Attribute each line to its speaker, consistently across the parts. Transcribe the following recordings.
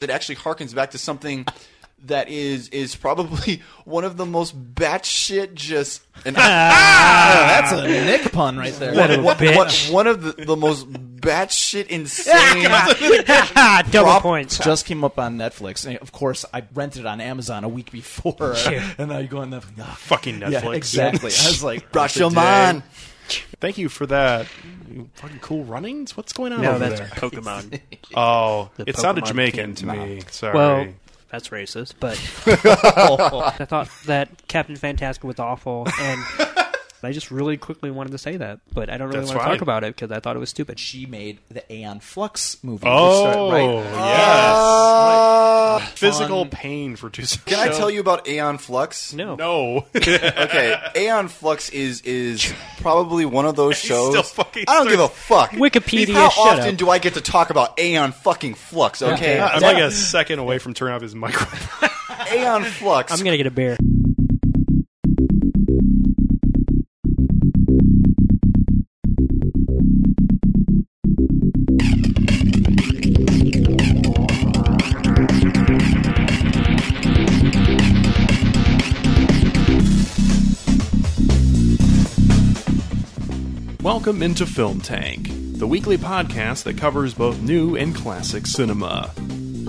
Speaker 1: it actually harkens back to something that is is probably one of the most batshit just and
Speaker 2: That's a Nick pun right there.
Speaker 3: Little
Speaker 1: one, one,
Speaker 3: bitch.
Speaker 1: one of the, the most batshit insane.
Speaker 3: Double points.
Speaker 2: Just came up on Netflix, and of course, I rented it on Amazon a week before,
Speaker 3: Yeah.
Speaker 2: and now you go on Netflix. ah,
Speaker 4: Fucking Netflix.
Speaker 2: Yeah, exactly. I was like,
Speaker 1: Rashomon.
Speaker 4: Thank you for that. Fucking cool runnings. What's going on
Speaker 3: no,
Speaker 4: over
Speaker 3: that's
Speaker 4: there?
Speaker 3: Pokemon.
Speaker 4: Oh,
Speaker 3: The
Speaker 4: it sounded
Speaker 3: Pokemon
Speaker 4: Jamaican to me. Sorry.
Speaker 3: Well, that's racist, but I thought that Captain Fantastic was awful, and I just really quickly wanted to say that, but I don't really
Speaker 4: That's
Speaker 3: want to
Speaker 4: fine.
Speaker 3: talk about it because I thought it was stupid.
Speaker 2: she made the Aeon Flux movie.
Speaker 4: oh,
Speaker 2: which, right?
Speaker 1: Uh,
Speaker 4: Physical
Speaker 2: Fun.
Speaker 4: pain for two seconds.
Speaker 1: Can I tell you about Aeon Flux?
Speaker 3: No,
Speaker 4: No.
Speaker 1: Okay, Aeon Flux is is probably one of those shows.
Speaker 4: still fucking
Speaker 1: I don't give a fuck.
Speaker 3: Wikipedia,
Speaker 1: How
Speaker 3: shut
Speaker 1: often
Speaker 3: up.
Speaker 1: do I get to talk about Aeon fucking Flux? Okay,
Speaker 4: I'm like a second away from turning off his microphone.
Speaker 1: Aeon Flux.
Speaker 3: I'm gonna get a beer.
Speaker 4: Welcome into Film Tank, the weekly podcast that covers both new and classic cinema.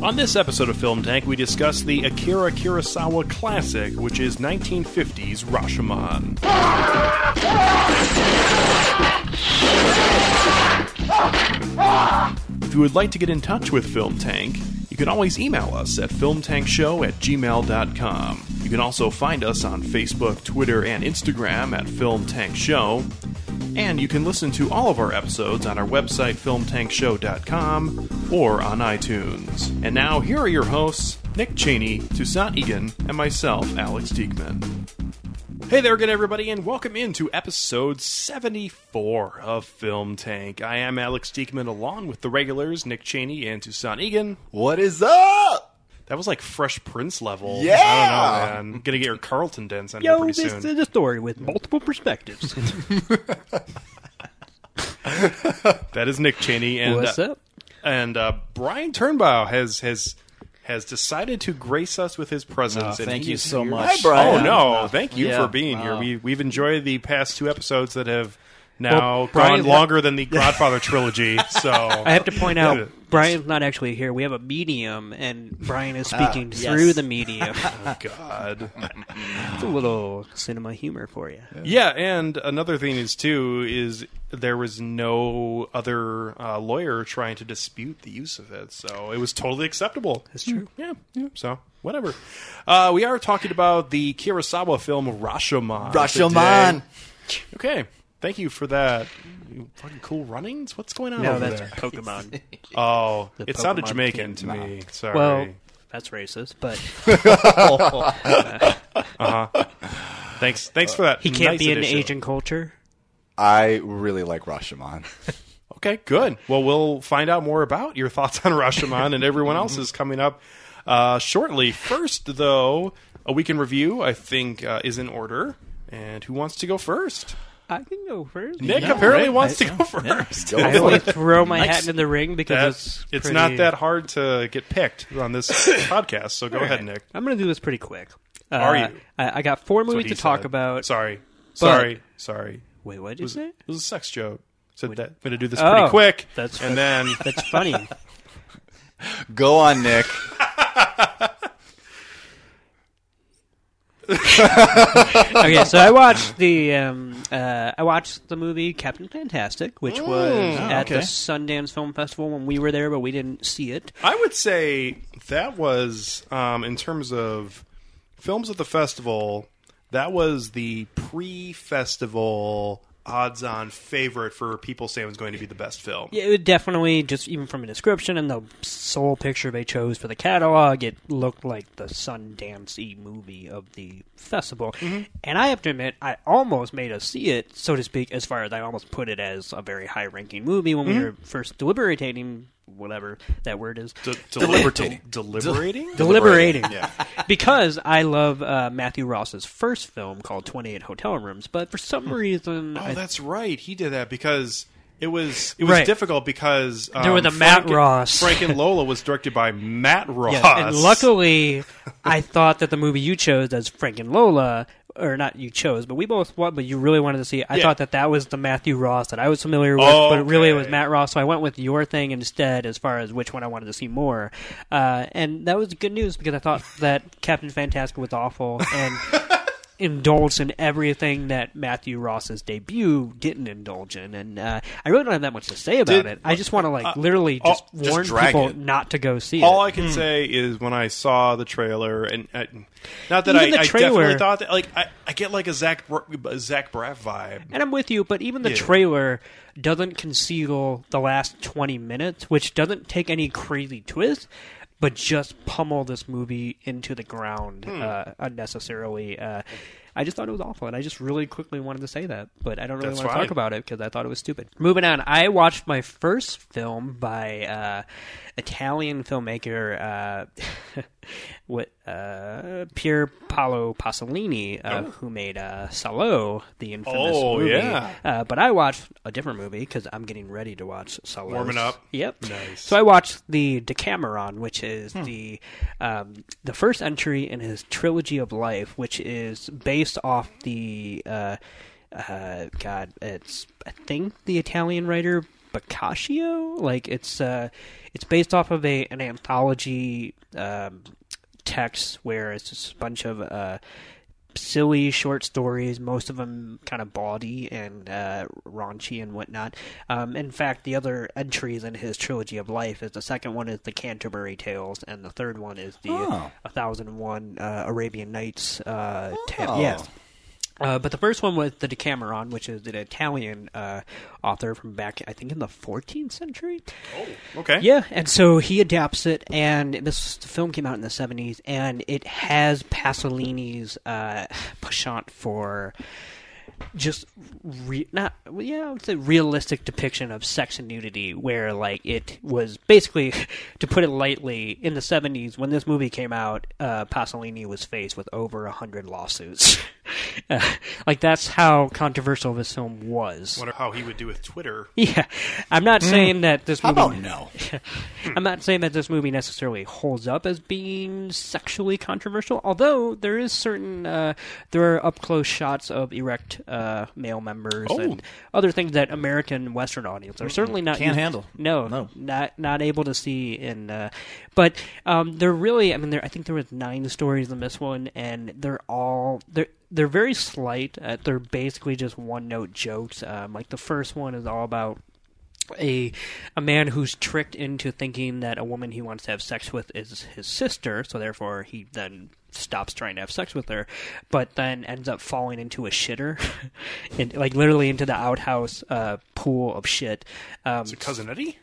Speaker 4: On this episode of Film Tank, we discuss the Akira Kurosawa classic, which is 1950's Rashomon. If you would like to get in touch with Film Tank, you can always email us at filmtankshow at gmail.com. You can also find us on Facebook, Twitter, and Instagram at Film Tank Show. And you can listen to all of our episodes on our website, filmtankshow.com, or on iTunes. And now, here are your hosts, Nick Cheney, Toussaint Egan, and myself, Alex Diekman. Hey there again, everybody, and welcome into episode 74 of Film Tank. I am Alex Diekman, along with the regulars, Nick Cheney and Toussaint Egan.
Speaker 1: what is up?
Speaker 4: That was like Fresh Prince level.
Speaker 1: Yeah!
Speaker 4: I don't know, man. I'm gonna get your Carlton dance on here
Speaker 3: Yo,
Speaker 4: pretty
Speaker 3: this
Speaker 4: soon.
Speaker 3: is a story with multiple perspectives.
Speaker 4: That is Nick Cheney, and
Speaker 3: What's
Speaker 4: uh,
Speaker 3: up?
Speaker 4: and uh, Brian Turnbow has has has decided to grace us with his presence.
Speaker 2: Oh,
Speaker 4: and
Speaker 2: thank you so
Speaker 4: here.
Speaker 2: much.
Speaker 1: Hi, Brian.
Speaker 4: Oh no, thank you
Speaker 2: Yeah,
Speaker 4: for being here. We we've enjoyed the past two episodes that have now
Speaker 3: Well,
Speaker 4: gone longer than the Godfather trilogy. So
Speaker 3: I have to point out, Brian's not actually here. We have a medium, and Brian is speaking
Speaker 2: yes.
Speaker 3: through the medium.
Speaker 4: Oh, God.
Speaker 3: it's a little cinema humor for you.
Speaker 4: Yeah, and another thing is too is there was no other uh, lawyer trying to dispute the use of it, so it was totally acceptable.
Speaker 3: That's true.
Speaker 4: Yeah, yeah. So whatever. Uh, we are talking about the Kurosawa film Rashomon.
Speaker 1: Rashomon.
Speaker 4: today. Okay. Thank you for that. You Fucking cool runnings. What's going on
Speaker 3: No,
Speaker 4: over
Speaker 3: that's
Speaker 4: there?
Speaker 3: Pokemon.
Speaker 4: Oh,
Speaker 3: the
Speaker 4: it sounded
Speaker 3: Pokemon
Speaker 4: Jamaican to me. Sorry.
Speaker 3: Well, that's racist, but
Speaker 4: thanks. Thanks for that.
Speaker 3: he can't
Speaker 4: nice
Speaker 3: be in
Speaker 4: addition.
Speaker 3: Asian culture.
Speaker 1: I really like Rashomon.
Speaker 4: Okay, good. Well, we'll find out more about your thoughts on Rashomon and everyone else's coming up uh, shortly. First, though, a week in review, I think, uh, is in order. And who wants to go first?
Speaker 3: I can go first.
Speaker 4: Nick
Speaker 2: Yeah,
Speaker 4: apparently
Speaker 2: right.
Speaker 4: wants to
Speaker 2: Yeah.
Speaker 4: go first.
Speaker 3: I always throw my hat
Speaker 2: Nice.
Speaker 3: into the ring because
Speaker 4: That-
Speaker 3: it's
Speaker 4: it's
Speaker 3: pretty-
Speaker 4: not that hard to get picked on this podcast, so go ahead, Nick.
Speaker 3: I'm going to do this pretty quick. Uh,
Speaker 4: Are you?
Speaker 3: I, I got four
Speaker 4: That's what
Speaker 3: movies
Speaker 4: he
Speaker 3: to talk
Speaker 4: said.
Speaker 3: about.
Speaker 4: Sorry. Sorry. Sorry.
Speaker 3: Wait, what did
Speaker 4: It
Speaker 3: you say?
Speaker 4: it was a sex joke. Said that I'm going to do this
Speaker 3: Oh,
Speaker 4: pretty quick.
Speaker 3: that's-
Speaker 4: and then
Speaker 3: That's funny.
Speaker 1: Go on, Nick.
Speaker 3: okay, so I watched the um, uh, I watched the movie Captain Fantastic, which was at the
Speaker 2: okay.
Speaker 3: Sundance Film Festival when we were there, but we didn't see it.
Speaker 4: I would say that was, um, in terms of films at the festival, that was the pre-festival odds-on favorite for people saying it was going to be the best film.
Speaker 3: Yeah, it definitely just even from a description and the sole picture they chose for the catalog, it looked like the Sundance movie of the festival. Mm-hmm. And I have to admit, I almost made us see it, so to speak, as far as I almost put it as a very high-ranking movie when we mm-hmm. were first deliberating, whatever that word is.
Speaker 4: De- deliberating. deliberating?
Speaker 3: deliberating.
Speaker 1: Yeah.
Speaker 3: because I love uh, Matthew Ross's first film called Twenty Eight Hotel Rooms, but for some reason,
Speaker 4: Oh,
Speaker 3: I,
Speaker 4: that's right. He did that because
Speaker 5: it was it was
Speaker 3: Right.
Speaker 5: difficult because um,
Speaker 3: There were the Matt
Speaker 5: Frank-
Speaker 3: Ross.
Speaker 5: Frank and Lola was directed by Matt Ross.
Speaker 3: Yeah, and luckily, I thought that the movie you chose as Frank and Lola, or not you chose, but we both want, but you really wanted to see. I
Speaker 5: Yeah.
Speaker 3: thought that that was the Matthew Ross that I was familiar with,
Speaker 5: Oh,
Speaker 3: but really it was. Matt Ross. So I went with your thing instead, as far as which one I wanted to see more. Uh, and that was good news because I thought that Captain Fantastic was awful and. indulged in everything that Matthew Ross's debut didn't indulge in, and uh, I really don't have that much to say about
Speaker 5: Did-
Speaker 3: it. I just want to like
Speaker 5: uh,
Speaker 3: literally
Speaker 5: oh,
Speaker 3: just
Speaker 6: just
Speaker 3: warn
Speaker 6: drag
Speaker 3: people
Speaker 6: it.
Speaker 3: not to go see
Speaker 5: All
Speaker 3: it.
Speaker 5: All I can say is when I saw the trailer, and uh, not that
Speaker 3: Even
Speaker 5: I,
Speaker 3: the
Speaker 5: I definitely thought that, like I, I get like a Zach a Zach Braff vibe.
Speaker 3: And I'm with you, but even the
Speaker 5: Yeah.
Speaker 3: trailer doesn't conceal the last 20 minutes, which doesn't take any crazy twist, but just pummel this movie into the ground
Speaker 5: Hmm.
Speaker 3: uh, unnecessarily. Uh, I just thought it was awful, and I just really quickly wanted to say that, but I don't really
Speaker 5: That's
Speaker 3: want to
Speaker 5: fine.
Speaker 3: talk about it because I thought it was stupid. Moving on, I watched my first film by uh, Italian filmmaker uh, what uh, Pier Paolo Pasolini, uh, who made uh, Salo, the infamous
Speaker 5: Oh,
Speaker 3: movie.
Speaker 5: yeah.
Speaker 3: Uh, but I watched a different movie because I'm getting ready to watch Salo.
Speaker 5: Warming up?
Speaker 3: Yep.
Speaker 5: Nice.
Speaker 3: So I watched the Decameron, which is
Speaker 5: Hmm.
Speaker 3: the um, the first entry in his trilogy of life, which is based off the uh, uh, God, it's I think the Italian writer Boccaccio. Like it's uh, it's based off of a an anthology um, text where it's just a bunch of uh, silly short stories, most of them kind of bawdy and uh, raunchy and whatnot. Um, in fact, the other entries in his trilogy of life is the second one is the Canterbury Tales, and the third one is the
Speaker 2: Oh.
Speaker 3: A Thousand and One uh, Arabian Nights uh, tale.
Speaker 2: Oh.
Speaker 3: Yes. Uh, but the first one was the Decameron, which is an Italian uh, author from back, I think, in the 14th century.
Speaker 5: Oh, okay.
Speaker 3: Yeah, and so he adapts it, and this the film came out in the '70s, and it has Pasolini's uh, penchant for just re- not yeah, it's a realistic depiction of sex and nudity, where like it was basically, to put it lightly, in the '70s when this movie came out, uh, Pasolini was faced with over a hundred lawsuits. uh, like that's how controversial this film was.
Speaker 5: Wonder how he would do with Twitter.
Speaker 3: Yeah, I'm not saying that this
Speaker 2: How
Speaker 3: movie.
Speaker 2: about no?
Speaker 3: I'm not saying that this movie necessarily holds up as being sexually controversial, although there is certain uh, there are up close shots of erect uh, male members
Speaker 5: Oh.
Speaker 3: and other things that American Western audience are certainly not
Speaker 2: Can't
Speaker 3: used-
Speaker 2: handle.
Speaker 3: No,
Speaker 2: No.
Speaker 3: not not able to see. In uh, but um, they're really. I mean, there. I think there was nine stories in this one, and they're all they're they're very slight. Uh, they're basically just one note jokes. Um, like the first one is all about a a man who's tricked into thinking that a woman he wants to have sex with is his sister, so therefore he then stops trying to have sex with her, but then ends up falling into a shitter, and like literally into the outhouse uh, pool of shit. Um,
Speaker 5: So cousin Eddie.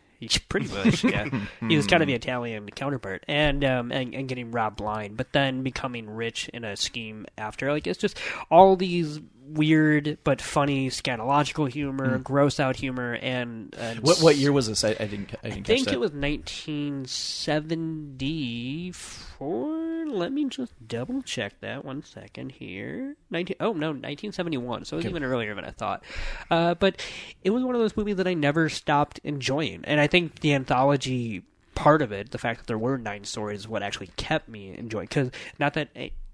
Speaker 3: Pretty much, yeah. he was kind of the Italian counterpart, and um, and, and getting robbed blind, but then becoming rich in a scheme after. Like it's just all these weird but funny scatological humor, gross out humor, and, and
Speaker 2: What what year was this? I, I didn't. I didn't
Speaker 3: I think it was 1974. Let me just double check that one second here. 19, oh no, 1971. So it was even earlier than I thought. Uh, but it was one of those movies that I never stopped enjoying, and I think the anthology part of it, the fact that there were nine stories, is what actually kept me enjoying. Because not that.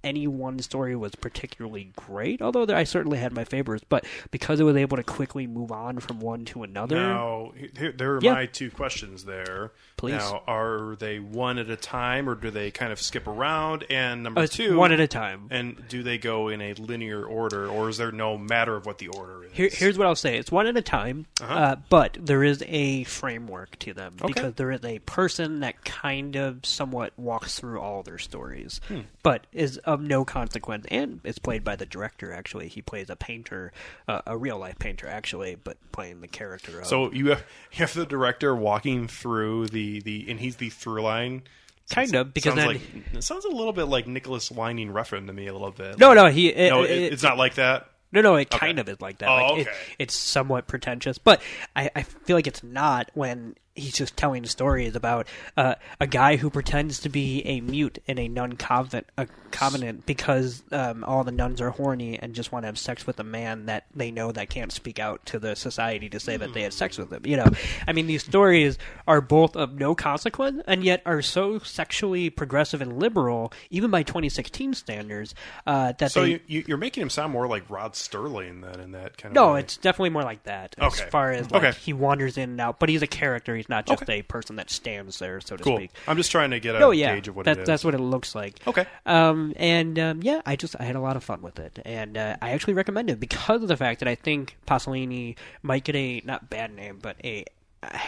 Speaker 3: A- Any one story was particularly great, although I certainly had my favorites. But because it was able to quickly move on from one to another,
Speaker 5: Now, here, there are
Speaker 3: Yeah.
Speaker 5: my two questions there.
Speaker 3: Please.
Speaker 5: Now, are they one at a time, or do they kind of skip around? And number
Speaker 3: uh,
Speaker 5: two,
Speaker 3: one at a time.
Speaker 5: and do they go in a linear order, or is there no matter of what the order is?
Speaker 3: Here, here's what I'll say: it's one at a time,
Speaker 5: Uh-huh.
Speaker 3: uh, but there is a framework to them
Speaker 5: Okay.
Speaker 3: because there is a person that kind of somewhat walks through all their stories,
Speaker 5: Hmm.
Speaker 3: but is of no consequence. And it's played by the director. Actually, he plays a painter, uh, a real life painter, actually, but playing the character. Of,
Speaker 5: So you have, you have the director walking through the, the and he's the through line.
Speaker 3: kind of because
Speaker 5: sounds
Speaker 3: then
Speaker 5: like it sounds a little bit like Nicolas Winding Refn to me a little bit.
Speaker 3: no, no, he it,
Speaker 5: no,
Speaker 3: it-
Speaker 5: it, it's not like that.
Speaker 3: No, no, it kind of is like that.
Speaker 5: Oh,
Speaker 3: like, it-
Speaker 5: okay.
Speaker 3: it's somewhat pretentious, but I, I feel like it's not when he's just telling stories about uh, a guy who pretends to be a mute in a nun convent, a covenant because um, all the nuns are horny and just want to have sex with a man that they know that can't speak out to the society to say that they had sex with him. You know, I mean, these stories are both of no consequence and yet are so sexually progressive and liberal, even by 2016 standards, uh, that
Speaker 4: So
Speaker 3: they.
Speaker 4: you, you, you're making him sound more like Rod Serling than in that kind of
Speaker 3: no,
Speaker 4: way.
Speaker 3: it's definitely more like that.
Speaker 4: Okay.
Speaker 3: As far as like
Speaker 4: Okay.
Speaker 3: he wanders in and out, but he's a character. He's not just
Speaker 4: Okay.
Speaker 3: a person that stands there, so to
Speaker 4: cool.
Speaker 3: speak.
Speaker 4: I'm just trying to get a
Speaker 3: Oh yeah,
Speaker 4: gauge of what
Speaker 3: that,
Speaker 4: it is.
Speaker 3: that's what it looks like.
Speaker 4: Okay.
Speaker 3: Um, and um, yeah, I just I had a lot of fun with it, and uh, I actually recommend it because of the fact that I think Pasolini might get a not bad name, but a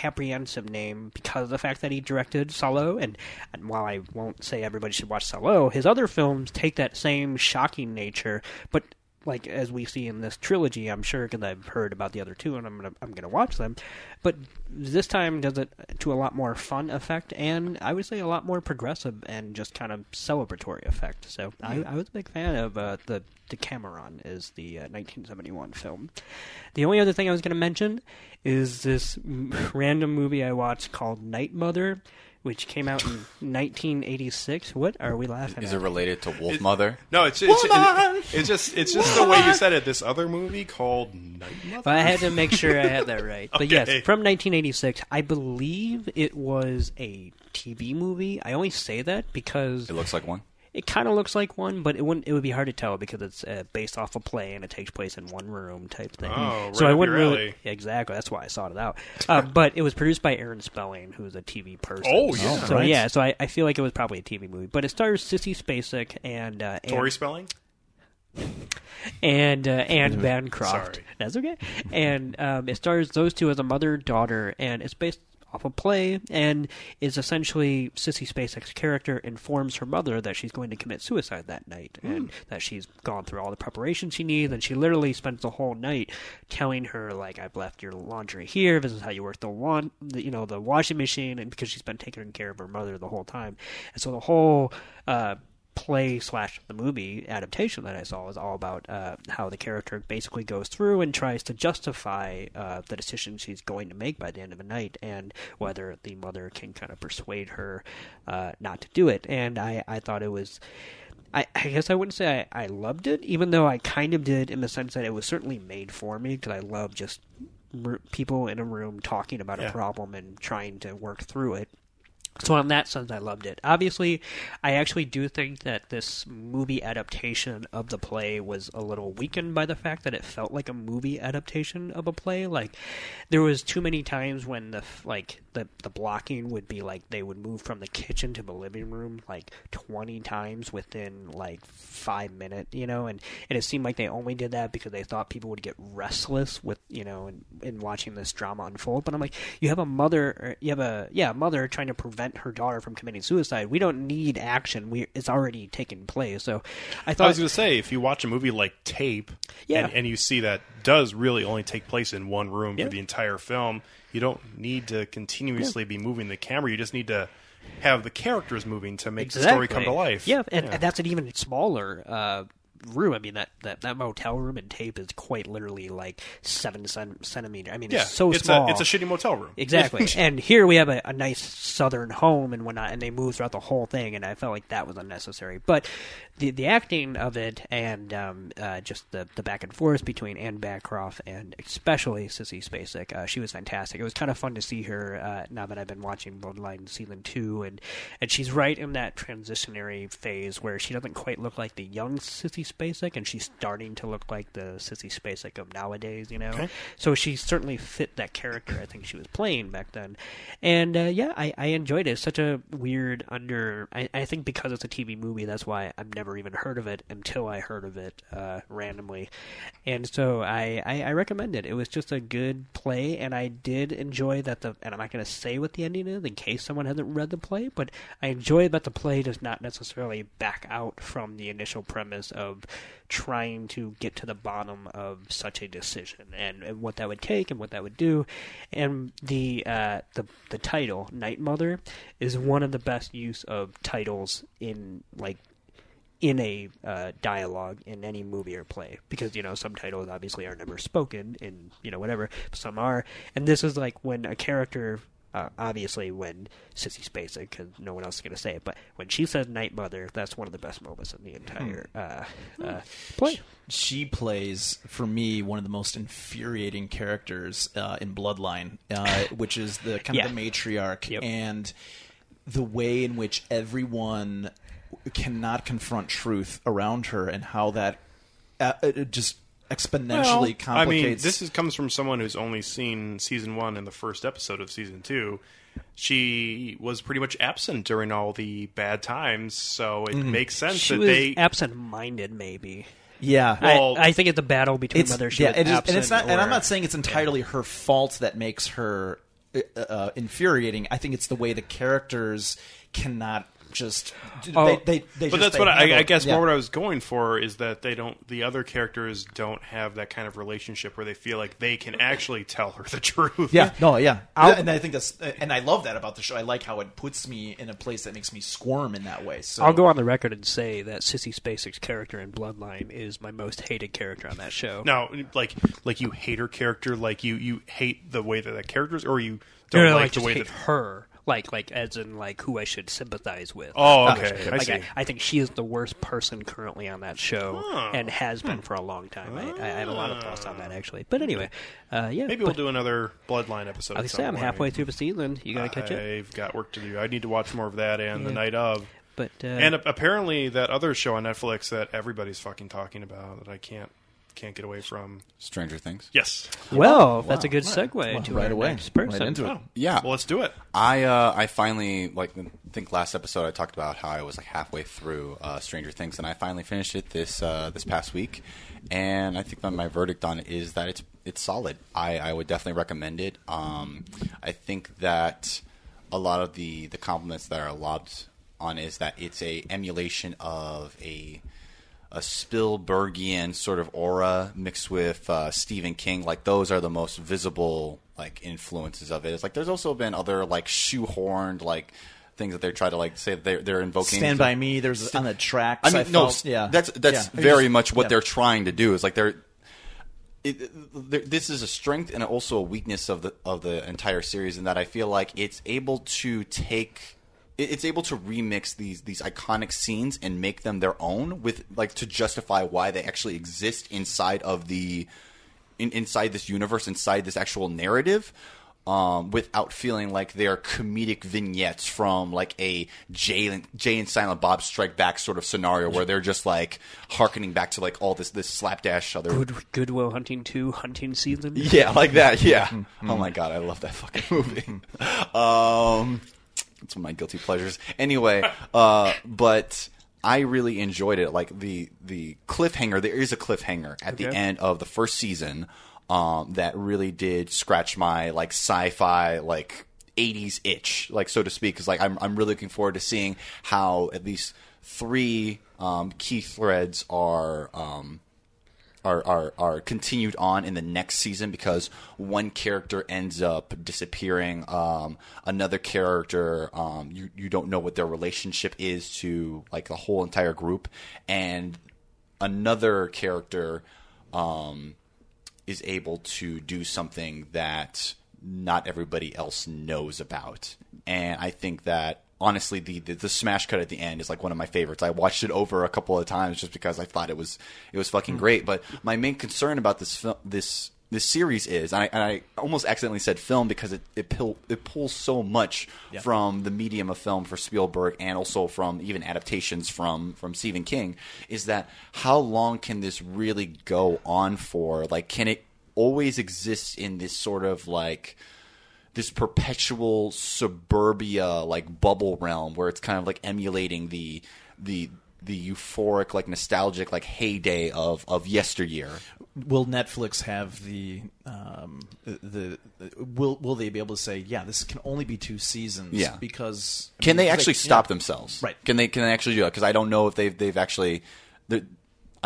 Speaker 3: apprehensive name because of the fact that he directed Salo, and, and while I won't say everybody should watch Salo, his other films take that same shocking nature, but like as we see in this trilogy, I'm sure because I've heard about the other two and I'm gonna I'm gonna watch them, but this time does it to a lot more fun effect and I would say a lot more progressive and just kind of celebratory effect. So I, I was a big fan of uh, the Decameron is the uh, 1971 film. The only other thing I was going to mention is this random movie I watched called Night Mother. Which came out in 1986. What are we laughing at?
Speaker 6: Is
Speaker 3: at?
Speaker 6: it related to Wolf Mother?
Speaker 4: no, it's it's, it's it's just it's just the way you said it. This other movie called Night Mother.
Speaker 3: But I had to make sure I had that right. But yes,
Speaker 4: Okay.
Speaker 3: from 1986, I believe it was a TV movie. I only say that because
Speaker 6: It looks like one.
Speaker 3: It kind of looks like one, but it wouldn't. It would be hard to tell because it's uh, based off a play and it takes place in one room type thing.
Speaker 4: Oh,
Speaker 3: so
Speaker 4: right
Speaker 3: I wouldn't really
Speaker 4: alley.
Speaker 3: exactly. That's why I sought it out. Uh, but it was produced by Aaron Spelling, who's a TV person.
Speaker 4: Oh, yeah.
Speaker 3: So
Speaker 2: Right.
Speaker 3: yeah, so I, I feel like it was probably a TV movie, but it stars Sissy Spacek and uh,
Speaker 4: Tori
Speaker 3: and,
Speaker 4: spelling.
Speaker 3: and uh, Anne Bancroft.
Speaker 4: Sorry.
Speaker 3: That's okay. And um, it stars those two as a mother daughter, and it's based off a play, and is essentially Sissy Spacek's character informs her mother that she's going to commit suicide that night, and that she's gone through all the preparation she needs, and she literally spends the whole night telling her like, "I've left your laundry here. This is how you work the one, the, you know, the washing machine," and because she's been taking care of her mother the whole time, and so the whole. Uh, play slash the movie adaptation that I saw was all about uh, how the character basically goes through and tries to justify uh, the decisions she's going to make by the end of the night, and whether the mother can kind of persuade her uh, not to do it. And I, I thought it was. I, I guess I wouldn't say I, I loved it, even though I kind of did in the sense that it was certainly made for me because I love just r- people in a room talking about
Speaker 4: Yeah.
Speaker 3: a problem and trying to work through it. So in that sense, I loved it. Obviously, I actually do think that this movie adaptation of the play was a little weakened by the fact that it felt like a movie adaptation of a play. Like there was too many times when the like the the blocking would be like they would move from the kitchen to the living room like twenty times within like five minutes, you know, and and it seemed like they only did that because they thought people would get restless with you know in, in watching this drama unfold. But I'm like, you have a mother, you have a yeah a mother trying to prevent her daughter from committing suicide. We don't need action. We it's already taken place. So I thought I
Speaker 4: was going to say, if you watch a movie like Tape,
Speaker 3: Yeah.
Speaker 4: and, and you see that does really only take place in one room
Speaker 3: Yeah.
Speaker 4: for the entire film, you don't need to continuously be moving the camera. You just need to have the characters moving to make the story come to life.
Speaker 3: Yeah, and, and that's an even smaller uh, room. I mean, that, that, that motel room in tape is quite literally like seven cen- centimeter. I mean,
Speaker 4: yeah.
Speaker 3: it's so
Speaker 4: it's
Speaker 3: small.
Speaker 4: A, it's a shitty motel room.
Speaker 3: Exactly. and here we have a, a nice southern home and whatnot, and they move throughout the whole thing, and I felt like that was unnecessary. But the the acting of it and um, uh, just the, the back and forth between Anne Bancroft and especially Sissy Spacek, uh, she was fantastic. It was kind of fun to see her uh, now that I've been watching Bloodline season two, and, and she's right in that transitionary phase where she doesn't quite look like the young Sissy Spacek, and she's starting to look like the Sissy Spacek of nowadays, you know?
Speaker 4: Okay.
Speaker 3: So she certainly fit that character I think she was playing back then. And uh, yeah, I, I enjoyed it. It's such a weird under. I, I think because it's a TV movie, that's why I've never even heard of it until I heard of it uh, randomly. And so I, I, I recommend it. It was just a good play, and I did enjoy that the. And I'm not going to say what the ending is in case someone hasn't read the play, but I enjoy that the play does not necessarily back out from the initial premise of trying to get to the bottom of such a decision and, and what that would take and what that would do. And the uh, the the title Night Mother is one of the best use of titles in like in a uh, dialogue in any movie or play. Because you know some titles obviously are never spoken in you know whatever. Some are. And this is like when a character uh, obviously when Sissy Spacek, because no one else is going to say it, but when she says Night Mother, that's one of the best moments in the entire uh, uh, play.
Speaker 2: she plays for me one of the most infuriating characters uh, in Bloodline, uh, which is the kind
Speaker 3: Yeah.
Speaker 2: of the matriarch
Speaker 3: Yep.
Speaker 2: and the way in which everyone cannot confront truth around her and how that uh, it just exponentially
Speaker 4: I
Speaker 2: complicates.
Speaker 4: mean, this is, comes from someone who's only seen season one and the first episode of season two. She was pretty much absent during all the bad times, so it makes sense
Speaker 3: She
Speaker 4: that
Speaker 3: was
Speaker 4: they.
Speaker 3: absent-minded, maybe.
Speaker 2: yeah.
Speaker 4: Well,
Speaker 3: I, I think it's a battle between
Speaker 2: it's
Speaker 3: whether she
Speaker 2: yeah,
Speaker 3: was
Speaker 2: it is,
Speaker 3: absent
Speaker 2: and it's not. And I'm not saying it's entirely her fault that makes her uh, uh, infuriating. I think it's the way the characters cannot just.
Speaker 3: Oh.
Speaker 2: they, uh, they, they
Speaker 4: but
Speaker 2: just-
Speaker 4: that's
Speaker 2: they
Speaker 4: what I,
Speaker 2: handle-
Speaker 4: I guess
Speaker 2: yeah.
Speaker 4: more what I was going for is that they don't. The other characters don't have that kind of relationship where they feel like they can actually tell her the truth.
Speaker 2: Yeah, no, yeah,
Speaker 3: I'll-
Speaker 2: and I think that's, and I love that about the show. I like how it puts me in a place that makes me squirm in that way. So
Speaker 3: I'll go on the record and say that Sissy Spacek's character in Bloodline is my most hated character on that show.
Speaker 4: Now, like, like you hate her character, like you you hate the way that that characters, or you don't
Speaker 3: no,
Speaker 4: like
Speaker 3: like
Speaker 4: the
Speaker 3: just
Speaker 4: way
Speaker 3: hate
Speaker 4: that.
Speaker 3: her, like like as in like who I should sympathize with.
Speaker 4: Oh, okay, I
Speaker 3: like
Speaker 4: see.
Speaker 3: I, I think she is the worst person currently on that show, and has
Speaker 4: Hmm.
Speaker 3: been for a long time. I, I have a lot of thoughts on that actually. But anyway, uh, yeah.
Speaker 4: Maybe
Speaker 3: but
Speaker 4: we'll do another Bloodline episode.
Speaker 3: I
Speaker 4: at
Speaker 3: would
Speaker 4: some
Speaker 3: say I'm halfway through the season. You gotta catch up.
Speaker 4: I've got work to do. I need to watch more of that and the night of.
Speaker 3: But uh,
Speaker 4: And apparently that other show on Netflix that everybody's fucking talking about that I can't can't get away from.
Speaker 1: Stranger Things.
Speaker 4: Yes.
Speaker 3: well, that's a good segue to
Speaker 2: right
Speaker 3: our
Speaker 2: away.
Speaker 3: next person.
Speaker 2: Right into it.
Speaker 4: Oh,
Speaker 1: Yeah.
Speaker 4: Well, let's do it.
Speaker 1: I uh, I finally like I think last episode I talked about how I was like halfway through uh, Stranger Things and I finally finished it this uh, this past week and I think that my verdict on it is that it's it's solid. I, I would definitely recommend it. Um, I think that a lot of the the compliments that are lobbed on is that it's a emulation of a a Spielbergian sort of aura mixed with uh, Stephen King. Like those are the most visible like influences of it. It's like there's also been other like shoehorned like things that they try to like say they're they're invoking.
Speaker 2: Stand by Me. There's on the track.
Speaker 1: I mean, no,
Speaker 2: felt- yeah,
Speaker 1: that's that's
Speaker 2: Yeah.
Speaker 1: very
Speaker 2: Just-
Speaker 1: much what
Speaker 2: yeah.
Speaker 1: they're trying to do. Is like they're. It, there- this is a strength and also a weakness of the of the entire series, in that I feel like it's able to take, it's able to remix these these iconic scenes and make them their own, with like to justify why they actually exist inside of the, in, inside this universe, inside this actual narrative um, without feeling like they're comedic vignettes from like a Jay and, Jay and Silent Bob Strike Back sort of scenario where they're just like harkening back to like all this this slapdash other.
Speaker 3: Good Goodwill Hunting Two hunting season.
Speaker 1: Yeah, like that. Yeah. oh my god, I love that fucking movie. um, it's one of my guilty pleasures. Anyway, uh, but I really enjoyed it. Like the the cliffhanger. There is a cliffhanger at the end of the first season um, that really did scratch my like sci-fi like 80s itch, like so to speak. Because like I'm I'm really looking forward to seeing how at least three um, key threads are. Um, are, are are continued on in the next season because one character ends up disappearing. Um, another character, um, you you don't know what their relationship is to like the whole entire group, and another character um, is able to do something that not everybody else knows about. And I think that honestly, the, the the smash cut at the end is like one of my favorites. I watched it over a couple of times just because I thought it was it was fucking hmm. great. But my main concern about this film, this this series is, and I, and I almost accidentally said film because it it, pull, it pulls so much from the medium of film for Spielberg and also from even adaptations from from Stephen King. Is that how long can this really go on for? Like, can it always exist in this sort of like this perpetual suburbia like bubble realm where it's kind of like emulating the the the euphoric like nostalgic like heyday of of yesteryear
Speaker 2: Will Netflix have the um, the, the will will they be able to say yeah this can only be two seasons
Speaker 1: Yeah.
Speaker 2: because I
Speaker 1: can
Speaker 2: mean,
Speaker 1: they actually stop
Speaker 2: yeah.
Speaker 1: themselves
Speaker 2: Right.
Speaker 1: can they can they actually do that because i don't know if they've they've actually the-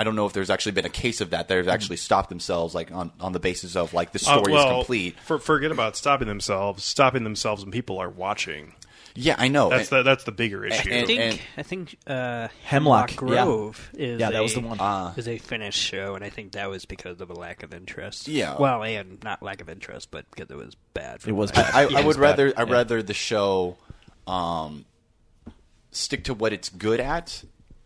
Speaker 1: I don't know if there's actually been a case of that. They've actually stopped themselves, like on, on the basis of like the
Speaker 4: Uh,
Speaker 1: story
Speaker 4: well,
Speaker 1: is complete.
Speaker 4: For, forget about stopping themselves. Stopping themselves when people are watching.
Speaker 1: Yeah, I know.
Speaker 4: That's
Speaker 1: And-
Speaker 4: the that's the bigger issue.
Speaker 3: I
Speaker 1: And-
Speaker 3: think
Speaker 1: and-
Speaker 3: I think uh,
Speaker 2: Hemlock, yeah.
Speaker 3: Grove is
Speaker 2: Yeah, that
Speaker 3: a,
Speaker 2: was the one.
Speaker 1: Ah.
Speaker 3: is a finished show, and I think that was because of a lack of interest.
Speaker 1: Yeah.
Speaker 3: well, and not lack of interest, but because it was bad. For
Speaker 2: It was bad.
Speaker 1: I,
Speaker 2: Yeah,
Speaker 1: I would
Speaker 2: was
Speaker 1: rather. I'd
Speaker 2: Yeah.
Speaker 1: rather the show um, stick to what it's good at.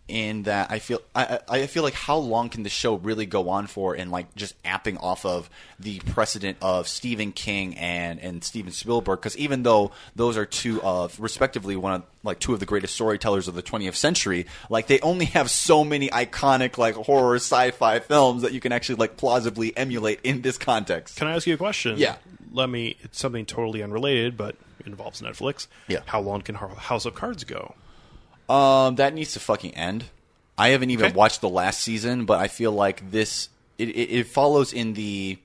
Speaker 1: In that I feel I, I feel like how long can the show really go on for and like just apping off of the precedent of Stephen King and and Steven Spielberg because even though those are two of respectively one of like two of the greatest storytellers of the 20th century like they only have so many iconic like horror sci-fi films that you can actually like plausibly emulate in this context.
Speaker 4: Can I ask you a question?
Speaker 1: Yeah.
Speaker 4: Let me. It's something totally unrelated, but it involves Netflix.
Speaker 1: Yeah.
Speaker 4: How long can House of Cards go?
Speaker 1: Um, that needs to fucking end. I haven't even
Speaker 4: Okay.
Speaker 1: watched the last season, but I feel like this it, it, it follows in the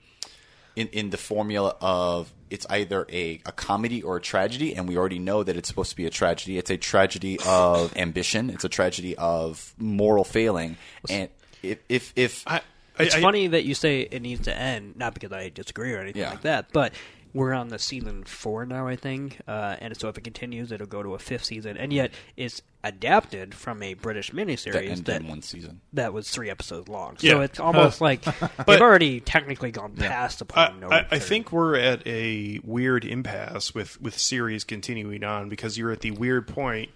Speaker 1: in in the formula of it's either a, a comedy or a tragedy, and we already know that it's supposed to be a tragedy. It's a tragedy of ambition. It's a tragedy of moral failing, and if if, if
Speaker 4: I, I,
Speaker 3: It's
Speaker 4: I-
Speaker 3: funny that you say it needs to end, not because I disagree or anything
Speaker 1: Yeah.
Speaker 3: like that, but we're on the season four now, I think, uh, and so if it continues, it'll go to a fifth season, and yet it's adapted from a British
Speaker 1: that
Speaker 3: miniseries
Speaker 1: ended
Speaker 3: that
Speaker 1: in one season.
Speaker 3: that was three episodes long.
Speaker 4: Yeah.
Speaker 3: So it's almost like they've already technically gone past the point. of
Speaker 4: I, I think we're at a weird impasse with, with series continuing on because you're at the weird point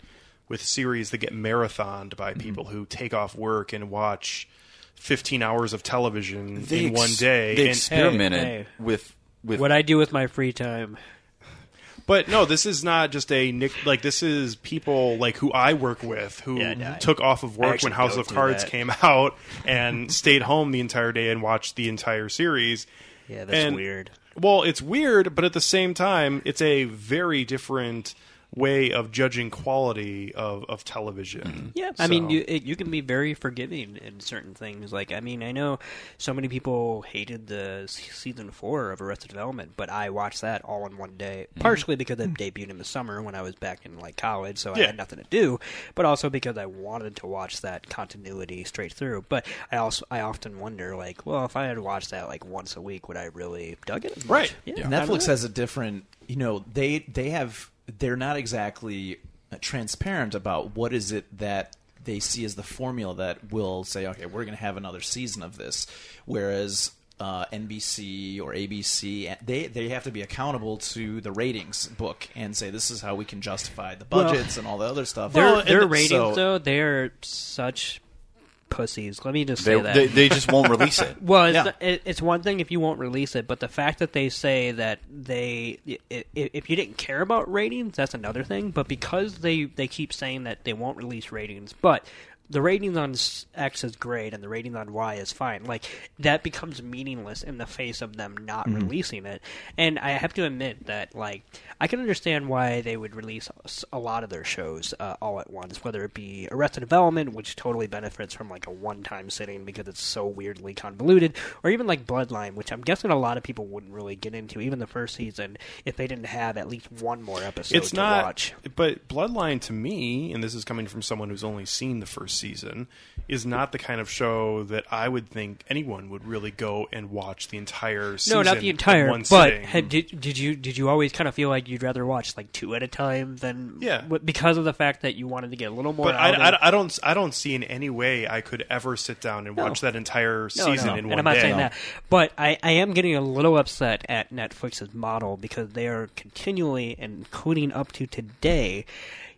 Speaker 4: with series that get marathoned by people who take off work and watch 15 hours of television
Speaker 1: They
Speaker 4: in one
Speaker 1: ex-
Speaker 4: day.
Speaker 1: They
Speaker 4: and,
Speaker 1: experimented
Speaker 3: hey.
Speaker 1: with with
Speaker 3: what I do with my free time.
Speaker 4: but no, this is not just a nick. Like this is people like who I work with who
Speaker 3: Yeah, no, I-
Speaker 4: took off of work when House of Cards
Speaker 3: that.
Speaker 4: came out and stayed home the entire day and watched the entire series.
Speaker 3: Yeah, that's
Speaker 4: And-
Speaker 3: weird.
Speaker 4: Well, it's weird, but at the same time, it's a very different way of judging quality of, of television. Mm-hmm.
Speaker 3: Yeah, I mean, you it, you can be very forgiving in certain things. Like, I mean, I know so many people hated the season four of Arrested Development, but I watched that all in one day. Mm-hmm. Partially because it debuted in the summer when I was back in like college, so I had nothing to do. But also because I wanted to watch that continuity straight through. But I also I often wonder, like, well, if I had watched that like once a week, would I really dug it?
Speaker 4: Right.
Speaker 3: Yeah. I don't
Speaker 2: Netflix has a different, you know, they they have they're not exactly uh, transparent about what is it that they see as the formula that will say, okay, we're going to have another season of this, whereas. Uh, NBC or ABC, they they have to be accountable to the ratings book and say this is how we can justify the
Speaker 3: Well,
Speaker 2: budgets and all the other stuff.
Speaker 3: Their,
Speaker 4: Well, and
Speaker 3: their
Speaker 4: it-
Speaker 3: ratings,
Speaker 2: so-
Speaker 3: though, they're such pussies. Let me just say
Speaker 1: they,
Speaker 3: that.
Speaker 1: they they just won't release it.
Speaker 3: Well, it's,
Speaker 2: Yeah.
Speaker 3: not- it, it's one thing if you won't release it, but the fact that they say that they, i- i- if you didn't care about ratings, that's another thing. But because they they keep saying that they won't release ratings, but the ratings on X is great and the rating on Y is fine. Like that becomes meaningless in the face of them not releasing it. And I have to admit that like I can understand why they would release a lot of their shows uh, all at once, whether it be Arrested Development, which totally benefits from like a one-time sitting because it's so weirdly convoluted, or even like Bloodline, which I'm guessing a lot of people wouldn't really get into, even the first season, if they didn't have at least one more episode
Speaker 4: it's
Speaker 3: to
Speaker 4: not
Speaker 3: watch.
Speaker 4: but bloodline to me and this is coming from someone who's only seen the first season is not the kind of show that i would think anyone would really go and watch the entire season
Speaker 3: No, not the entire.
Speaker 4: one
Speaker 3: But had, did did you did you always kind of feel like you'd rather watch like two at a time than
Speaker 4: Yeah.
Speaker 3: w- because of the fact that you wanted to get a little more.
Speaker 4: but I,
Speaker 3: of-
Speaker 4: I, I don't I don't see in any way I could ever sit down and
Speaker 3: No.
Speaker 4: watch that entire
Speaker 3: No,
Speaker 4: season
Speaker 3: no.
Speaker 4: in
Speaker 3: and
Speaker 4: one
Speaker 3: I'm not
Speaker 4: day.
Speaker 3: saying that, but I, I am getting a little upset at Netflix's model because they are continually, including up to today,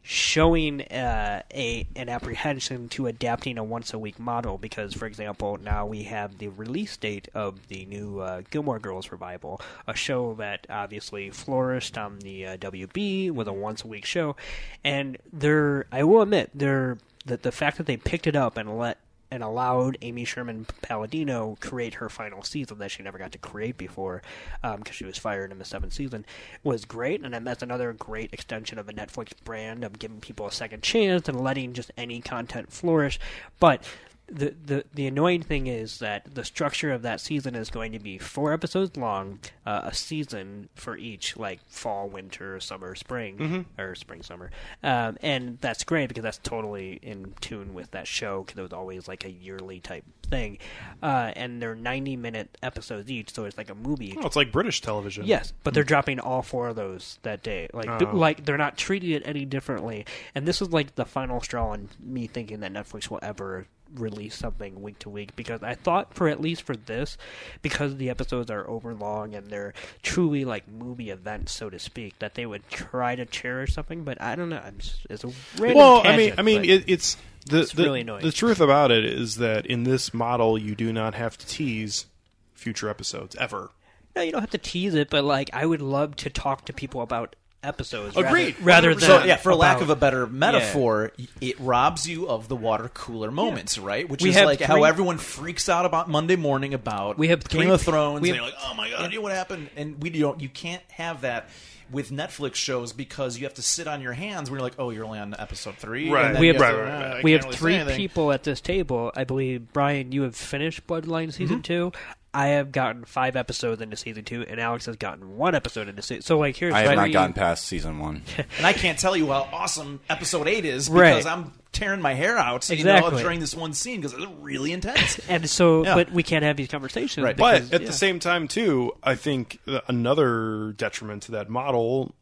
Speaker 3: showing uh, a an apprehension to adapting a once a week model. Because, for example, now we have the release date of the new uh, Gilmore Girls revival, a show that obviously flourished on the uh, WB with a once a week show, and they're I will admit they're that the fact that they picked it up and let and allowed Amy Sherman Palladino create her final season that she never got to create before um, because she was fired in the seventh season was great, and that's another great extension of a Netflix brand of giving people a second chance and letting just any content flourish. But the, the the annoying thing is that the structure of that season is going to be four episodes long, uh, a season for each, like fall, winter, summer, spring, or spring, summer, um, and that's great because that's totally in tune with that show because it was always like a yearly type thing, uh, and they're ninety minute episodes each, so it's like a movie.
Speaker 4: Oh, it's like British television.
Speaker 3: Yes, but they're dropping all four of those that day. Like, th-
Speaker 4: Oh.
Speaker 3: like they're not treating it any differently. And this is like the final straw on me thinking that Netflix will ever release something week to week because I thought for at least for this, because the episodes are over long and they're truly like movie events, so to speak, that they would try to cherish something. But I don't know. Just, it's a
Speaker 4: Well, I mean, I mean, it, it's the
Speaker 3: It's
Speaker 4: the,
Speaker 3: really annoying.
Speaker 4: the truth about it is that in this model, you do not have to tease future episodes ever.
Speaker 3: No, you don't have to tease it, but like I would love to talk to people about episodes.
Speaker 4: Agreed.
Speaker 3: Rather, rather than
Speaker 2: So yeah, for lack of a better metaphor, it robs you of the water cooler moments, right? Which
Speaker 3: We
Speaker 2: is
Speaker 3: have
Speaker 2: like how everyone freaks out about Monday morning about
Speaker 3: We have
Speaker 2: Game
Speaker 3: three-
Speaker 2: of Thrones.
Speaker 3: we
Speaker 2: and
Speaker 3: have-
Speaker 2: you're like, oh my god, you know what happened? And we don't. You can't have that with Netflix shows because you have to sit on your hands when you're like, oh, you're only on episode three.
Speaker 4: Right.
Speaker 2: And then
Speaker 3: We
Speaker 2: you
Speaker 3: have-
Speaker 2: to-
Speaker 4: right, right,
Speaker 2: uh,
Speaker 4: right.
Speaker 2: I
Speaker 3: we have
Speaker 2: really
Speaker 3: three people at this table. I believe Brian, you have finished Bloodline season two. I have gotten five episodes into season two, and Alex has gotten one episode into season. So like, here's
Speaker 1: I have not gotten past season one.
Speaker 2: And I can't tell you how awesome episode eight is
Speaker 3: Right.
Speaker 2: because I'm tearing my hair out you
Speaker 3: Exactly.
Speaker 2: know, during this one scene because it's really intense.
Speaker 3: and so,
Speaker 2: Yeah.
Speaker 3: but we can't have these conversations.
Speaker 2: Right.
Speaker 3: because-
Speaker 4: But at
Speaker 3: yeah.
Speaker 4: the same time, too, I think another detriment to that model,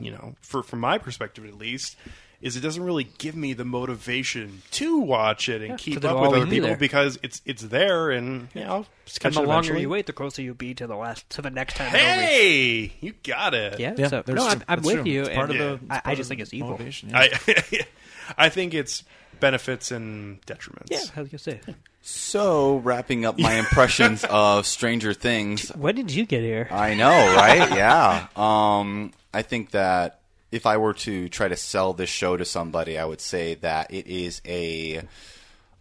Speaker 4: you know, for from my perspective at least, is it doesn't really give me the motivation to watch it and keep
Speaker 3: 'cause it'll
Speaker 4: up with other
Speaker 3: be
Speaker 4: people
Speaker 3: there.
Speaker 4: because it's it's there and you know, just
Speaker 3: and
Speaker 4: catch
Speaker 3: the
Speaker 4: it
Speaker 3: longer
Speaker 4: eventually.
Speaker 3: you wait, the closer you'll be to the last to the next time. it'll
Speaker 4: Hey, you got it.
Speaker 3: yeah.
Speaker 2: Yeah,
Speaker 3: so,
Speaker 2: there's
Speaker 3: no, I'm, I'm with
Speaker 2: true.
Speaker 3: you.
Speaker 2: It's part
Speaker 3: and
Speaker 2: of the-
Speaker 3: I- I, just
Speaker 2: of
Speaker 3: think it's evil.
Speaker 2: motivation, yeah.
Speaker 4: I I think it's benefits and detriments.
Speaker 3: Yeah, how was gonna say.
Speaker 1: So, wrapping up my impressions of Stranger Things,
Speaker 3: When did you get here?
Speaker 1: I know, right? yeah. Um, I think that if I were to try to sell this show to somebody, I would say that it is a,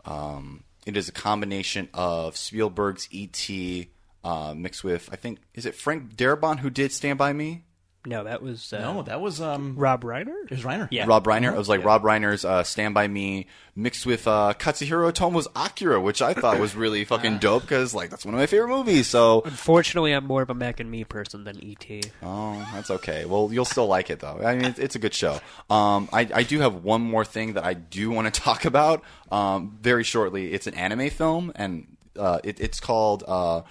Speaker 1: um, it is a combination of Spielberg's E.T. Uh, mixed with I think is it Frank Darabont who did Stand by Me?
Speaker 3: No, that was uh,
Speaker 2: no, that was um,
Speaker 3: Rob Reiner.
Speaker 2: it was Reiner.
Speaker 3: Yeah.
Speaker 1: Rob Reiner. It was like Rob Reiner's uh, Stand by Me mixed with uh, Katsuhiro Otomo's Akira, which I thought was really fucking dope because like that's one of my favorite movies. So
Speaker 3: Unfortunately, I'm more of a Mac and Me person than E ET.
Speaker 1: Oh, that's okay. Well, you'll still like it though. I mean, it's, it's a good show. Um, I, I do have one more thing that I do want to talk about um, very shortly. It's an anime film, and uh, it, it's called uh,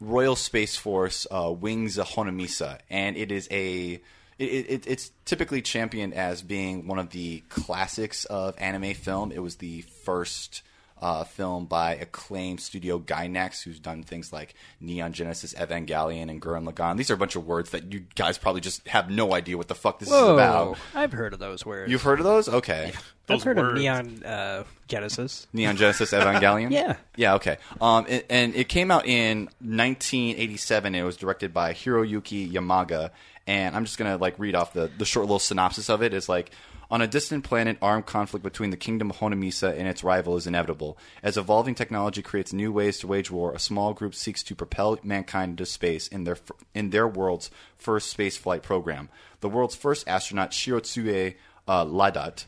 Speaker 1: Royal Space Force uh, Wings of Honnêamise, and it is a it, it, it's typically championed as being one of the classics of anime film. It was the first uh, film by acclaimed studio Gainax, who's done things like Neon Genesis Evangelion and Gurren Lagann. These are a bunch of words that you guys probably just have no idea what the fuck this is about.
Speaker 3: I've heard of those words.
Speaker 1: You've heard of those? Okay.
Speaker 3: I've
Speaker 4: Those
Speaker 3: heard
Speaker 4: words.
Speaker 3: of Neon uh, Genesis.
Speaker 1: Neon Genesis Evangelion?
Speaker 3: Yeah.
Speaker 1: Yeah, okay. Um, it, and it came out in 1987. It was directed by Hiroyuki Yamaga. And I'm just going to like read off the, the short little synopsis of it. It's like, on a distant planet, armed conflict between the kingdom of Honnêamise and its rival is inevitable. As evolving technology creates new ways to wage war, a small group seeks to propel mankind into space in their in their world's first space flight program. The world's first astronaut, Shirotsugh uh, Lhadatt,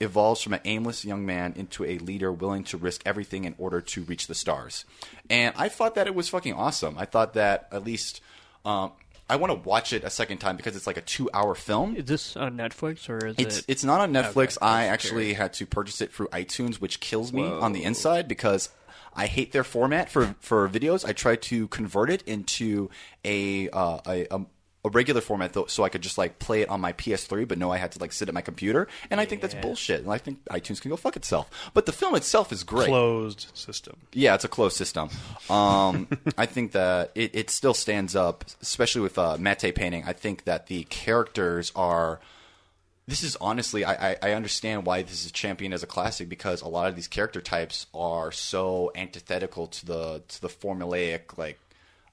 Speaker 1: evolves from an aimless young man into a leader willing to risk everything in order to reach the stars. And I thought that it was fucking awesome. I thought that at least um, I want to watch it a second time because it's like a two-hour film.
Speaker 3: Is this on Netflix or is
Speaker 1: It's
Speaker 3: it?
Speaker 1: it's not on Netflix.
Speaker 3: Okay,
Speaker 1: I actually had to purchase it through iTunes, which kills me on the inside because I hate their format for for videos. I tried to convert it into a uh, a, a a regular format though, so I could just like play it on my PS3, but no, I had to like sit at my computer, and I think that's bullshit. And I think iTunes can go fuck itself. But the film itself is great.
Speaker 4: Closed system.
Speaker 1: Yeah, it's a closed system. Um, I think that it, it still stands up, especially with uh, matte painting. I think that the characters are. This is honestly, I, I, I understand why this is championed as a classic because a lot of these character types are so antithetical to the to the formulaic like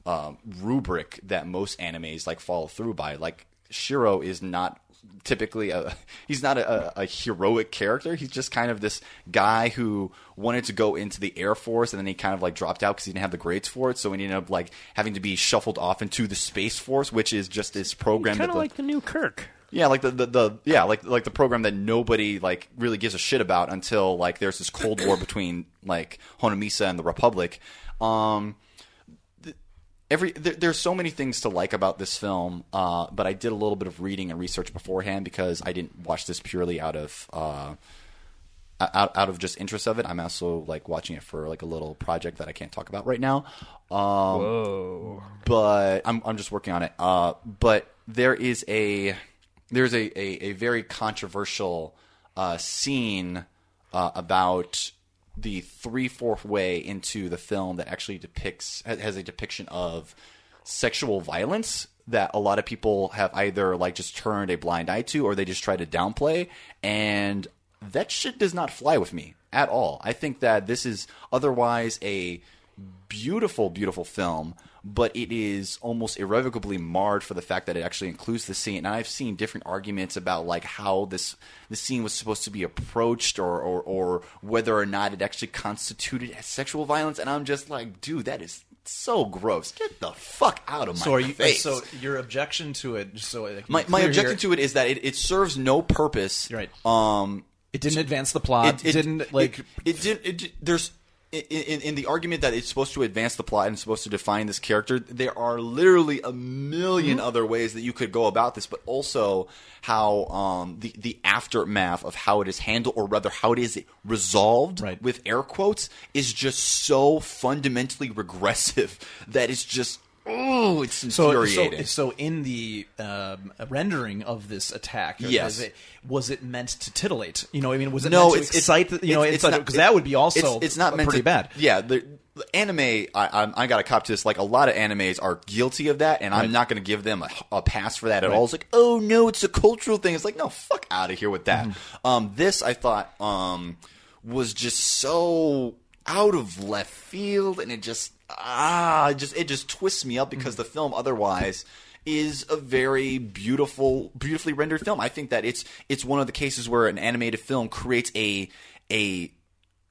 Speaker 1: um, rubric that most animes like follow through by. Like Shiro is not typically a he's not a, a, heroic character. He's just kind of this guy who wanted to go into the Air Force and then he kind of like dropped out because he didn't have the grades for it. So he ended up like having to be shuffled off into the Space Force, which is just this program.
Speaker 3: kind of like the new Kirk.
Speaker 1: Yeah, like the, the, the yeah, like like the program that nobody like really gives a shit about until like there's this cold war between like Honnêamise and the Republic. Um, every there, there's so many things to like about this film, uh, but I did a little bit of reading and research beforehand because I didn't watch this purely out of. Uh, out, out of just interest of it, I'm also like watching it for like a little project that I can't talk about right now. Um,
Speaker 3: Whoa.
Speaker 1: but I'm I'm just working on it. Uh, but there is a there's a a, a very controversial uh, scene uh, about the three fourth way into the film that actually depicts has- a depiction of sexual violence that a lot of people have either like just turned a blind eye to or they just try to downplay and that shit does not fly with me at all. I think that this is otherwise a beautiful, beautiful film, but it is almost irrevocably marred for the fact that it actually includes the scene. And I've seen different arguments about like how this the scene was supposed to be approached, or or, or whether or not it actually constituted sexual violence. And I'm just like, dude, that is so gross. Get the fuck out of my
Speaker 2: So, are you,
Speaker 1: face.
Speaker 2: so your objection to it? So it
Speaker 1: my my objection
Speaker 2: here,
Speaker 1: to it is that it, it serves no purpose.
Speaker 2: Right.
Speaker 1: Um,
Speaker 2: it didn't advance the plot. It, didn't like.
Speaker 1: it, it did it, there's in, in, in the argument that it's supposed to advance the plot and supposed to define this character there are literally a 1000000
Speaker 2: Mm-hmm.
Speaker 1: other ways that you could go about this but also how um, the the aftermath of how it is handled or rather how it is resolved
Speaker 2: Right.
Speaker 1: with air quotes is just so fundamentally regressive that it's just oh it's
Speaker 2: so, so,
Speaker 1: infuriating
Speaker 2: so in the um, rendering of this attack,
Speaker 1: Yes.
Speaker 2: was it, was it meant to titillate? You know, I mean, was it
Speaker 1: no,
Speaker 2: meant to
Speaker 1: it's
Speaker 2: excite? the, you know, it's, because that would be also
Speaker 1: it's, it's not meant
Speaker 2: pretty
Speaker 1: to,
Speaker 2: bad.
Speaker 1: Yeah, the, the anime. I, I I got to cop to this. Like a lot of animes are guilty of that, and I'm not going to give them a, a pass for that at all. It's like, oh no, it's a cultural thing. It's like, no, fuck out of here with that.
Speaker 2: Mm-hmm.
Speaker 1: Um, this I thought um was just so out of left field, and it just ah, it just it just twists me up because the film otherwise is a very beautiful, beautifully rendered film. I think that it's it's one of the cases where an animated film creates a a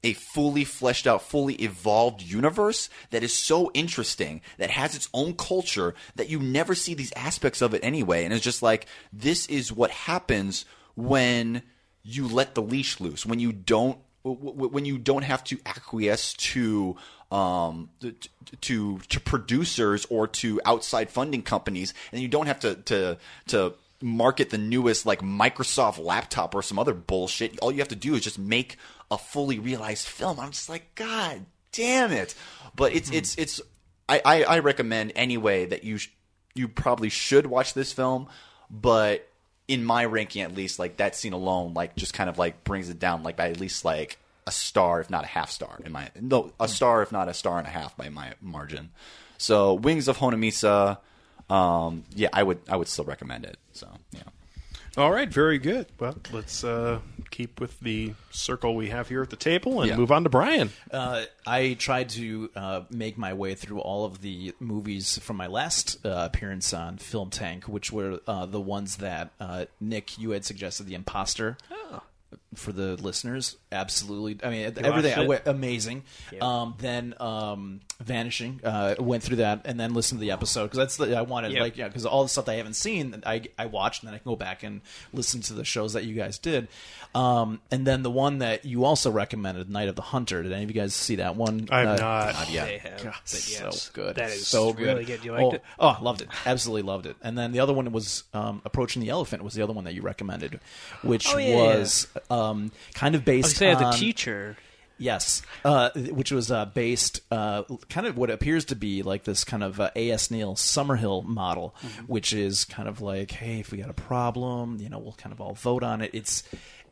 Speaker 1: a fully fleshed out, fully evolved universe that is so interesting, that has its own culture, that you never see these aspects of it anyway. And it's just like, this is what happens when you let the leash loose, when you don't. When you don't have to acquiesce to um, to to to producers or to outside funding companies, and you don't have to to to market the newest like Microsoft laptop or some other bullshit. All you have to do is just make a fully realized film. I'm just like, God damn it! But it's it's it's. I, I, I recommend anyway that you sh- you probably should watch this film, but in my ranking at least, like that scene alone, like just kind of like brings it down like by at least like a star, if not a half star. In my no, a star, if not a star and a half by my margin. So Wings of Honnêamise, um, yeah, I would I would still recommend it. So yeah.
Speaker 4: All right, very good. Well, let's uh, keep with the circle we have here at the table and
Speaker 1: Yeah.
Speaker 4: move on to Brian.
Speaker 2: Uh, I tried to uh, make my way through all of the movies from my last uh, appearance on Film Tank, which were uh, the ones that uh, Nick you had suggested, The Imposter. For the listeners, absolutely. I mean, everything I
Speaker 3: it?
Speaker 2: went, amazing. Um, then um, Vanishing, uh, went through that, and then listened to the episode because that's the, I wanted
Speaker 3: Yep.
Speaker 2: like yeah because all the stuff I haven't seen I I watched, and then I can go back and listen to the shows that you guys did. Um, and then the one that you also recommended, Night of the Hunter. Did any of you guys see that one?
Speaker 4: I'm
Speaker 2: Uh,
Speaker 4: not.
Speaker 1: Yeah.
Speaker 3: They have,
Speaker 2: God,
Speaker 3: but
Speaker 2: so good.
Speaker 3: That is
Speaker 2: so good.
Speaker 3: really good. You liked
Speaker 2: oh,
Speaker 3: it?
Speaker 2: Oh, loved it. Absolutely loved it. And then the other one was um, Approaching the Elephant was the other one that you recommended, which
Speaker 3: Oh, yeah,
Speaker 2: was um, kind of
Speaker 3: I
Speaker 2: based
Speaker 3: saying, as
Speaker 2: on
Speaker 3: a teacher,
Speaker 2: Yes, uh, which was uh, based uh, kind of what appears to be like this kind of uh, A.S. Neill Summerhill model, which is kind of like, hey, if we got a problem, you know, we'll kind of all vote on it. It's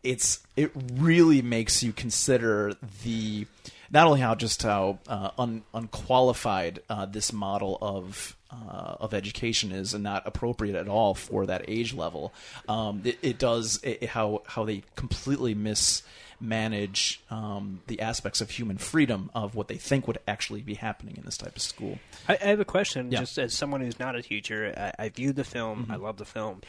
Speaker 2: it's it really makes you consider the not only how just how uh, un, unqualified uh, this model of uh, of education is and not appropriate at all for that age level. Um, it, it does it, how how they completely mismanage um, the aspects of human freedom of what they think would actually be happening in this type of school.
Speaker 3: I, I have a question.
Speaker 2: Yeah.
Speaker 3: Just as someone who's not a teacher, I, I viewed the film. I love the film.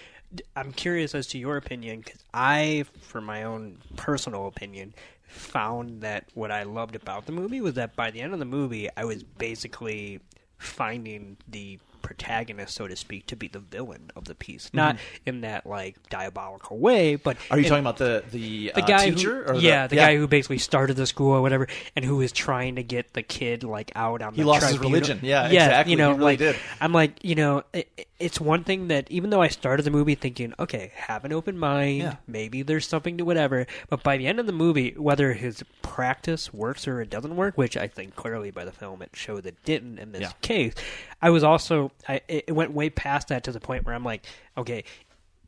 Speaker 3: I'm curious as to your opinion because I, for my own personal opinion, found that what I loved about the movie was that by the end of the movie, I was basically finding the protagonist, so to speak, to be the villain of the piece. Not in that like diabolical way, but
Speaker 2: Are you
Speaker 3: in-
Speaker 2: talking about the the,
Speaker 3: the
Speaker 2: uh,
Speaker 3: guy
Speaker 2: teacher?
Speaker 3: who,
Speaker 2: or
Speaker 3: yeah, the guy who basically started the school or whatever, and who is trying to get the kid like out on.
Speaker 2: He
Speaker 3: the
Speaker 2: lost his religion. Yeah,
Speaker 3: yeah,
Speaker 2: exactly.
Speaker 3: You know,
Speaker 2: He really
Speaker 3: like,
Speaker 2: did.
Speaker 3: I'm like, you know, it, it's one thing that even though I started the movie thinking, okay, have an open mind,
Speaker 2: Yeah.
Speaker 3: maybe there's something to whatever, but by the end of the movie, whether his practice works or it doesn't work, which I think clearly by the film it showed that didn't in this
Speaker 2: Yeah.
Speaker 3: case, I was also, I it it went way past that to the point where I'm like, okay.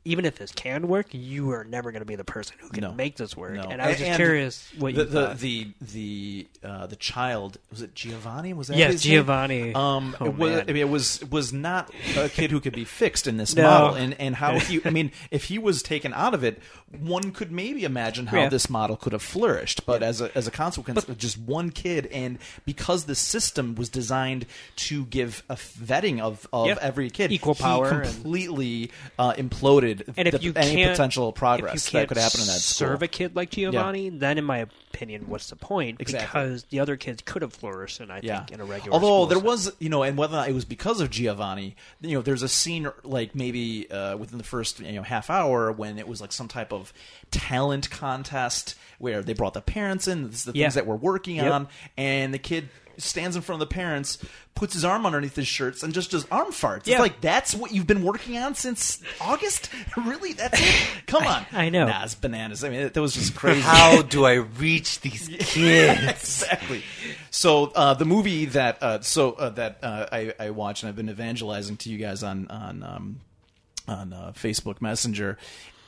Speaker 3: Even if this can work, you are never going to be the person who can
Speaker 2: No.
Speaker 3: make this work.
Speaker 2: No.
Speaker 3: And I was just
Speaker 2: And
Speaker 3: curious what
Speaker 2: the
Speaker 3: you
Speaker 2: the
Speaker 3: thought.
Speaker 2: the the, uh, the child was it Giovanni? Was that
Speaker 3: Yes,
Speaker 2: his name?
Speaker 3: Giovanni.
Speaker 2: Um,
Speaker 3: Oh,
Speaker 2: it was,
Speaker 3: man.
Speaker 2: I mean, it was was not a kid who could be fixed in this
Speaker 3: No.
Speaker 2: model, and and how he. I mean, if he was taken out of it, one could maybe imagine how
Speaker 3: Yeah.
Speaker 2: this model could have flourished. But as a as a consequence of just one kid, and because the system was designed to give a vetting of of
Speaker 3: Yep.
Speaker 2: every kid,
Speaker 3: Equal
Speaker 2: he
Speaker 3: power and-
Speaker 2: completely uh, imploded.
Speaker 3: And if
Speaker 2: the-
Speaker 3: you
Speaker 2: any potential progress that could happen in that school.
Speaker 3: serve a kid like Giovanni, then in my opinion, what's the point?
Speaker 2: Exactly.
Speaker 3: Because the other kids could have flourished, and I think in a regular.
Speaker 2: Way.
Speaker 3: Although
Speaker 2: there was, you know, and whether or not it was because of Giovanni, you know, there's a scene like maybe uh, within the first you know half hour when it was like some type of talent contest where they brought the parents in, this is the
Speaker 3: Yeah.
Speaker 2: things that we're working
Speaker 3: Yep.
Speaker 2: on, and the kid stands in front of the parents, puts his arm underneath his shirts, and just does arm farts.
Speaker 3: Yeah.
Speaker 2: It's like that's what you've been working on since August. really? That's it? Come on.
Speaker 3: I know.
Speaker 2: Nah, it's bananas. I mean, that was just crazy.
Speaker 1: How do I reach these kids?
Speaker 2: exactly. So uh, the movie that uh, so uh, that uh, I, I watched and I've been evangelizing to you guys on on um, on uh, Facebook Messenger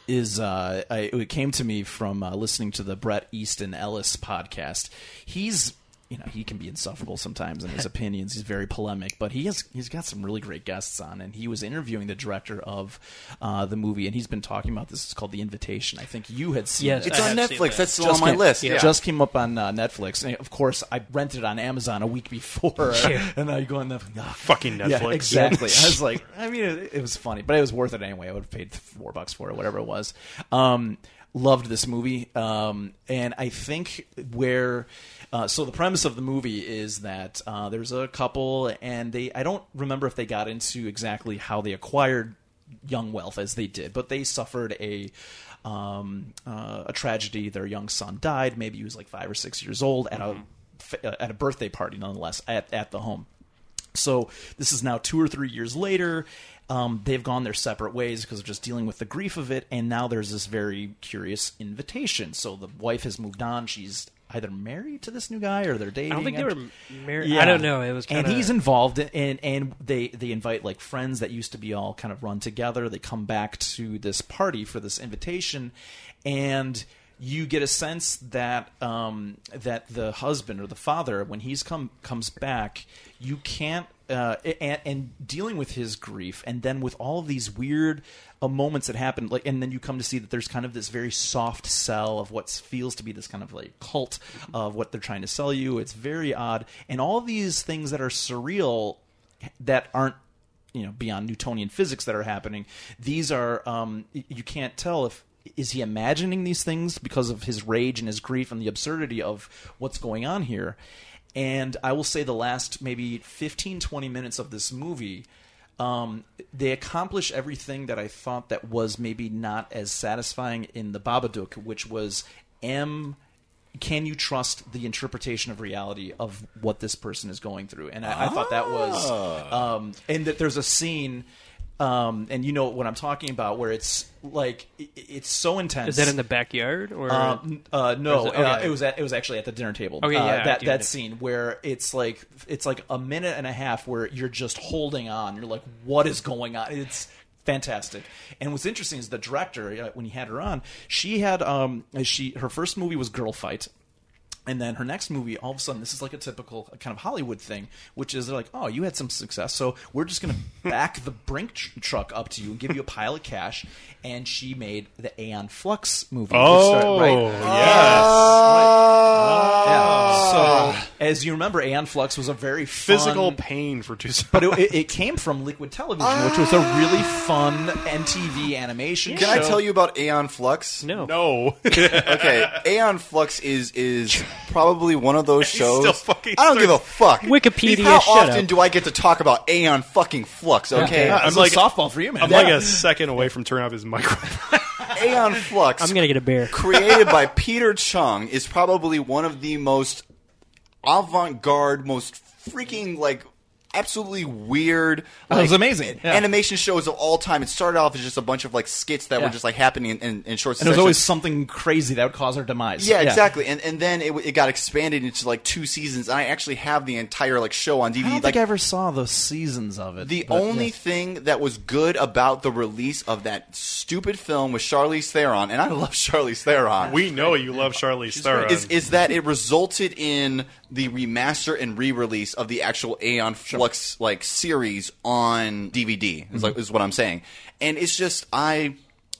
Speaker 2: is uh, I, it came to me from uh, listening to the Bret Easton Ellis podcast. He's you know he can be insufferable sometimes in his opinions. He's very polemic, but he has he's got some really great guests on, and he was interviewing the director of uh, the movie, and he's been talking about this. It's called The Invitation. I think you had seen
Speaker 3: Yes,
Speaker 2: it.
Speaker 1: It's
Speaker 3: I
Speaker 1: on Netflix.
Speaker 3: that.
Speaker 1: That's still on my
Speaker 2: came,
Speaker 1: list. Yeah.
Speaker 2: Just came up on uh, Netflix. And of course, I rented it on Amazon a week before,
Speaker 3: Yeah.
Speaker 2: and now you go on the ah,
Speaker 4: Fucking
Speaker 2: Yeah,
Speaker 4: Netflix.
Speaker 2: exactly. I was like, I mean, it, it was funny, but it was worth it anyway. I would have paid four bucks for it, whatever it was. Um, loved this movie, um, and I think where. Uh, so the premise of the movie is that uh, there's a couple, and they I don't remember if they got into exactly how they acquired young wealth as they did, but they suffered a um, uh, a tragedy. Their young son died. Maybe he was like five or six years old at a at a birthday party, nonetheless, at at the home. So this is now two or three years later. Um, they've gone their separate ways because of just dealing with the grief of it, and now there's this very curious invitation. So the wife has moved on; she's either married to this new guy or they're dating.
Speaker 3: I don't think they were married. I don't know. It was kind
Speaker 2: and he's involved, in, and and they they invite like friends that used to be all kind of run together. They come back to this party for this invitation, and you get a sense that um, that the husband or the father, when he's come comes back, you can't. Uh, and, and dealing with his grief, and then with all of these weird uh, moments that happen, like, and then you come to see that there's kind of this very soft sell of what feels to be this kind of like cult of what they're trying to sell you. It's very odd, and all these things that are surreal that aren't you know beyond Newtonian physics that are happening. These are um, you can't tell if is he imagining these things because of his rage and his grief and the absurdity of what's going on here. And I will say the last maybe 15, 20 minutes of this movie, um, they accomplish everything that I thought that was maybe not as satisfying in the Babadook, which was am can you trust the interpretation of reality of what this person is going through? And I, I thought that was,
Speaker 3: Ah.
Speaker 2: um, and that there's a scene, um, and you know what I'm talking about, where it's like it, it's so intense.
Speaker 3: Is that in the backyard or?
Speaker 2: Um, uh, no,
Speaker 3: Or is it-
Speaker 2: uh, it was at, it was actually at the dinner table.
Speaker 3: Okay,
Speaker 2: uh,
Speaker 3: yeah, I
Speaker 2: that that scene where it's like it's like a minute and a half where you're just holding on. You're like, what is going on? It's fantastic. And what's interesting is the director uh, when he had her on, she had um she her first movie was Girlfight. And then her next movie, all of a sudden, this is like a typical kind of Hollywood thing, which is they're like, "Oh, you had some success, so we're just going to back the Brink tr- truck up to you and give you a pile of cash." And she made the Aeon Flux movie. which started-
Speaker 4: Oh,
Speaker 2: right?
Speaker 4: yes.
Speaker 2: Yeah. So as as you remember, Aeon Flux was a very fun,
Speaker 4: Physical pain for two.
Speaker 2: but it, it, it came from Liquid Television, which was a really fun MTV animation.
Speaker 1: Can I tell you about Aeon Flux?
Speaker 3: No.
Speaker 4: no.
Speaker 1: Okay, Aeon Flux is is probably one of those shows.
Speaker 4: still fucking
Speaker 1: I don't give a fuck.
Speaker 3: Wikipedia,
Speaker 1: How
Speaker 3: shut
Speaker 1: often
Speaker 3: up.
Speaker 1: do I get to talk about Aeon fucking Flux? Okay,
Speaker 2: Yeah,
Speaker 4: I'm
Speaker 2: it's
Speaker 4: like-
Speaker 2: a softball for you, man.
Speaker 4: I'm like a second away from turning off his microphone.
Speaker 1: Aeon Flux.
Speaker 3: I'm gonna get a beer.
Speaker 1: created by Peter Chung is probably one of the most avant-garde, most freaking like absolutely weird.
Speaker 2: Oh, it was amazing. Yeah.
Speaker 1: Animation shows of all time. It started off as just a bunch of like skits that
Speaker 2: Yeah.
Speaker 1: were just like happening in, in, in short
Speaker 2: and it was always something crazy that would cause our demise.
Speaker 1: Yeah, exactly. And and then it, it got expanded into like two seasons. And I actually have the entire like show on DVD.
Speaker 2: I don't
Speaker 1: like
Speaker 2: think I ever saw the seasons of it.
Speaker 1: the
Speaker 2: but,
Speaker 1: only
Speaker 2: yeah.
Speaker 1: thing that was good about the release of that stupid film with Charlize Theron, and I love Charlize Theron.
Speaker 4: we know you love Charlize Theron.
Speaker 1: is, is that it resulted in the remaster and re-release of the actual Aeon Flux like series on DVD. Is like mm-hmm. is what I'm saying, and it's just I.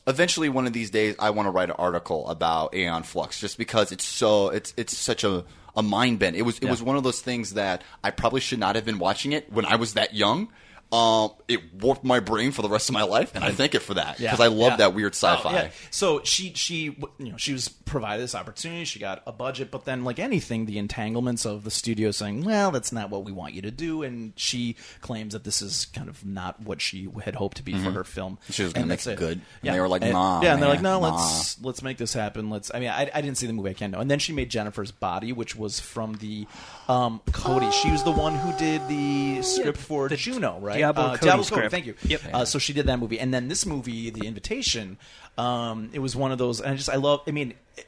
Speaker 1: Eventually, one of these days, I want to write an article about Aeon Flux, just because it's so it's it's such a a mind bend. It was it was one of those things that I probably should not have been watching it when I was that young. Um, it warped my brain for the rest of my life, and I thank it for that
Speaker 2: Yeah,
Speaker 1: because I love
Speaker 2: yeah.
Speaker 1: that weird sci-fi.
Speaker 2: Oh, yeah. So she she you know she was provided this opportunity. She got a budget, but then like anything, the entanglements of the studio saying, "Well, that's not what we want you to do," and she claims that this is kind of not what she had hoped to be for her film.
Speaker 1: She was gonna make it good. And
Speaker 2: Yeah,
Speaker 1: they were like,
Speaker 2: And-
Speaker 1: "Nah,
Speaker 2: Yeah, and they're like, "No,
Speaker 1: nah."
Speaker 2: let's let's make this happen." Let's. I mean, I, I didn't see the movie. I can't know. And then she made Jennifer's Body, which was from the um, Cody. She was the one who did the script for
Speaker 3: the
Speaker 2: Juno, right?
Speaker 3: Diablo
Speaker 2: Uh,
Speaker 3: Cody
Speaker 2: Diablo
Speaker 3: script.
Speaker 2: Thank you.
Speaker 3: Yep.
Speaker 2: Uh, so she did that movie, and then this movie, The Invitation, um, it was one of those. And I just, I love. I mean, it-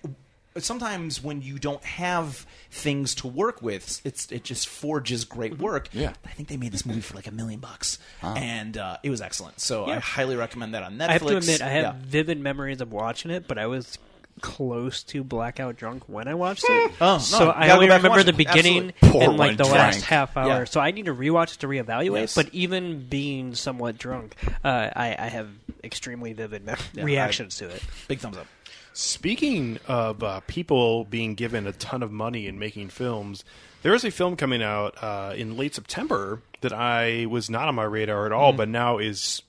Speaker 2: sometimes when you don't have things to work with, it's it just forges great work.
Speaker 1: Yeah.
Speaker 2: I think they made this movie for like a million bucks, and uh, it was excellent. So I highly recommend that on Netflix.
Speaker 3: I have to admit, I have
Speaker 2: Yeah.
Speaker 3: vivid memories of watching it, but I was close to blackout drunk when I watched it.
Speaker 2: Oh, no,
Speaker 3: so I
Speaker 2: gotta
Speaker 3: only
Speaker 2: go back and
Speaker 3: remember
Speaker 2: watch
Speaker 3: the
Speaker 2: it.
Speaker 3: beginning
Speaker 1: Absolutely.
Speaker 3: and
Speaker 1: Poor
Speaker 3: like the
Speaker 1: one
Speaker 3: last
Speaker 1: drank.
Speaker 3: half hour.
Speaker 2: Yeah.
Speaker 3: So I need to rewatch it to reevaluate.
Speaker 2: Yes.
Speaker 3: But even being somewhat drunk, uh, I, I have extremely vivid mem- reactions to it.
Speaker 2: Big thumbs up.
Speaker 4: Speaking of uh, people being given a ton of money and making films, there is a film coming out uh, in late September that I was not on my radar at all, but now is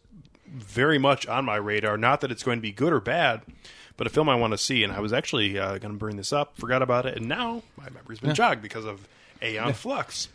Speaker 4: very much on my radar. Not that it's going to be good or bad, but a film I want to see. And I was actually uh, going to bring this up, forgot about it, and now my memory's been jogged because of Aeon Flux.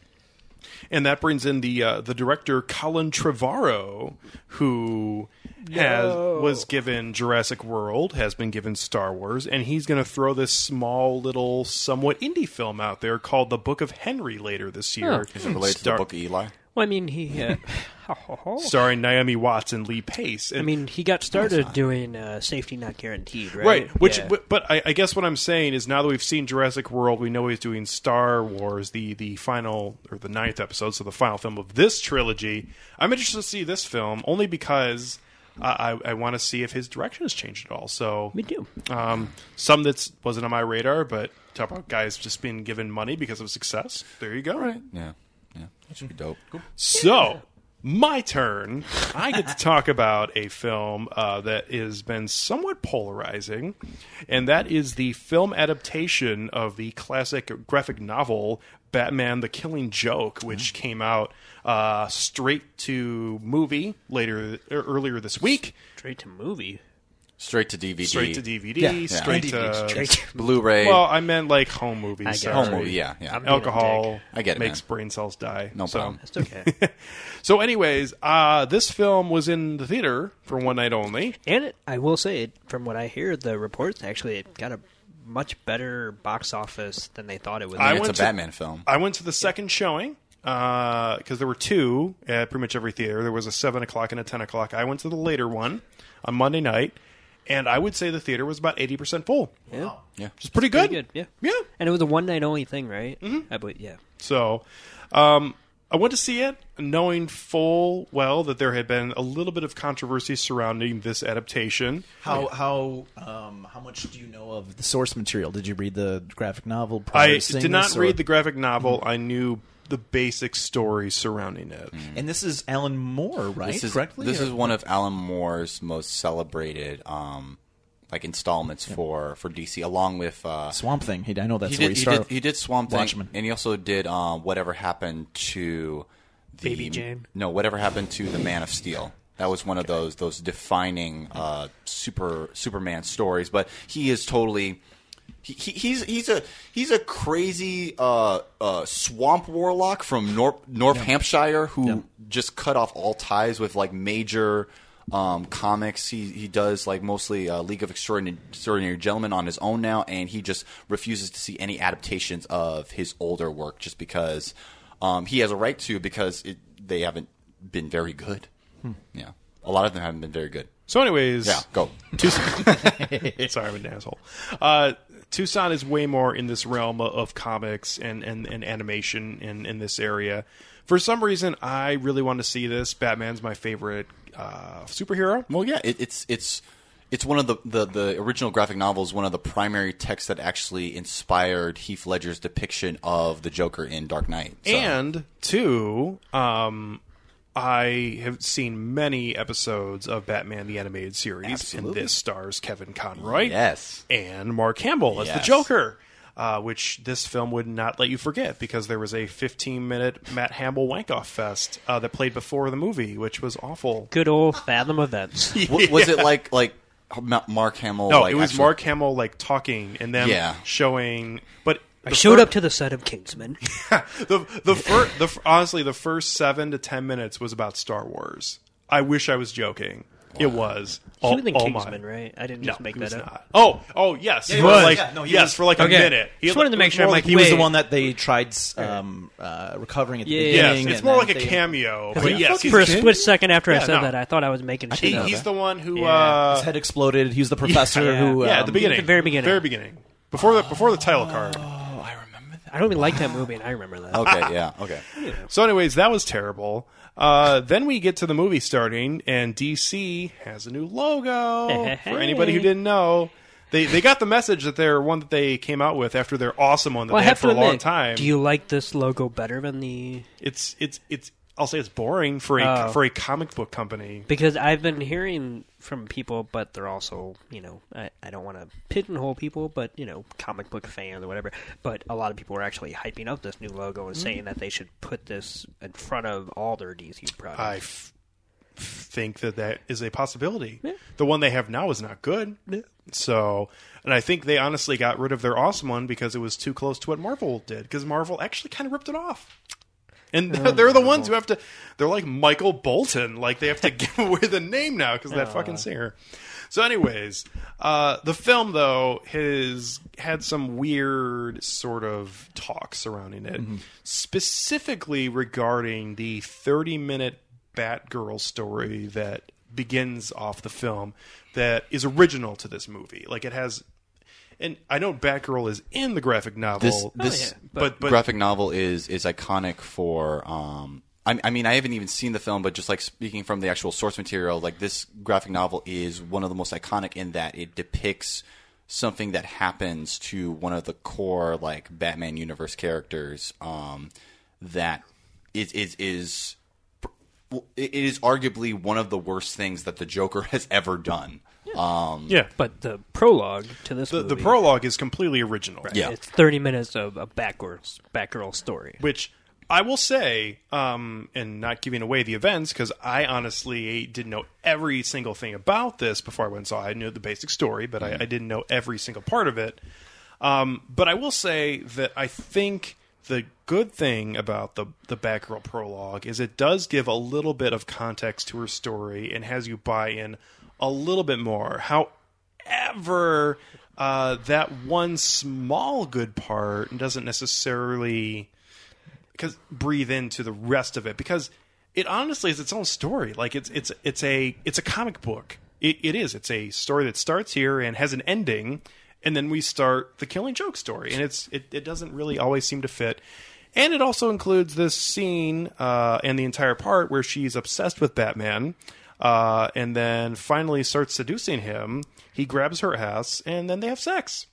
Speaker 4: And that brings in the uh, the director Colin Trevorrow, who has was given Jurassic World, has been given Star Wars, and he's going to throw this small little, somewhat indie film out there called The Book of Henry later this year.
Speaker 1: Is it related to the Book of Eli?
Speaker 3: Well, I mean, he. Uh,
Speaker 4: starring Naomi Watts and Lee Pace.
Speaker 3: I mean, he got started doing uh, Safety Not Guaranteed, right?
Speaker 4: Right, which,
Speaker 3: Yeah.
Speaker 4: but, but I, I guess what I'm saying is now that we've seen Jurassic World, we know he's doing Star Wars, the the final or the ninth episode, so the final film of this trilogy. I'm interested to see this film only because uh, I, I want to see if his direction has changed at all. So
Speaker 3: Me too.
Speaker 4: Um, some that wasn't on my radar, but talk about guys just being given money because of success. There you go. Right.
Speaker 1: Yeah, yeah, that should be dope.
Speaker 4: So, my turn. I get to talk about a film uh, that has been somewhat polarizing, and that is the film adaptation of the classic graphic novel Batman: The Killing Joke, which came out uh, straight to movie later er, earlier this week.
Speaker 3: Straight to movie.
Speaker 1: Straight to DVD.
Speaker 4: Straight to DVD.
Speaker 2: Yeah.
Speaker 4: Straight to.
Speaker 3: Straight to
Speaker 1: Bluray.
Speaker 4: Well, I meant like home movies.
Speaker 3: I get
Speaker 4: sorry.
Speaker 1: home movie. Yeah, yeah.
Speaker 3: I'm
Speaker 4: Alcohol.
Speaker 1: I get it,
Speaker 4: makes
Speaker 1: man.
Speaker 4: brain cells die.
Speaker 1: no
Speaker 4: So-
Speaker 1: problem.
Speaker 3: That's okay.
Speaker 4: So, anyways, uh, this film was in the theater for one night only.
Speaker 3: and it, I will say, it, from what I hear, the reports actually it got a much better box office than they thought it would.
Speaker 4: I
Speaker 1: it's
Speaker 4: went
Speaker 1: a
Speaker 4: to-
Speaker 1: Batman film.
Speaker 4: I went to the second showing because there were two at pretty much every theater. There was a seven o'clock and a ten o'clock. I went to the later one on Monday night, and I would say the theater was about eighty percent full,
Speaker 3: yeah.
Speaker 1: yeah.
Speaker 4: which is pretty good.
Speaker 3: Pretty good, yeah.
Speaker 4: Yeah.
Speaker 3: And it was a one night only thing, right? Mm-hmm. I believe, yeah.
Speaker 4: So, um, I went to see it knowing full well that there had been a little bit of controversy surrounding this adaptation.
Speaker 2: How how um, how much do you know of the source material? Did you read the graphic novel? Prior
Speaker 4: I
Speaker 2: to
Speaker 4: did not
Speaker 2: this, or-
Speaker 4: read the graphic novel. I knew the basic story surrounding it.
Speaker 2: And this is Alan Moore, right?
Speaker 1: This is
Speaker 2: Correctly?
Speaker 1: this
Speaker 2: Or-
Speaker 1: is one of Alan Moore's most celebrated um, like installments for for DC, along with uh,
Speaker 2: Swamp Thing. He, I know that's
Speaker 1: he
Speaker 2: where
Speaker 1: did,
Speaker 2: he
Speaker 1: he
Speaker 2: started.
Speaker 1: did he did Swamp Thing,
Speaker 2: Watchmen.
Speaker 1: and he also did um, whatever happened to the,
Speaker 3: Baby Jane?
Speaker 1: No, whatever happened to the Man of Steel. That was one of those those defining uh, super Superman stories. But he is totally. He, he- he's he's a he's a crazy uh, uh, swamp warlock from North North Hampshire who just cut off all ties with like major um, comics. He he does like mostly uh, League of Extraordinary, Extraordinary Gentlemen on his own now, and he just refuses to see any adaptations of his older work just because um, he has a right to because it, they haven't been very good. Yeah, a lot of them haven't been very good.
Speaker 4: So, anyways,
Speaker 1: Yeah, go.
Speaker 4: Sorry, I'm an asshole. Uh, Toussaint is way more in this realm of, comics and, and, and animation in, in this area. For some reason, I really want to see this. Batman's my favorite uh, superhero.
Speaker 1: Well, yeah, it, it's it's it's one of the, the the original graphic novels. One of the primary texts that actually inspired Heath Ledger's depiction of the Joker in Dark Knight. So-
Speaker 4: And two, um, I have seen many episodes of Batman the Animated Series,
Speaker 1: Absolutely.
Speaker 4: and this stars Kevin Conroy
Speaker 1: yes,
Speaker 4: and Mark Hamill as the Joker. Uh, which this film would not let you forget because there was a 15 minute Mark Hamill wank off fest uh, that played before the movie, which was awful.
Speaker 3: Good old Fathom events.
Speaker 1: W- was it like like Mark Hamill?
Speaker 4: No,
Speaker 1: like,
Speaker 4: it was
Speaker 1: actually-
Speaker 4: Mark Hamill like talking and then
Speaker 1: Yeah.
Speaker 4: showing. But
Speaker 3: I showed
Speaker 4: fir-
Speaker 3: up to the set of Kingsman.
Speaker 4: the the fir- the honestly the first seven to ten minutes was about Star Wars. I wish I was joking. It was.
Speaker 3: He
Speaker 4: Oh,
Speaker 3: was in
Speaker 4: oh my.
Speaker 3: Right? I didn't
Speaker 4: No,
Speaker 3: make
Speaker 4: he
Speaker 3: that
Speaker 4: was
Speaker 3: up.
Speaker 4: not. Oh, oh yes,
Speaker 2: he
Speaker 4: for
Speaker 2: was.
Speaker 4: like
Speaker 2: Yeah, no, he
Speaker 4: yes
Speaker 2: was.
Speaker 4: for like a
Speaker 3: Okay.
Speaker 4: minute. He
Speaker 3: Just wanted to make
Speaker 4: was
Speaker 3: sure I'm
Speaker 4: like-
Speaker 3: like,
Speaker 2: He was the one that they tried um, uh, recovering at the
Speaker 3: Yeah.
Speaker 2: beginning.
Speaker 4: Yes, it's more like a
Speaker 2: they-
Speaker 4: cameo.
Speaker 3: For
Speaker 4: But yes,
Speaker 3: For a split second after I said
Speaker 4: no.
Speaker 3: that, I thought I was making
Speaker 4: he-
Speaker 3: shit up.
Speaker 4: he's the one who.
Speaker 3: Yeah.
Speaker 4: Uh,
Speaker 2: His head exploded. He was the professor who.
Speaker 4: yeah,
Speaker 2: um,
Speaker 4: at the beginning,
Speaker 3: the very beginning.
Speaker 4: very beginning, before the before the title card.
Speaker 3: I don't even like that movie, and I remember that.
Speaker 1: Okay, yeah, okay.
Speaker 4: So, anyways, that was terrible. Uh, then we get to the movie starting, and DC has a new logo. For anybody who didn't know, they they got the message that they're one that they came out with after their awesome one that
Speaker 3: Well, I
Speaker 4: they had
Speaker 3: have
Speaker 4: for
Speaker 3: to
Speaker 4: a long
Speaker 3: admit,
Speaker 4: time.
Speaker 3: do you like this logo better than the?
Speaker 4: it's it's it's. I'll say it's boring for a
Speaker 3: Oh.
Speaker 4: for a comic book company.
Speaker 3: Because I've been hearing from people, but they're also, you know, I, I don't want to pigeonhole people, but you know, comic book fans or whatever. But a lot of people are actually hyping up this new logo and hmm. saying that they should put this in front of all their DC products.
Speaker 4: I f- think that that is a possibility. The one they have now is not good. So, and I think they honestly got rid of their awesome one because it was too close to what Marvel did. Because Marvel actually kind of ripped it off. And they're the ones who have to. They're like Michael Bolton. Like they have to give away the name now because that fucking singer. So, anyways, uh, the film though has had some weird sort of talk surrounding it, specifically regarding the thirty-minute Batgirl story that begins off the film that is original to this movie. Like it has, and I know Batgirl is in the graphic novel.
Speaker 1: This this
Speaker 3: yeah,
Speaker 4: but but
Speaker 1: graphic novel is is iconic for. Um, I, I mean, I haven't even seen the film, but just like speaking from the actual source material, like this graphic novel is one of the most iconic in that it depicts something that happens to one of the core like Batman universe characters. Um, that is is is it is arguably one of the worst things that the Joker has ever done. Um,
Speaker 4: yeah,
Speaker 3: but the prologue to this
Speaker 4: the, the prologue is completely original.
Speaker 1: Yeah.
Speaker 3: it's thirty minutes of a Batgirl Batgirl story.
Speaker 4: which I will say, um, and not giving away the events, because I honestly didn't know every single thing about this before I went and saw. it. I knew the basic story, but I, I didn't know every single part of it. Um, but I will say that I think the good thing about the the Batgirl prologue is it does give a little bit of context to her story and has you buy in a little bit more. However, uh, that one small good part doesn't necessarily because breathe into the rest of it because it honestly is its own story. Like it's it's it's a it's a comic book. It, it is. It's a story that starts here and has an ending, and then we start the Killing Joke story, and it's it, it doesn't really always seem to fit. And it also includes this scene uh, and the entire part where she's obsessed with Batman, uh, and then finally starts seducing him. He grabs her ass, and then they have sex.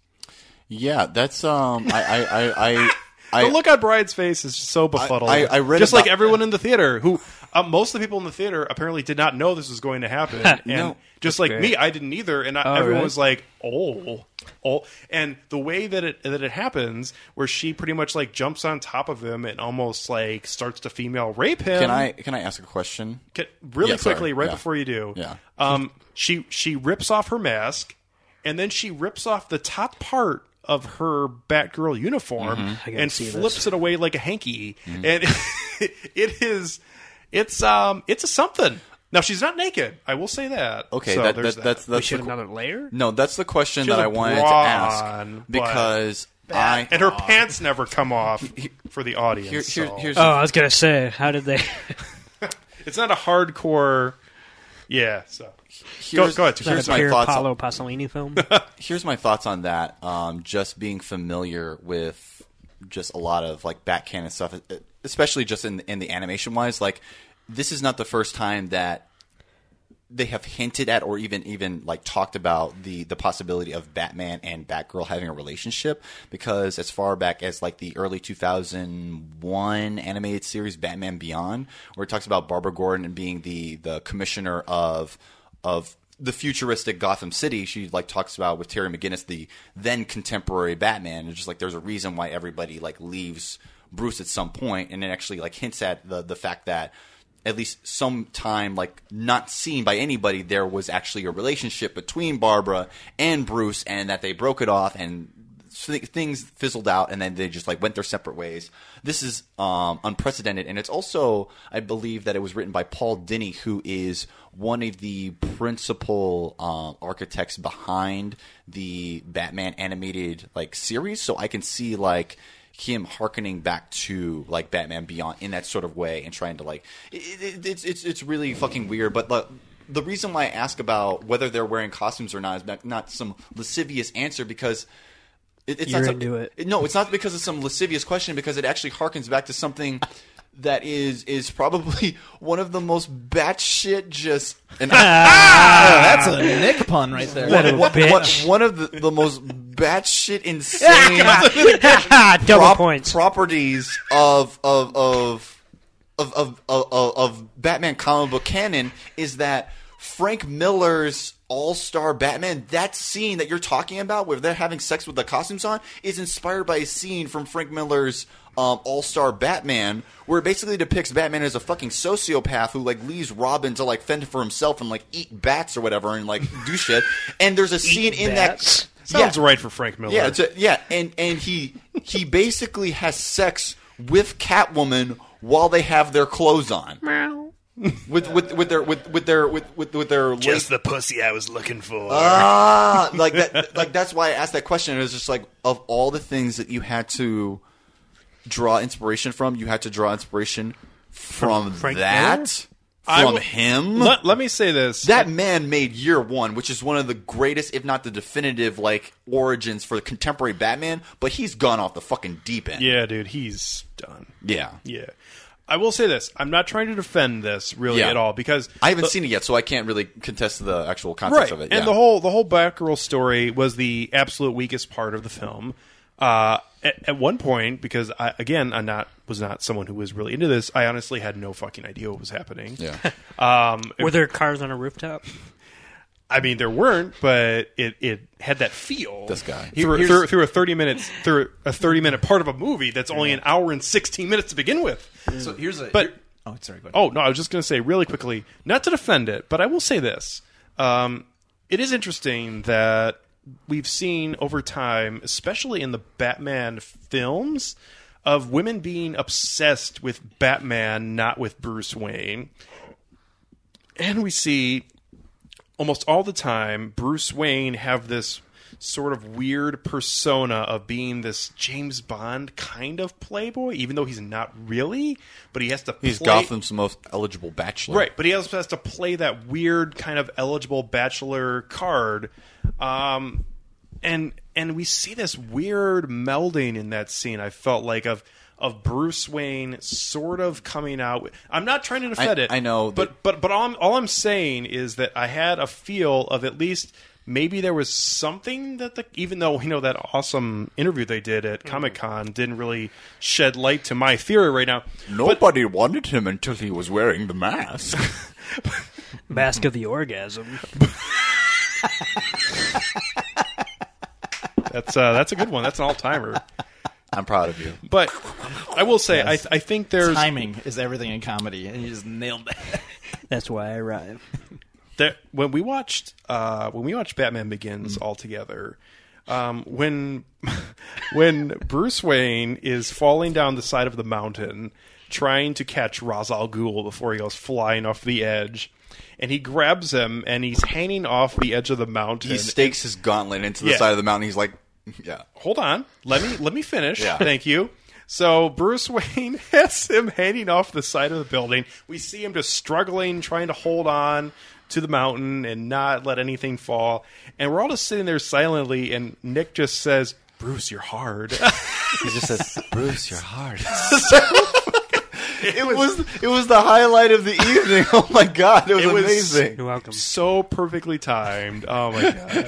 Speaker 1: yeah, that's um, I I I. I I,
Speaker 4: the look on Brian's face is so befuddled.
Speaker 1: I- I read
Speaker 4: just like everyone in the theater who Uh, most of the people in the theater apparently did not know this was going to happen, and
Speaker 1: No.
Speaker 4: just like
Speaker 3: great.
Speaker 4: me, I didn't either. And I,
Speaker 3: Oh,
Speaker 4: everyone
Speaker 3: really?
Speaker 4: was like, "Oh, oh!" And the way that it that it happens, where she pretty much like jumps on top of him and almost like starts to female rape him.
Speaker 1: Can I can I ask a question?
Speaker 4: Can- really
Speaker 1: Yeah, sorry.
Speaker 4: quickly right
Speaker 1: Yeah.
Speaker 4: before you do?
Speaker 1: Yeah.
Speaker 4: Um, she she rips off her mask, and then she rips off the top part of her Batgirl uniform
Speaker 1: Mm-hmm.
Speaker 4: And
Speaker 3: see this.
Speaker 4: flips it away like a hanky, and it is it's um it's a something. Now she's not naked. I will say that.
Speaker 1: Okay,
Speaker 4: So
Speaker 1: that,
Speaker 4: there's
Speaker 1: that, that's that's
Speaker 3: should
Speaker 1: the,
Speaker 3: have another layer.
Speaker 1: no, that's the question that I wanted to ask
Speaker 4: on,
Speaker 1: because I
Speaker 4: and her pants never come off for the audience.
Speaker 1: here, here,
Speaker 4: so.
Speaker 1: here's
Speaker 3: Oh, I was gonna say, how did they?
Speaker 4: it's not a hardcore. Yeah. So go,
Speaker 1: here's,
Speaker 4: go ahead.
Speaker 1: Here's
Speaker 3: that a
Speaker 1: my
Speaker 3: Pier
Speaker 1: thoughts.
Speaker 3: Paolo Pasolini film?
Speaker 1: here's my thoughts on that. Um, just being familiar with just a lot of like back canon stuff, especially just in in the animation wise. Like this is not the first time that they have hinted at or even even like talked about the the possibility of Batman and Batgirl having a relationship because as far back as like the early 2001 animated series Batman Beyond where it talks about Barbara Gordon being the the commissioner of of the futuristic Gotham City she like talks about with Terry McGinnis the then contemporary Batman. And just like there's a reason why everybody like leaves Bruce at some point. And it actually like hints at the the fact that at least some time like not seen by anybody there was actually a relationship between Barbara and Bruce and that they broke it off and things fizzled out and then they just like went their separate ways. This is um, unprecedented and it's also I believe that it was written by Paul Dini who is one of the principal um, architects behind the Batman animated like series. So I can see like him harkening back to like Batman Beyond in that sort of way and trying to like it, it, it's it's it's really fucking weird. But the the reason why I ask about whether they're wearing costumes or not is not, not some lascivious answer because. It, it's
Speaker 3: You're
Speaker 1: not some-
Speaker 3: into it.
Speaker 1: No, it's not because of some lascivious question. Because it actually harkens back to something that is is probably one of the most batshit just and ah!
Speaker 2: oh, That's a Nick pun right there.
Speaker 3: What
Speaker 1: one,
Speaker 3: bitch.
Speaker 1: one, one of the, the most batshit insane
Speaker 3: Double
Speaker 1: prop-
Speaker 3: points.
Speaker 1: properties of of of of of, of, of, of Batman comic book canon is that Frank Miller's All Star Batman, that scene that you're talking about where they're having sex with the costumes on, is inspired by a scene from Frank Miller's um, All Star Batman, where it basically depicts Batman as a fucking sociopath who like leaves Robin to like fend for himself and like eat bats or whatever and like do shit. And there's a scene in
Speaker 3: bats?
Speaker 1: that
Speaker 4: Sounds
Speaker 1: Yeah.
Speaker 4: right for Frank Miller.
Speaker 1: Yeah, it's a, yeah, and and he he basically has sex with Catwoman while they have their clothes on. With with with their with with their with with, with their lace-
Speaker 4: the pussy I was looking for.
Speaker 1: ah like that like that's why I asked that question. It was just like of all the things that you had to draw inspiration from, you had to draw inspiration from
Speaker 3: Frank
Speaker 1: that
Speaker 4: I
Speaker 1: from
Speaker 4: will-
Speaker 1: him.
Speaker 4: let, let me say this.
Speaker 1: That man made Year One, which is one of the greatest, if not the definitive, like origins for the contemporary Batman. But he's gone off the fucking deep end.
Speaker 4: yeah, dude, he's done.
Speaker 1: yeah.
Speaker 4: Yeah. I will say this. I'm not trying to defend this really
Speaker 1: Yeah.
Speaker 4: at all because
Speaker 1: I haven't
Speaker 4: the-
Speaker 1: seen it yet, so I can't really contest the actual context
Speaker 4: right.
Speaker 1: of it.
Speaker 4: And
Speaker 1: yeah.
Speaker 4: the whole the whole Batgirl story was the absolute weakest part of the film. Uh, at, at one point, because I, again, I'm not was not someone who was really into this. I honestly had no fucking idea what was happening.
Speaker 1: yeah.
Speaker 4: Um,
Speaker 3: Were there cars on a rooftop?
Speaker 4: I mean, there weren't, but it, it had that feel.
Speaker 1: This guy.
Speaker 4: through, through, through a thirty minutes through a thirty minute part of a movie that's only an hour and sixteen minutes to begin with.
Speaker 2: So here's a.
Speaker 4: But-
Speaker 2: here- oh, sorry. Go ahead.
Speaker 4: Oh no, I was just going to say really quickly, not to defend it, but I will say this: um, it is interesting that we've seen over time, especially in the Batman films, of women being obsessed with Batman, not with Bruce Wayne, and we see almost all the time Bruce Wayne have this sort of weird persona of being this James Bond kind of playboy, even though he's not really. But he has to.
Speaker 1: He's
Speaker 4: play,
Speaker 1: Gotham's most eligible bachelor.
Speaker 4: Right, but he also has to play that weird kind of eligible bachelor card. Um, and and we see this weird melding in that scene. I felt like of of Bruce Wayne sort of coming out. I'm not trying to defend
Speaker 1: I-
Speaker 4: it.
Speaker 1: I know
Speaker 4: but but but all I'm, all I'm saying is that I had a feel of at least maybe there was something that the even though you know that awesome interview they did at Comic Con didn't really shed light to my theory right now.
Speaker 1: Nobody wanted him until he was wearing the mask.
Speaker 3: Mask of the Orgasm.
Speaker 4: That's uh, that's a good one. That's an all timer.
Speaker 1: I'm proud of you.
Speaker 4: But I will say, I, I think there's
Speaker 2: Timing is everything in comedy, and you just nailed that.
Speaker 3: That's why I arrive.
Speaker 4: There, when we watched uh, when we watched Batman Begins all together. Um, when when Bruce Wayne is falling down the side of the mountain trying to catch Ra's al Ghul before he goes flying off the edge, and he grabs him and he's hanging off the edge of the mountain.
Speaker 1: He stakes his gauntlet into the
Speaker 4: Yeah.
Speaker 1: side of the mountain. He's like, yeah.
Speaker 4: hold on let me let me finish
Speaker 1: Yeah.
Speaker 4: thank you so bruce wayne has him hanging off the side of the building we see him just struggling trying to hold on to the mountain and not let anything fall and we're all just sitting there silently and nick just says bruce you're hard
Speaker 1: He just says, Bruce, you're hard. it was it was the highlight of the evening. Oh my god, it was,
Speaker 4: It was-
Speaker 1: amazing.
Speaker 3: You're welcome.
Speaker 4: so perfectly timed oh my god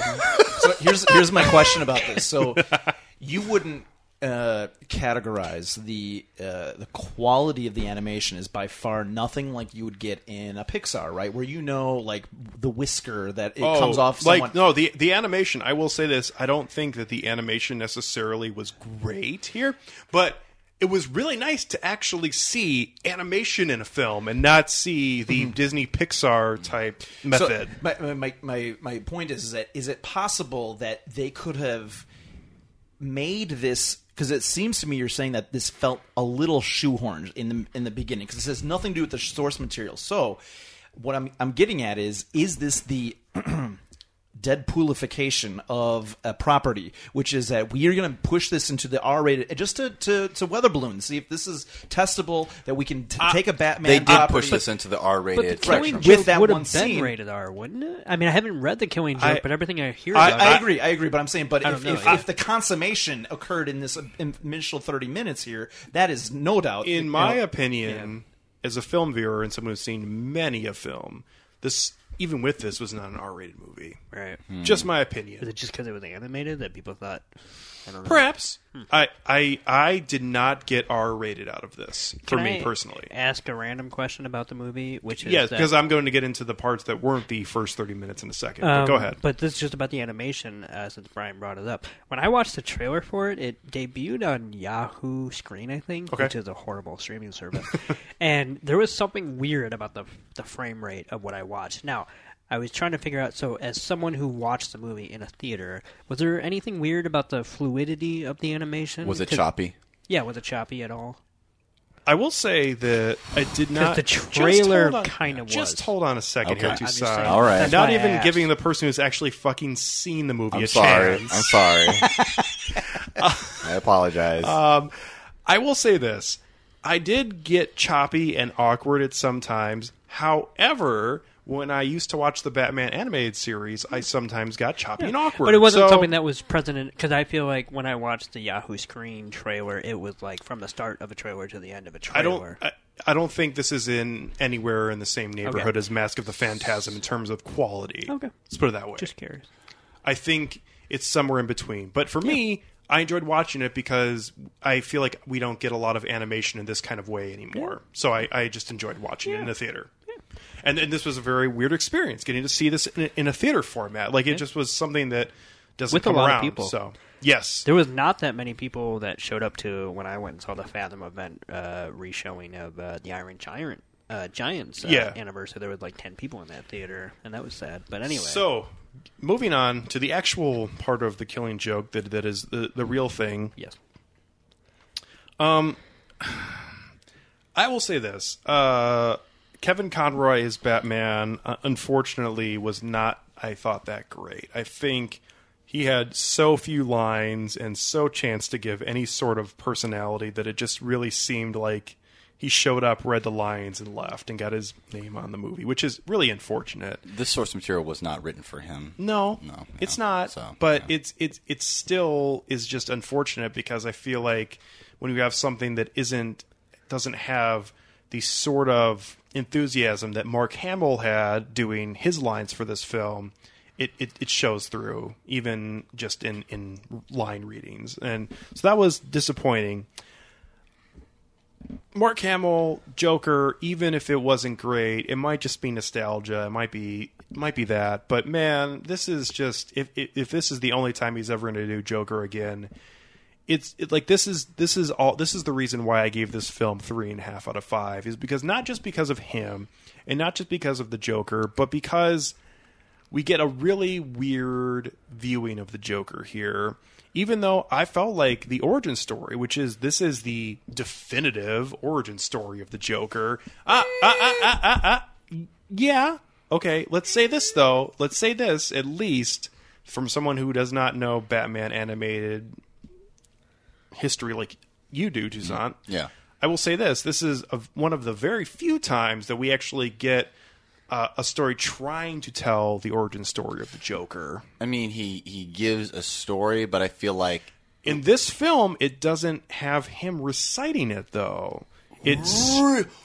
Speaker 2: So here's here's my question about this. So you wouldn't uh, categorize the uh, the quality of the animation is by far nothing like you would get in a Pixar, right? Where you know, like the whisker that it comes off. Someone.
Speaker 4: Oh, like no the the animation i will say this i don't think that the animation necessarily was great here but it was really nice to actually see animation in a film and not see the Disney Pixar type method.
Speaker 2: So my, my my my point is, is that is it possible that they could have made this because it seems to me you're saying that this felt a little shoehorned in the in the beginning because it has nothing to do with the source material. So what I'm I'm getting at is is this the Deadpoolification of a property, which is that we are going to push this into the R-rated, eh, just to, to, to weather balloon, see if this is testable. That we can t- ah, take a Batman.
Speaker 1: They did
Speaker 2: property-
Speaker 1: push this into the R-rated
Speaker 3: But the. Killing
Speaker 2: With
Speaker 3: Joke
Speaker 2: that
Speaker 3: would
Speaker 2: one
Speaker 3: have been
Speaker 2: scene-
Speaker 3: rated R, wouldn't it? I mean, I haven't read the Killing Joke,
Speaker 4: I-
Speaker 3: but everything I hear
Speaker 2: I,
Speaker 3: about
Speaker 2: I
Speaker 3: it,
Speaker 2: agree, I agree, but I'm saying, but if,
Speaker 3: know.
Speaker 2: if,
Speaker 3: I-
Speaker 2: if the consummation occurred in this initial 30 minutes here, that is no doubt.
Speaker 4: in my
Speaker 2: know,
Speaker 4: opinion, as a film viewer and someone who's seen many a film, this even with this was not an R-rated movie.
Speaker 3: right? Hmm.
Speaker 4: Just my opinion.
Speaker 3: Was
Speaker 4: opinion.
Speaker 3: it just because it was animated that people thought? I don't know.
Speaker 4: Perhaps I, I I did not get R-rated out of this for
Speaker 3: Can
Speaker 4: me
Speaker 3: I
Speaker 4: personally.
Speaker 3: Ask a random question about the movie, which is
Speaker 4: Yes,
Speaker 3: that-
Speaker 4: because I'm going to get into the parts that weren't the first 30 minutes in a second. but
Speaker 3: Um,
Speaker 4: go ahead.
Speaker 3: But this is just about the animation, uh, since Brian brought it up. When I watched the trailer for it, it debuted on Yahoo Screen, I think,
Speaker 4: Okay.
Speaker 3: which is a horrible streaming service. and there was something weird about the the frame rate of what I watched. Now, I was trying to figure out. So, as someone who watched the movie in a theater, was there anything weird about the fluidity of the animation?
Speaker 1: Was it choppy?
Speaker 3: Yeah, was it choppy at all?
Speaker 4: I will say that I did not.
Speaker 3: the trailer kinda was.
Speaker 4: Just hold on a second
Speaker 1: Okay.
Speaker 4: here,
Speaker 1: I'm
Speaker 3: just
Speaker 4: Toussaint.
Speaker 3: saying.
Speaker 1: All right.
Speaker 3: That's
Speaker 4: Not
Speaker 3: why I
Speaker 4: even
Speaker 3: asked.
Speaker 4: giving the person who's actually fucking seen the movie
Speaker 1: I'm
Speaker 4: a
Speaker 1: sorry.
Speaker 4: chance.
Speaker 1: I'm sorry. I apologize.
Speaker 4: Um, I will say this: I did get choppy and awkward at some times. However, when I used to watch the Batman animated series, I sometimes got choppy and awkward.
Speaker 3: But it wasn't
Speaker 4: So-
Speaker 3: something that was present because I feel like when I watched the Yahoo Screen trailer, it was like from the start of a trailer to the end of a trailer.
Speaker 4: I don't. I, I don't think this is in anywhere in the same neighborhood
Speaker 3: Okay.
Speaker 4: as Mask of the Phantasm in terms of quality.
Speaker 3: Okay.
Speaker 4: let's put it that way.
Speaker 3: Just curious.
Speaker 4: I think it's somewhere in between. But for me, I enjoyed watching it because I feel like we don't get a lot of animation in this kind of way anymore. So I, I just enjoyed watching it in the theater. And, and this was a very weird experience getting to see this in a, in a theater format. Like it just was something that doesn't
Speaker 3: With a
Speaker 4: come
Speaker 3: lot of
Speaker 4: around.
Speaker 3: people.
Speaker 4: So yes,
Speaker 3: There was not that many people that showed up to when I went and saw the Fathom event uh, re-showing of uh, the Iron Giant uh, Giants uh,
Speaker 4: Yeah.
Speaker 3: anniversary. There was like ten people in that theater, and that was sad. But anyway,
Speaker 4: So moving on to the actual part of the Killing Joke that that is the the real thing.
Speaker 3: yes,
Speaker 4: I will say this: uh, Kevin Conroy as Batman, uh, unfortunately, was not. I thought that great. I think he had so few lines and so chance to give any sort of personality that it just really seemed like he showed up, read the lines, and left, and got his name on the movie, which is really unfortunate.
Speaker 1: this source material was not written for him.
Speaker 4: No,
Speaker 1: No,
Speaker 4: it's
Speaker 1: yeah.
Speaker 4: not.
Speaker 1: So,
Speaker 4: but
Speaker 1: yeah.
Speaker 4: it's it's it still is just unfortunate because I feel like when you have something that isn't doesn't have the sort of enthusiasm that Mark Hamill had doing his lines for this film, it, it, it shows through even just in in line readings, and so that was disappointing. Mark Hamill Joker, even if it wasn't great, it might just be nostalgia. It might be it might be that. But man, this is just if if, if this is the only time he's ever going to do Joker again, it's it, like this is this is all this is the reason why I gave this film three and a half out of five is because not just because of him and not just because of the Joker, but because we get a really weird viewing of the Joker here. Even though I felt like the origin story, which is this is the definitive origin story of the Joker. Ah, ah, ah, ah, ah, ah. Yeah. Okay, let's say this though. Let's say this at least from someone who does not know Batman animated history like you do, Toussaint.
Speaker 1: Yeah.
Speaker 4: I will say this: this is a, one of the very few times that we actually get uh, a story trying to tell the origin story of the Joker.
Speaker 1: I mean, he he gives a story, but I feel like
Speaker 4: In this film, it doesn't have him reciting it though. It's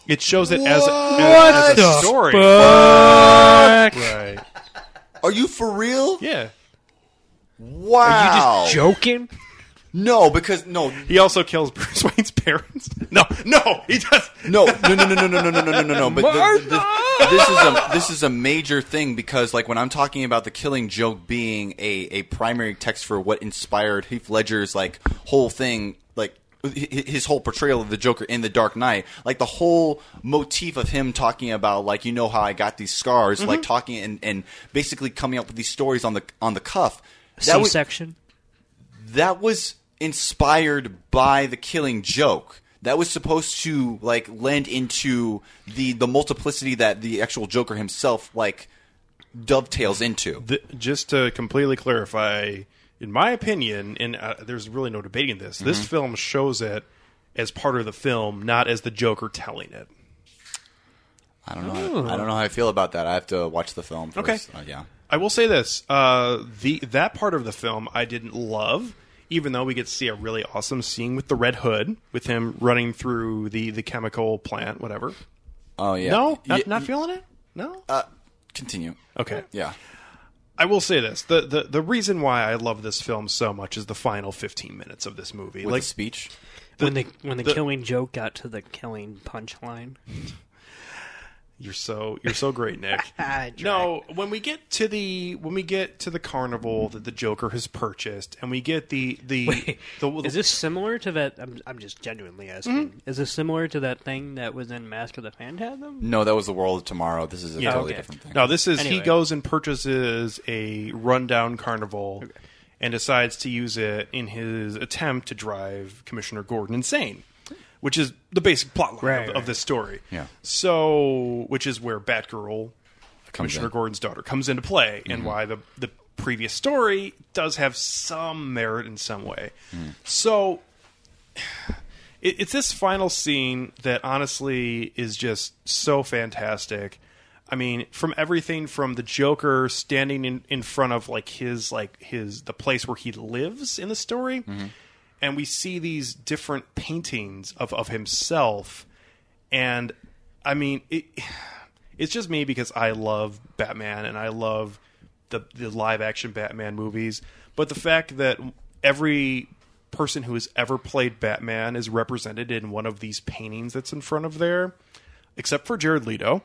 Speaker 4: it shows it as, a- as, a story. Right.
Speaker 1: Are you for real?
Speaker 4: Yeah.
Speaker 1: Wow.
Speaker 3: Are you just joking?
Speaker 1: No, because no,
Speaker 4: He also kills Bruce Wayne's parents. No, no, he does.
Speaker 1: no, no, no, no, no, no, no, no, no, no, no, no. But the, the, this is a this is a major thing because like when I'm talking about the Killing Joke being a a primary text for what inspired Heath Ledger's like whole thing, like his whole portrayal of the Joker in The Dark Knight, like the whole motif of him talking about like you know how I got these scars, like talking and and basically coming up with these stories on the on the cuff. That was,
Speaker 3: C-section?
Speaker 1: that was inspired by the killing joke that was supposed to like lend into the the multiplicity that the actual joker himself like dovetails into
Speaker 4: The, just to completely clarify, in my opinion, and uh, there's really no debating this, this film shows it as part of the film, not as the Joker telling it.
Speaker 1: i don't know i don't know how i feel about that i have to watch the film first.
Speaker 4: Okay.
Speaker 1: Uh, yeah
Speaker 4: I will say this: uh, the that part of the film I didn't love, even though we get to see a really awesome scene with the Red Hood, with him running through the the chemical plant, whatever.
Speaker 1: oh yeah
Speaker 4: No, not,
Speaker 1: Yeah,
Speaker 4: not feeling it. No.
Speaker 1: uh, continue
Speaker 4: Okay.
Speaker 1: yeah
Speaker 4: I will say this: the, the the reason why I love this film so much is the final 15 minutes of this movie.
Speaker 1: with
Speaker 4: like
Speaker 1: the speech
Speaker 3: when the when the,
Speaker 4: the-
Speaker 3: killing joke got to the killing punchline.
Speaker 4: You're so you're so great, Nick. No, when we get to the when we get to the carnival that the Joker has purchased, and we get the the,
Speaker 3: Wait,
Speaker 4: the,
Speaker 3: is this similar to that? I'm, I'm just genuinely asking. Mm-hmm. Is this similar to that thing that was in Mask of the Phantasm?
Speaker 1: no that was the world of tomorrow this is a
Speaker 4: Yeah.
Speaker 1: totally
Speaker 3: Okay.
Speaker 1: different thing
Speaker 4: no? This is he goes and purchases a rundown carnival, and decides to use it in his attempt to drive Commissioner Gordon insane, which is the basic plot line
Speaker 3: Right,
Speaker 4: of,
Speaker 3: right.
Speaker 4: of this story.
Speaker 1: Yeah.
Speaker 4: So, which is where Batgirl, Commissioner
Speaker 1: in.
Speaker 4: Gordon's daughter, comes into play, and
Speaker 1: Mm-hmm.
Speaker 4: why the the previous story does have some merit in some way.
Speaker 1: Mm.
Speaker 4: So, it, it's this final scene that honestly is just so fantastic. I mean, from everything from the Joker standing in, in front of like his like his the place where he lives in the story, and we see these different paintings of of himself, and I mean it. It's just me because I love Batman and I love the the live action Batman movies, but the fact that every person who has ever played Batman is represented in one of these paintings that's in front of there, except for Jared Leto.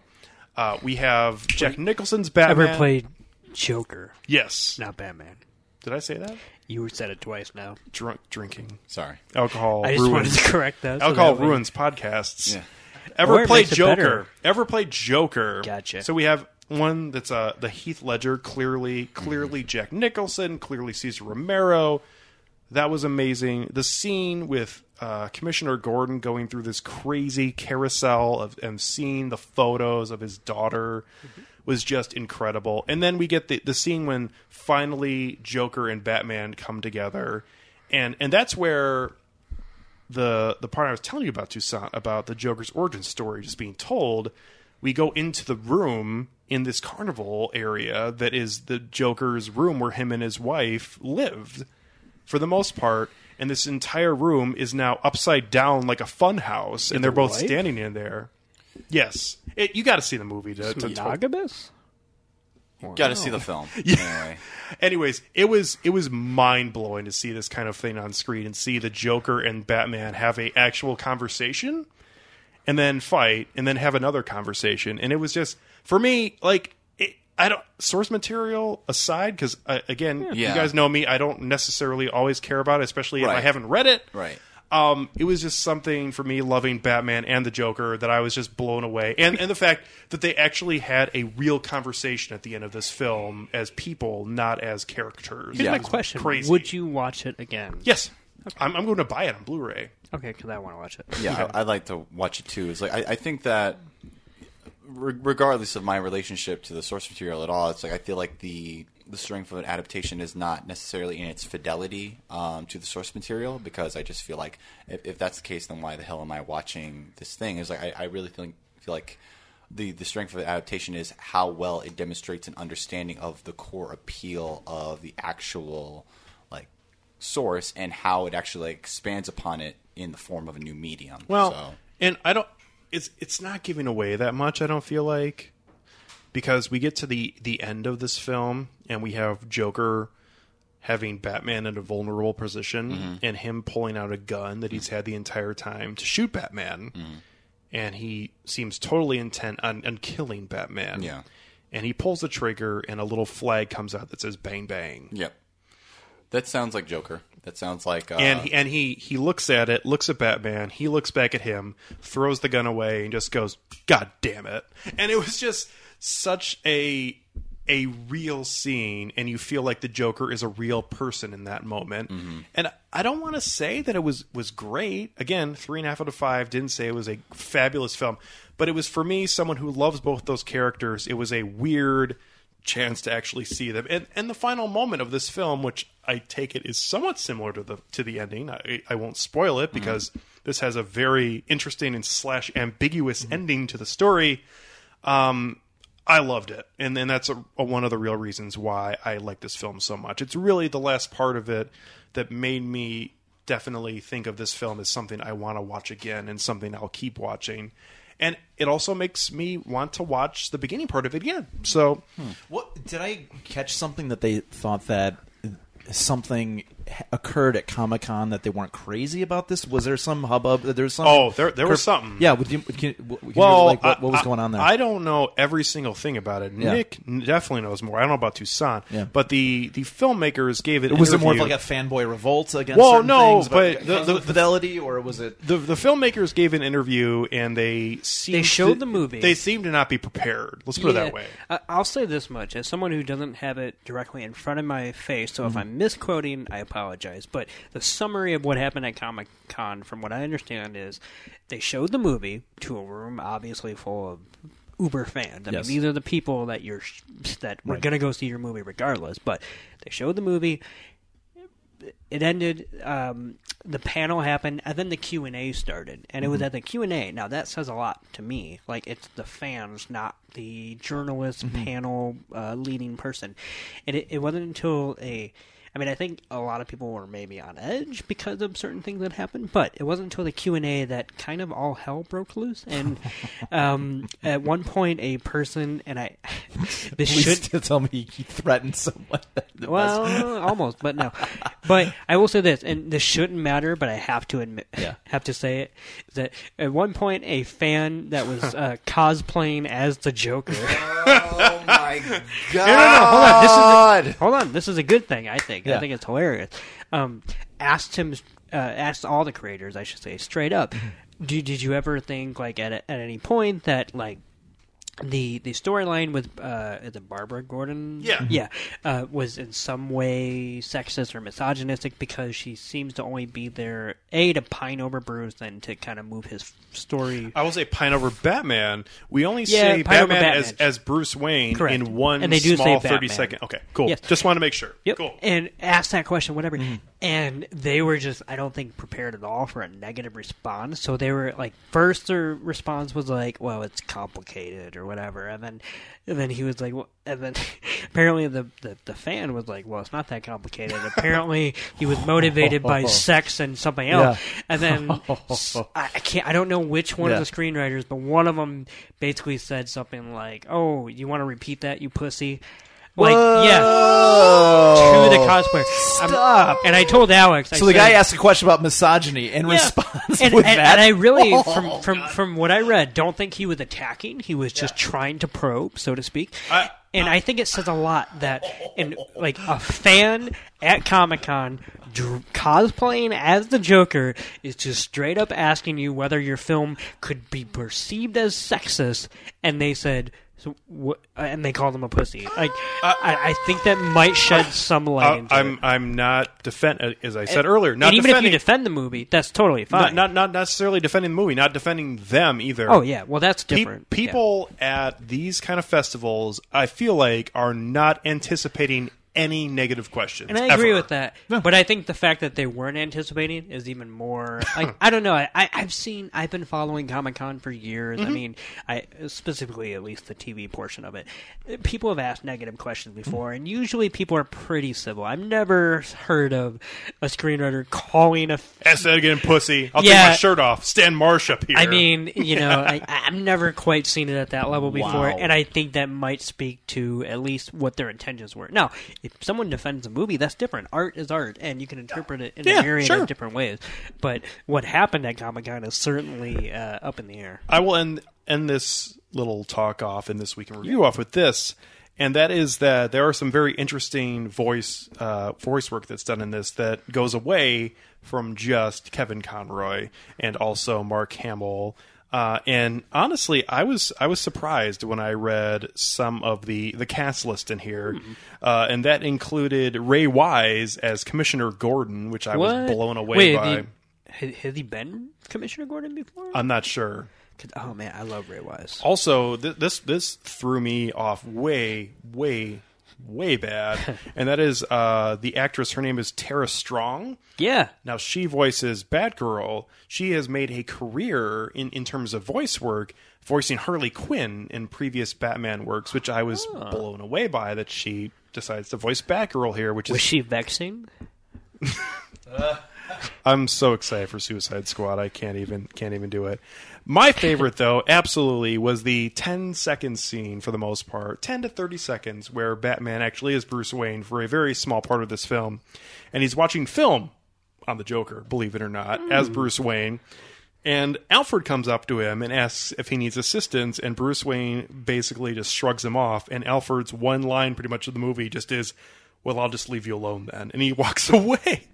Speaker 4: Uh, we have Jack Nicholson's Batman.
Speaker 3: Ever played Joker,
Speaker 4: Yes.
Speaker 3: not Batman?
Speaker 4: Did I say that?
Speaker 3: You said it twice now.
Speaker 4: Drunk drinking.
Speaker 1: sorry
Speaker 4: Alcohol
Speaker 3: I just wanted to correct that. so
Speaker 4: Alcohol
Speaker 3: that way-
Speaker 4: ruins podcasts.
Speaker 1: Yeah.
Speaker 4: Ever
Speaker 3: Or it
Speaker 4: played
Speaker 3: makes it
Speaker 4: Joker?
Speaker 3: better.
Speaker 4: Ever play Joker?
Speaker 3: Gotcha.
Speaker 4: So we have one that's uh, the Heath Ledger, clearly, clearly Jack Nicholson, clearly Cesar Romero. That was amazing. The scene with uh, Commissioner Gordon going through this crazy carousel of and seeing the photos of his daughter was just incredible. And then we get the the scene when finally Joker and Batman come together, and and that's where the the part I was telling you about Toussaint about the Joker's origin story just being told, we go into the room in this carnival area that is the Joker's room where him and his wife lived for the most part. And this entire room is now upside down like a fun house, and they're both standing in there. Yes, it, you got to see the movie to, to, to
Speaker 3: Monogamous?
Speaker 6: Got to see the film. Anyway.
Speaker 4: Anyways, it was it was mind blowing to see this kind of thing on screen and see the Joker and Batman have a actual conversation, and then fight, and then have another conversation, and it was just for me like. It, I don't source material aside because uh, again,
Speaker 6: Yeah.
Speaker 4: you guys know me. I don't necessarily always care about it, especially if I haven't read it.
Speaker 6: Right.
Speaker 4: Um, it was just something for me loving Batman and the Joker that I was just blown away, and and the fact that they actually had a real conversation at the end of this film as people, not as characters.
Speaker 3: Here's
Speaker 6: Yeah.
Speaker 3: my question:
Speaker 4: Crazy.
Speaker 3: Would you watch it again?
Speaker 4: Yes, I'm, I'm going to buy it on Blu-ray.
Speaker 3: Okay, because I want to watch it.
Speaker 6: Yeah, I, I'd like to watch it too. It's like I, I think that, re- regardless of my relationship to the source material at all, it's like I feel like the the strength of an adaptation is not necessarily in its fidelity um, to the source material because I just feel like if, if that's the case, then why the hell am I watching this thing? It's like I, I really feel, feel like the the strength of the adaptation is how well it demonstrates an understanding of the core appeal of the actual like source and how it actually like, expands upon it in the form of a new medium.
Speaker 4: Well,
Speaker 6: so.
Speaker 4: and I don't. It's it's not giving away that much. I don't feel like because we get to the the end of this film and we have Joker having Batman in a vulnerable position and him pulling out a gun that he's had the entire time to shoot Batman, and he seems totally intent on, on killing Batman.
Speaker 6: Yeah.
Speaker 4: and he pulls the trigger and a little flag comes out that says "Bang Bang."
Speaker 6: Yep. That sounds like Joker. That sounds like uh,
Speaker 4: and he, and he he looks at it, looks at Batman, he looks back at him, throws the gun away, and just goes, "God damn it!" And it was just such a a real scene, and you feel like the Joker is a real person in that moment. Mm-hmm. And I don't want to say that it was was great. Again, three and a half out of five. Didn't say it was a fabulous film, but it was for me, someone who loves both those characters. It was a weird chance to actually see them. And and the final moment of this film, which I take it is somewhat similar to the to the ending. I, I won't spoil it mm-hmm. because this has a very interesting and slash ambiguous mm-hmm. ending to the story. Um, I loved it, and and that's a, a, one of the real reasons why I like this film so much. It's really the last part of it that made me definitely think of this film as something I want to watch again and something I'll keep watching. And it also makes me want to watch the beginning part of it again. So, hmm.
Speaker 2: What did I catch something that they thought that something occurred at Comic Con that they weren't crazy about this? Was there some hubbub? There was some.
Speaker 4: Oh, there- there was something.
Speaker 2: Yeah, would you, can, can you-
Speaker 4: well,
Speaker 2: like, what, what was
Speaker 4: I-
Speaker 2: going on there?
Speaker 4: I don't know every single thing about it.
Speaker 2: Yeah.
Speaker 4: Nick definitely knows more. I don't know about Toussaint,
Speaker 2: Yeah.
Speaker 4: but the the filmmakers gave it. an
Speaker 2: was it more of like a fanboy revolt against
Speaker 4: Well,
Speaker 2: certain
Speaker 4: no,
Speaker 2: things? about
Speaker 4: but the- the-
Speaker 2: fidelity, or was it?
Speaker 4: the the filmmakers gave an interview and they seemed
Speaker 3: They showed
Speaker 4: to-
Speaker 3: the movie.
Speaker 4: They seemed to not be prepared. Let's put it that way.
Speaker 3: I- I'll say this much: as someone who doesn't have it directly in front of my face, so
Speaker 4: Mm-hmm.
Speaker 3: if I'm misquoting, I apologize. But the summary of what happened at Comic Con, from what I understand, is they showed the movie to a room obviously full of uber fans. I
Speaker 2: Yes.
Speaker 3: mean, these are the people that you're that were
Speaker 2: Right.
Speaker 3: gonna go see your movie regardless. But they showed the movie. It ended. Um, the panel happened, and then the Q and A started, and it was at the Q and A. Now that says a lot to me. Like it's the fans, not the journalist panel uh, leading person. And it, it wasn't until a. I mean, I think a lot of people were maybe on edge because of certain things that happened, but it wasn't until the Q and A that kind of all hell broke loose. And um, at one point, a person and I, this
Speaker 2: Please
Speaker 3: should
Speaker 2: tell me he threatened someone. The
Speaker 3: well, almost, but no. But I will say this, and this shouldn't matter, but I have to admit,
Speaker 2: Yeah.
Speaker 3: have to say it that at one point a fan that was uh, cosplaying as the Joker.
Speaker 6: oh my god!
Speaker 3: no, no, hold on. This is a, hold on. This is a good thing. I think. I
Speaker 2: Yeah.
Speaker 3: think it's hilarious. Um, asked him, uh, asked all the creators, I should say, straight up. Do, did you ever think, like, at at any point that like the the storyline with uh, is it Barbara Gordon?
Speaker 4: Yeah.
Speaker 3: yeah, uh, was in some way sexist or misogynistic because she seems to only be there a to pine over Bruce and to kind of move his story.
Speaker 4: I will say pine over Batman. We only
Speaker 3: Yeah,
Speaker 4: see Batman,
Speaker 3: Batman.
Speaker 4: as as Bruce Wayne
Speaker 3: Correct.
Speaker 4: in one
Speaker 3: And they do say
Speaker 4: small
Speaker 3: Batman.
Speaker 4: thirty second. Okay, cool.
Speaker 3: Yes.
Speaker 4: Just want to make sure.
Speaker 3: Yep.
Speaker 4: Cool.
Speaker 3: And ask that question, whatever. And they were just, I don't think, prepared at all for a negative response. So they were like, first their response was like, well, it's complicated or whatever. And then, and then he was like, well, and then apparently the, the, the fan was like, well, it's not that complicated. apparently he was motivated by sex and something else.
Speaker 2: Yeah.
Speaker 3: And then I can't, I don't know which one
Speaker 2: Yeah.
Speaker 3: of the screenwriters, but one of them basically said something like, oh, you want to repeat that, you pussy? Like, yeah, to the cosplayer. I'm-
Speaker 2: Stop.
Speaker 3: and I told Alex. I
Speaker 2: So the
Speaker 3: said-
Speaker 2: guy asked a question about misogyny and
Speaker 3: Yeah.
Speaker 2: responds
Speaker 3: and,
Speaker 2: with
Speaker 3: and,
Speaker 2: that.
Speaker 3: and I really, oh from from from what I read, don't think he was attacking. He was just trying to probe, so to speak.
Speaker 4: I-
Speaker 3: and I think it says a lot that, in like a fan at Comic Con dr- cosplaying as the Joker is just straight up asking you whether your film could be perceived as sexist, and they said. So what, and they called him a pussy. Like uh, I, I think that might shed uh, some uh, light
Speaker 4: Uh,
Speaker 3: into
Speaker 4: I'm
Speaker 3: it.
Speaker 4: I'm not defend as I said earlier. Not
Speaker 3: and even if
Speaker 4: defending,
Speaker 3: you defend the movie, that's totally fine.
Speaker 4: not not necessarily defending the movie, not defending them either.
Speaker 3: oh yeah, well that's
Speaker 4: Pe-
Speaker 3: different. Yeah.
Speaker 4: people at these kind of festivals, I feel like, are not anticipating any negative questions.
Speaker 3: And I agree
Speaker 4: ever.
Speaker 3: with that. But I think the fact that they weren't anticipating is even more like I don't know. I, I I've seen I've been following Comic Con for years.
Speaker 4: Mm-hmm.
Speaker 3: I mean, I specifically at least the TV portion of it. People have asked negative questions before, and usually people are pretty civil. I've never heard of a screenwriter calling a.
Speaker 4: Ask that again, pussy. I'll take my shirt off. Stan Marsh up here.
Speaker 3: I mean, you know, I, I've never quite seen it at that level before,
Speaker 2: Wow.
Speaker 3: and I think that might speak to at least what their intentions were. Now, if someone defends a movie, that's different. Art is art, and you can interpret it in
Speaker 4: Yeah,
Speaker 3: a myriad
Speaker 4: sure.
Speaker 3: of different ways. But what happened at Comic Con is certainly uh, up in the air.
Speaker 4: I will end end this little talk off and this week in review off with this, and that is that there are some very interesting voice uh, voice work that's done in this that goes away from just Kevin Conroy and also Mark Hamill. Uh, and honestly, I was I was surprised when I read some of the the cast list in here, uh, and that included Ray Wise as Commissioner Gordon, which I was blown away
Speaker 3: Wait,
Speaker 4: by.
Speaker 3: have he, ha- has he been Commissioner Gordon before?
Speaker 4: I'm not sure.
Speaker 3: oh man, I love Ray Wise.
Speaker 4: Also, th- this this threw me off way, way, way bad, and that is uh, the actress. Her name is Tara Strong.
Speaker 3: Yeah,
Speaker 4: Now she voices Batgirl. She has made a career in in terms of voice work, voicing Harley Quinn in previous Batman works, which I was blown away by. That she decides to voice Batgirl here, which
Speaker 3: was
Speaker 4: is
Speaker 3: she vexing?
Speaker 4: I'm so excited for Suicide Squad. I can't even can't even do it. My favorite though, absolutely, was the 10 second scene for the most part, 10 to 30 seconds, where Batman actually is Bruce Wayne for a very small part of this film, and he's watching film on the Joker, believe it or not, hmm. as Bruce Wayne. And Alfred comes up to him and asks if he needs assistance, and Bruce Wayne basically just shrugs him off. And Alfred's one line, pretty much of the movie, just is, "Well, I'll just leave you alone then," and he walks away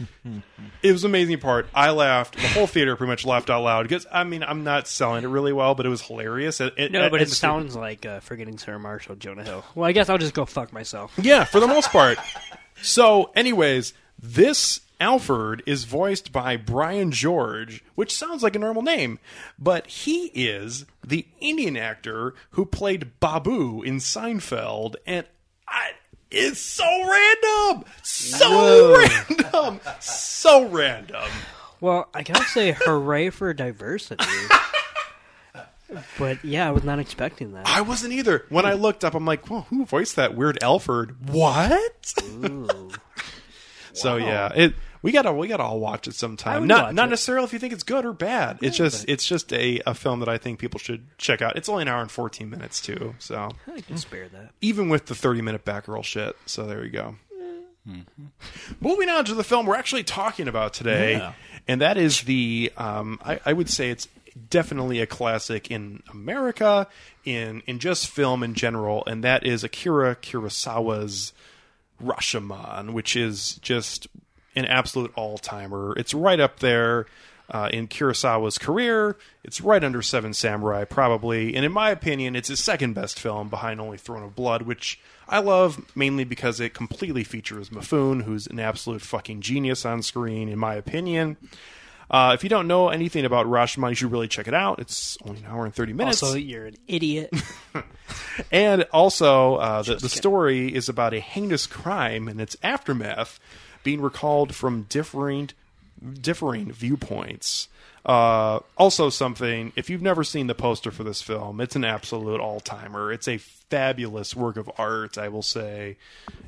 Speaker 4: it was an amazing part. I laughed. The whole theater pretty much laughed out loud because I mean I'm not selling it really well, but it was hilarious. It, it-
Speaker 3: No, but it sounds like uh, forgetting Sarah Marshall, Jonah Hill. Well, I guess I'll just go fuck myself.
Speaker 4: yeah, for the most part. So, anyways, this Alfred is voiced by Brian George, which sounds like a normal name, but he is the Indian actor who played Babu in Seinfeld, and I. It's so random, so random, so random.
Speaker 3: Well, I gotta say, hooray for diversity. but yeah, I was not expecting that.
Speaker 4: I wasn't either. When I looked up, I'm like, well, who voiced that weird Alfred? What? so yeah, it we gotta we gotta all watch it sometime. Not not
Speaker 3: it.
Speaker 4: necessarily if you think it's good or bad. It's just it's just a, a film that I think people should check out. It's only an hour and 14 minutes too. So
Speaker 3: I can spare that.
Speaker 4: even with the 30 minute Batgirl shit. So there you go. Moving on to the film we're actually talking about today,
Speaker 2: Yeah.
Speaker 4: and that is the um, I, I would say it's definitely a classic in America, in in just film in general, and that is Akira Kurosawa's Rashomon, which is just an absolute all timer. It's right up there. Uh, in Kurosawa's career, it's right under Seven Samurai, probably, and in my opinion, it's his second best film behind only Throne of Blood, which I love mainly because it completely features Mifune, who's an absolute fucking genius on screen, in my opinion. Uh, if you don't know anything about Rashomon, you should really check it out. It's only an hour and thirty minutes.
Speaker 3: Also, you're an idiot.
Speaker 4: And also, uh, the, the story is about a heinous crime and its aftermath being recalled from differing, differing viewpoints. Uh, also, something, if you've never seen the poster for this film, it's an absolute all timer. It's a fabulous work of art, I will say.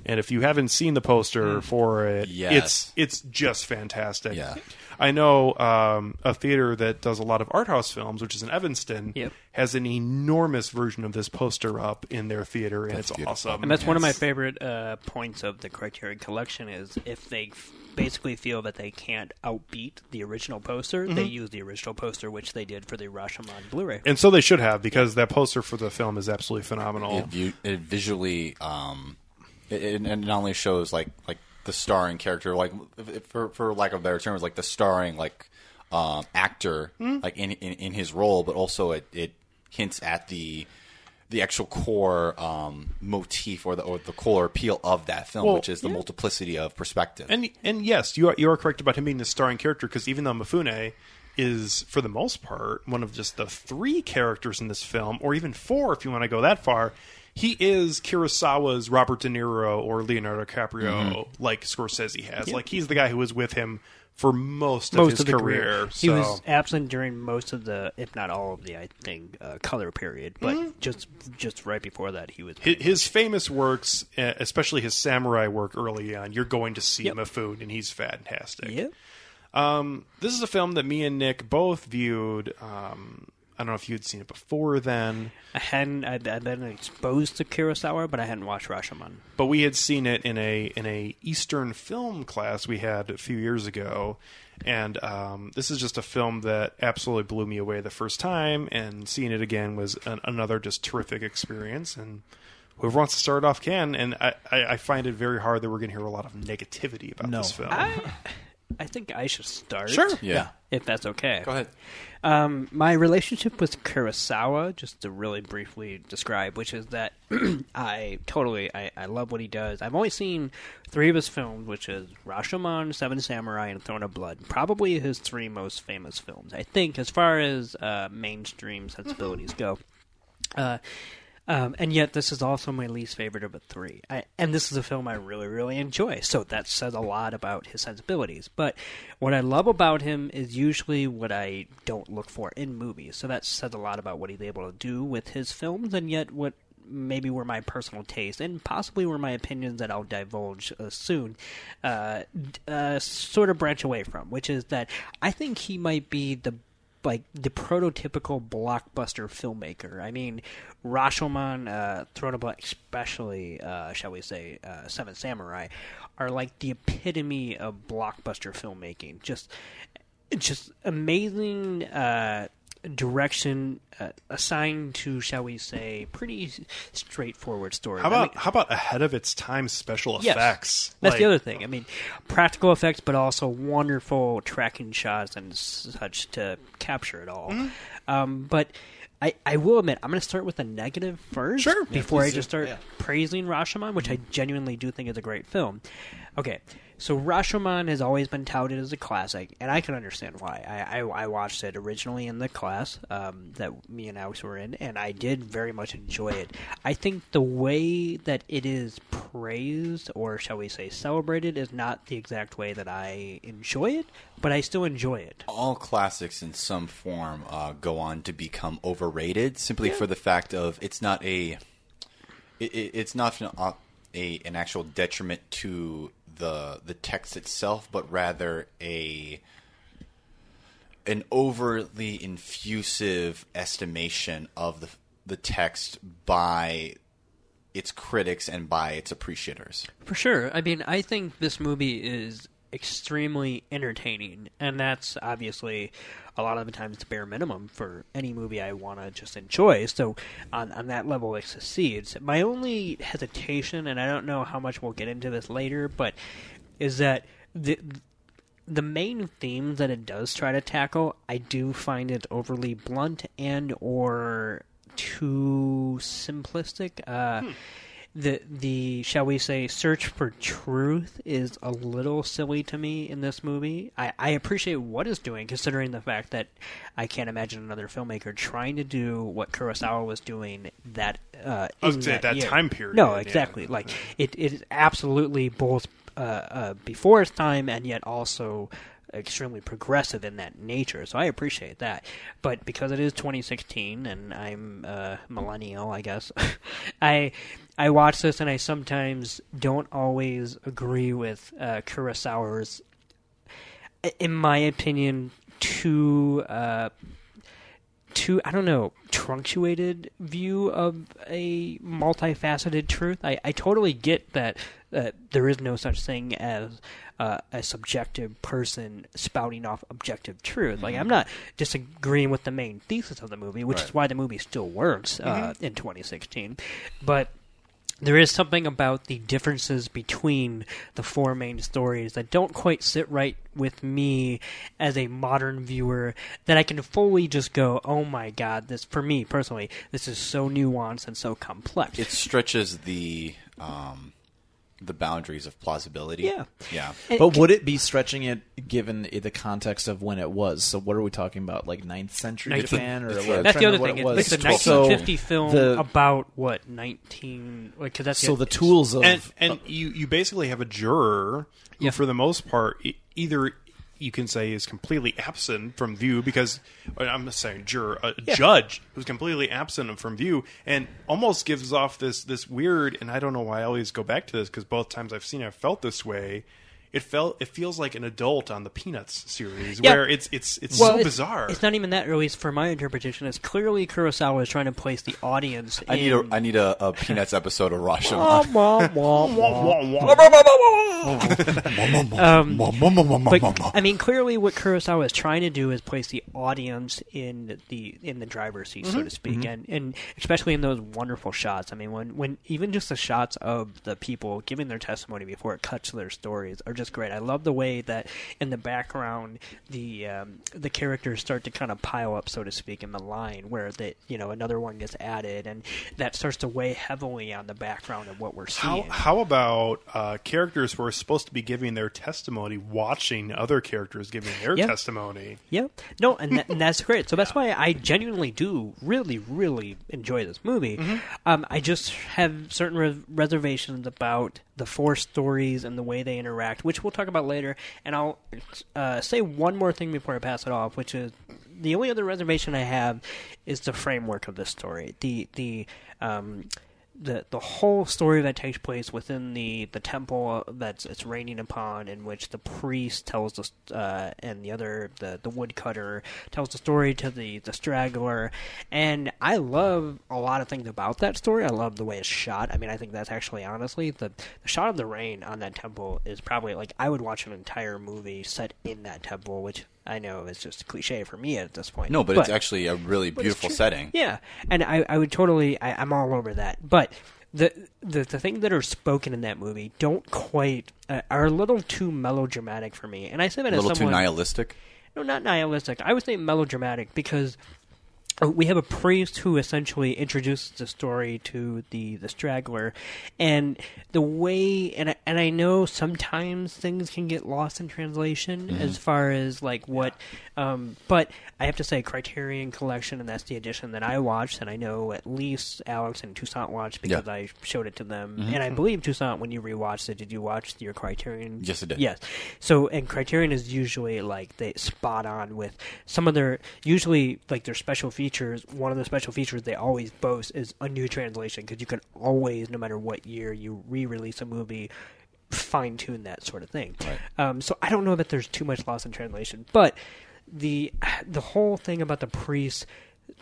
Speaker 4: And if you haven't seen the poster for it,
Speaker 6: Yes.
Speaker 4: it's it's just fantastic.
Speaker 6: Yeah.
Speaker 4: I know um, a theater that does a lot of art house films, which is in Evanston,
Speaker 3: Yep.
Speaker 4: has an enormous version of this poster up in their theater, and it's
Speaker 6: beautiful.
Speaker 4: awesome.
Speaker 3: And that's one of my favorite uh, points of the Criterion Collection is if they f- basically feel that they can't outbeat the original poster, they use the original poster, which they did for the Rashomon Blu-ray.
Speaker 4: and so they should have because that poster for the film is absolutely phenomenal.
Speaker 6: it, it visually um it, it, it not only shows like like the starring character like for for lack of a better term like the starring like um actor like in, in in his role but also it it hints at the the actual core um, motif or the or the core appeal of that film,
Speaker 4: Well,
Speaker 6: which is the multiplicity of perspective.
Speaker 4: And and yes, you are you are correct about him being the starring character because even though Mifune is for the most part one of just the three characters in this film, or even four if you want to go that far, he is Kurosawa's Robert De Niro or Leonardo DiCaprio, like Scorsese has. Like he's the guy who was with him for most, of
Speaker 3: most
Speaker 4: his
Speaker 3: of the
Speaker 4: career.
Speaker 3: career. He was absent during most of the, if not all of the, I think, uh, color period. But just just right before that, he was.
Speaker 4: His, his famous works, uh, especially his samurai work early on, you're going to see
Speaker 3: Yep.
Speaker 4: Mifune, and he's fantastic.
Speaker 3: yeah.
Speaker 4: This is a film that me and Nick both viewed. Um, I don't know if you'd seen it before then,
Speaker 3: I hadn't. I'd, I'd been exposed to Kurosawa, but I hadn't watched Rashomon.
Speaker 4: but we had seen it in a in a Eastern film class we had a few years ago, and um, this is just a film that absolutely blew me away the first time, and seeing it again was an, another just terrific experience. And whoever wants to start off can. And I, I, I find it very hard that we're going to hear a lot of negativity about
Speaker 2: No.
Speaker 4: this film.
Speaker 3: I, I think I should start.
Speaker 4: Sure.
Speaker 6: yeah.
Speaker 3: If that's okay.
Speaker 6: Go ahead.
Speaker 3: Um, my relationship with Kurosawa, just to really briefly describe, which is that I totally I, I love what he does. I've only seen three of his films, which is Rashomon, Seven Samurai, and Throne of Blood. Probably his three most famous films, I think, as far as uh, mainstream sensibilities go. Uh, um, and yet, this is also my least favorite of the three. I, and this is a film I really, really enjoy. So that says a lot about his sensibilities. But what I love about him is usually what I don't look for in movies. So that says a lot about what he's able to do with his films, and yet what maybe were my personal taste and possibly were my opinions that I'll divulge uh, soon, uh, uh, sort of branch away from, which is that I think he might be the like the prototypical blockbuster filmmaker. I mean, Rashomon, uh, Throne of Blood, especially, uh, shall we say, uh, Seven Samurai, are like the epitome of blockbuster filmmaking. Just, just amazing uh, direction uh, assigned to, shall we say, pretty straightforward story.
Speaker 4: how
Speaker 3: I mean-
Speaker 4: about how about ahead of its time special
Speaker 3: Yes.
Speaker 4: effects?
Speaker 3: That's
Speaker 4: Like,
Speaker 3: the other thing. I mean, practical effects, but also wonderful tracking shots and such to capture it all.
Speaker 4: Mm-hmm.
Speaker 3: Um, but I, I will admit, I'm going to start with a negative first
Speaker 4: Sure.
Speaker 3: before I just start
Speaker 2: Yeah.
Speaker 3: praising Rashomon, which I
Speaker 4: Mm-hmm.
Speaker 3: genuinely do think is a great film. Okay, so Rashomon has always been touted as a classic, and I can understand why. I, I, I watched it originally in the class um, that me and Alex were in, and I did very much enjoy it. I think the way that it is praised, or shall we say celebrated, is not the exact way that I enjoy it, but I still enjoy it.
Speaker 6: all classics in some form uh, go on to become overrated simply for the fact of it's not a it, it, it's not an, uh, a an actual detriment to the the text itself but rather a an overly infusive estimation of the the text by its critics and by its appreciators
Speaker 3: For sure. I mean, I think this movie is extremely entertaining, and that's obviously a lot of the times the bare minimum for any movie I want to just enjoy. So, on, on that level, it succeeds. My only hesitation, and I don't know how much we'll get into this later, but is that the the main themes that it does try to tackle, I do find it overly blunt and or too simplistic. Uh, The the shall we say search for truth is a little silly to me in this movie. I, I appreciate what it's doing, considering the fact that I can't imagine another filmmaker trying to do what Kurosawa was doing that uh, in that,
Speaker 4: that time period,
Speaker 3: No,
Speaker 4: yeah.
Speaker 3: exactly. Like it, it is absolutely both uh, uh, before its time and yet also extremely progressive in that nature. So I appreciate that. But because it is 2016 and I'm a millennial, I guess I I watch this and I sometimes don't always agree with uh, Kurosawa's, in my opinion, too. Uh, too I don't know truncated view of a multifaceted truth. I, I totally get that uh, there is no such thing as uh, a subjective person spouting off objective truth. Like I'm not disagreeing with the main thesis of the movie, which is why the movie still works uh, in 2016. But there is something about the differences between the four main stories that don't quite sit right with me as a modern viewer that I can fully just go, "Oh my god, this for me personally, this is so nuanced and so complex."
Speaker 6: It stretches the um, the boundaries of plausibility.
Speaker 3: Yeah.
Speaker 6: yeah.
Speaker 3: And-
Speaker 2: But would it be stretching it given the context of when it was? So what are we talking about? Like 9th century
Speaker 3: Ninth-
Speaker 2: Japan, or
Speaker 6: That's
Speaker 2: what-
Speaker 3: that's the other thing.
Speaker 2: remember what
Speaker 3: It's, it's a
Speaker 2: was. So
Speaker 3: 1950 film
Speaker 2: the-
Speaker 3: about what 19 like because that's
Speaker 2: so the tools of
Speaker 4: and and you you basically have a juror who,
Speaker 3: Yeah.
Speaker 4: for the most part, either you can say is completely absent from view because uh, I'm not saying juror, a judge who's completely absent from view and almost gives off this this weird. And I don't know why I always go back to this because both times I've seen it, I've felt this way. It felt it feels like an adult on the Peanuts series
Speaker 3: Yeah.
Speaker 4: where it's it's it's
Speaker 3: well,
Speaker 4: so
Speaker 3: it's,
Speaker 4: bizarre.
Speaker 3: It's not even that, or at least for my interpretation. It's clearly Kurosawa is trying to place the audience.
Speaker 6: I need a I need a, a Peanuts episode of Rashomon.
Speaker 3: Wah, wah, wah. Um, but I mean, clearly, what Kurosawa is trying to do is place the audience in the in the driver's seat, so to speak, and and especially in those wonderful shots. I mean, when when even just the shots of the people giving their testimony before it cuts to their stories are just great. I love the way that in the background the um, the characters start to kind of pile up, so to speak, in the line where that you know another one gets added, and that starts to weigh heavily on the background of what we're seeing.
Speaker 4: how how about uh, characters who are supposed to be giving their testimony watching other characters giving their
Speaker 3: Yeah.
Speaker 4: testimony?
Speaker 3: Yeah, no, and, that, and that's great. So that's why I genuinely do really, really enjoy this movie. Um, I just have certain re- reservations about the four stories and the way they interact, which we'll talk about later. And I'll uh, say one more thing before I pass it off, which is the only other reservation I have is the framework of this story. The the um, the the whole story that takes place within the the temple that's it's raining upon, in which the priest tells us, uh, and the other the the woodcutter tells the story to the the straggler, and I love a lot of things about that story. I love the way it's shot. I mean, I think that's actually honestly the the shot of the rain on that temple is probably like I would watch an entire movie set in that temple, which I know is just a cliche for me at this point.
Speaker 6: No, but, it's actually a really beautiful setting.
Speaker 3: Yeah, and I, I would totally, I, I'm all over that. But the the the things that are spoken in that movie don't quite uh, are a little too melodramatic for me. And I say that
Speaker 6: A little
Speaker 3: as
Speaker 6: too nihilistic.
Speaker 3: no, not nihilistic. I would say melodramatic because we have a priest who essentially introduces the story to the the straggler, and the way and I, and I know sometimes things can get lost in translation as far as like what, um, but I have to say Criterion Collection, and that's the edition that I watched, and I know at least Alex and Toussaint watched because
Speaker 6: Yeah.
Speaker 3: I showed it to them, and I believe Toussaint when you rewatched it, did you watch your Criterion?
Speaker 6: Yes, I did.
Speaker 3: Yes. So, and Criterion is usually like they spot on with some of their usually like their special features. One of the special features they always boast is a new translation because you can always, no matter what year you re-release a movie, fine tune that sort of thing. Um, so I don't know that there's too much loss in translation, but the the whole thing about the priest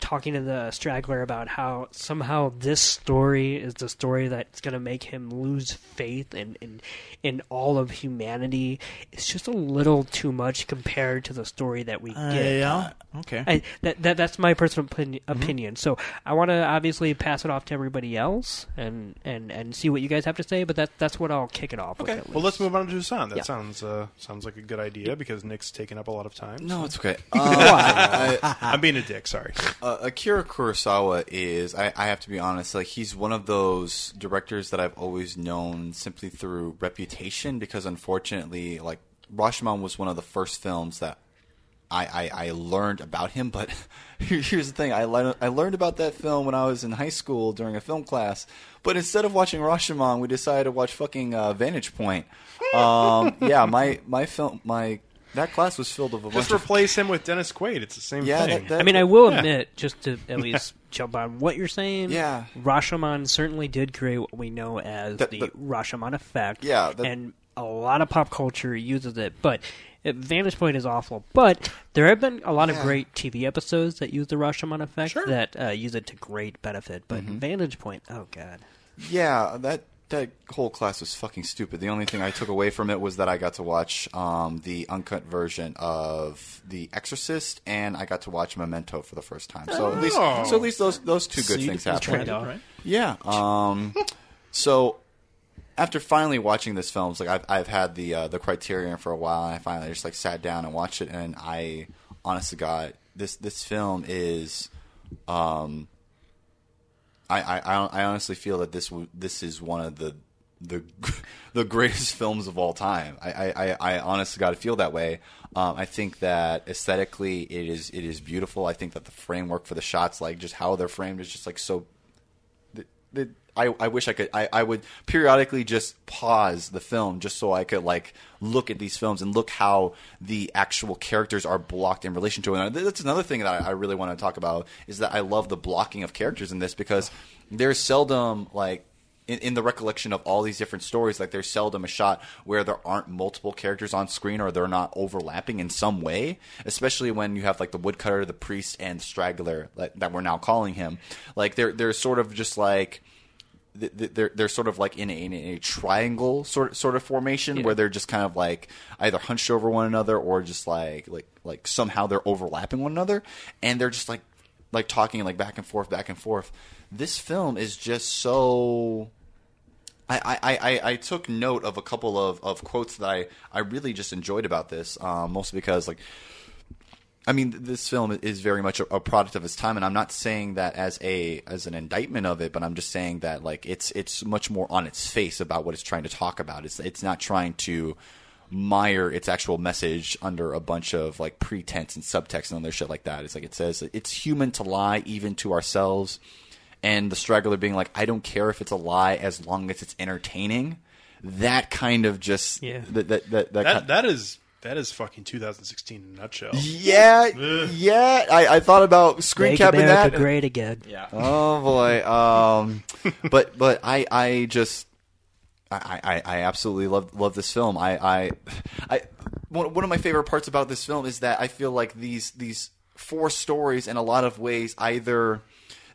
Speaker 3: talking to the straggler about how somehow this story is the story that's going to make him lose faith in, in in all of humanity it's just a little too much compared to the story that we
Speaker 2: Uh,
Speaker 3: get
Speaker 2: yeah. Okay.
Speaker 3: I, that, that that's my personal opinion.
Speaker 4: Mm-hmm.
Speaker 3: opinion. So I want to obviously pass it off to everybody else and, and, and see what you guys have to say. But that that's what I'll kick it off.
Speaker 4: Okay,
Speaker 3: with
Speaker 4: well let's move on to Toussaint. That
Speaker 3: Yeah.
Speaker 4: sounds uh, sounds like a good idea because Nick's taken up a lot of time.
Speaker 6: No, it's okay. Uh, I-
Speaker 4: I'm being a dick. Sorry.
Speaker 6: Uh, Akira Kurosawa is, I, I have to be honest, like he's one of those directors that I've always known simply through reputation because unfortunately, like Rashomon was one of the first films that I, I, I learned about him. But here's the thing: I, le- I learned about that film when I was in high school during a film class. But instead of watching Rashomon, we decided to watch fucking uh, Vantage Point. Um, yeah, my my film my
Speaker 1: that class was filled with a
Speaker 4: Just
Speaker 1: bunch of
Speaker 4: replace him with Dennis Quaid. It's the same
Speaker 1: yeah.
Speaker 4: thing.
Speaker 1: That, that,
Speaker 3: I mean, I will
Speaker 4: Yeah.
Speaker 3: admit, just to at least jump on what you're saying.
Speaker 1: Yeah.
Speaker 3: Rashomon certainly did create what we know as
Speaker 1: That-
Speaker 3: the
Speaker 1: that-
Speaker 3: Rashomon effect.
Speaker 1: Yeah, that-
Speaker 3: and a lot of pop culture uses it, but. Vantage Point is awful, but there have been a lot of
Speaker 1: Yeah.
Speaker 3: great TV episodes that use the Rashomon effect
Speaker 4: Sure.
Speaker 3: that uh, use it to great benefit. But
Speaker 1: Mm-hmm.
Speaker 3: Vantage Point, oh god,
Speaker 1: Yeah, that that whole class was fucking stupid. The only thing I took away from it was that I got to watch um, the uncut version of The Exorcist, and I got to watch Memento for the first time. So at least,
Speaker 4: Oh.
Speaker 1: so at least those those two good
Speaker 2: See,
Speaker 1: things
Speaker 2: it's
Speaker 1: happened.
Speaker 2: trade-off, right?
Speaker 1: Yeah. Um, so after finally watching this film, it's like I've I've had the uh, the Criterion for a while, and I finally just like sat down and watched it, and I, honest to God, this this film is, um, I I I honestly feel that this this is one of the the the greatest films of all time. I I, I, honestly got to feel that way. Um, I think that aesthetically it is it is beautiful. I think that the framework for the shots, like just how they're framed, is just like so the, the, I, I wish I could I, I would periodically just pause the film just so I could like look at these films and look how the actual characters are blocked in relation to one another. That's another thing that I, I really want to talk about is that I love the blocking of characters in this because there's seldom like in, in the recollection of all these different stories, like there's seldom a shot where there aren't multiple characters on screen or they're not overlapping in some way. Especially when you have like the woodcutter, the priest, and the straggler like, that we're now calling him. Like they're they're sort of just like they're they're sort of like in a, in a triangle sort sort of formation where they're just kind of like either hunched over one another or just like like like somehow they're overlapping one another and they're just like like talking like back and forth back and forth. This film is just so. I, I, I, I took note of a couple of, of quotes that I, I really just enjoyed about this, um, mostly because like I mean, this film is very much a, a product of its time, and I'm not saying that as a as an indictment of it, but I'm just saying that like it's it's much more on its face about what it's trying to talk about. It's it's not trying to mire its actual message under a bunch of like pretense and subtext and other shit like that. It's like it says it's human to lie even to ourselves, and the straggler being like, I don't care if it's a lie as long as it's entertaining. That kind of just
Speaker 3: Yeah.
Speaker 1: that that that, that,
Speaker 4: That
Speaker 1: kind-
Speaker 4: that is that is fucking 2016 in a nutshell.
Speaker 1: yeah, yeah. I, I thought about screen
Speaker 3: Make
Speaker 1: capping
Speaker 3: America
Speaker 1: that.
Speaker 3: great again.
Speaker 2: Yeah.
Speaker 1: Oh boy. Um, but but I I just I, I, I absolutely love love this film. I I, I one, one of my favorite parts about this film is that I feel like these these four stories in a lot of ways either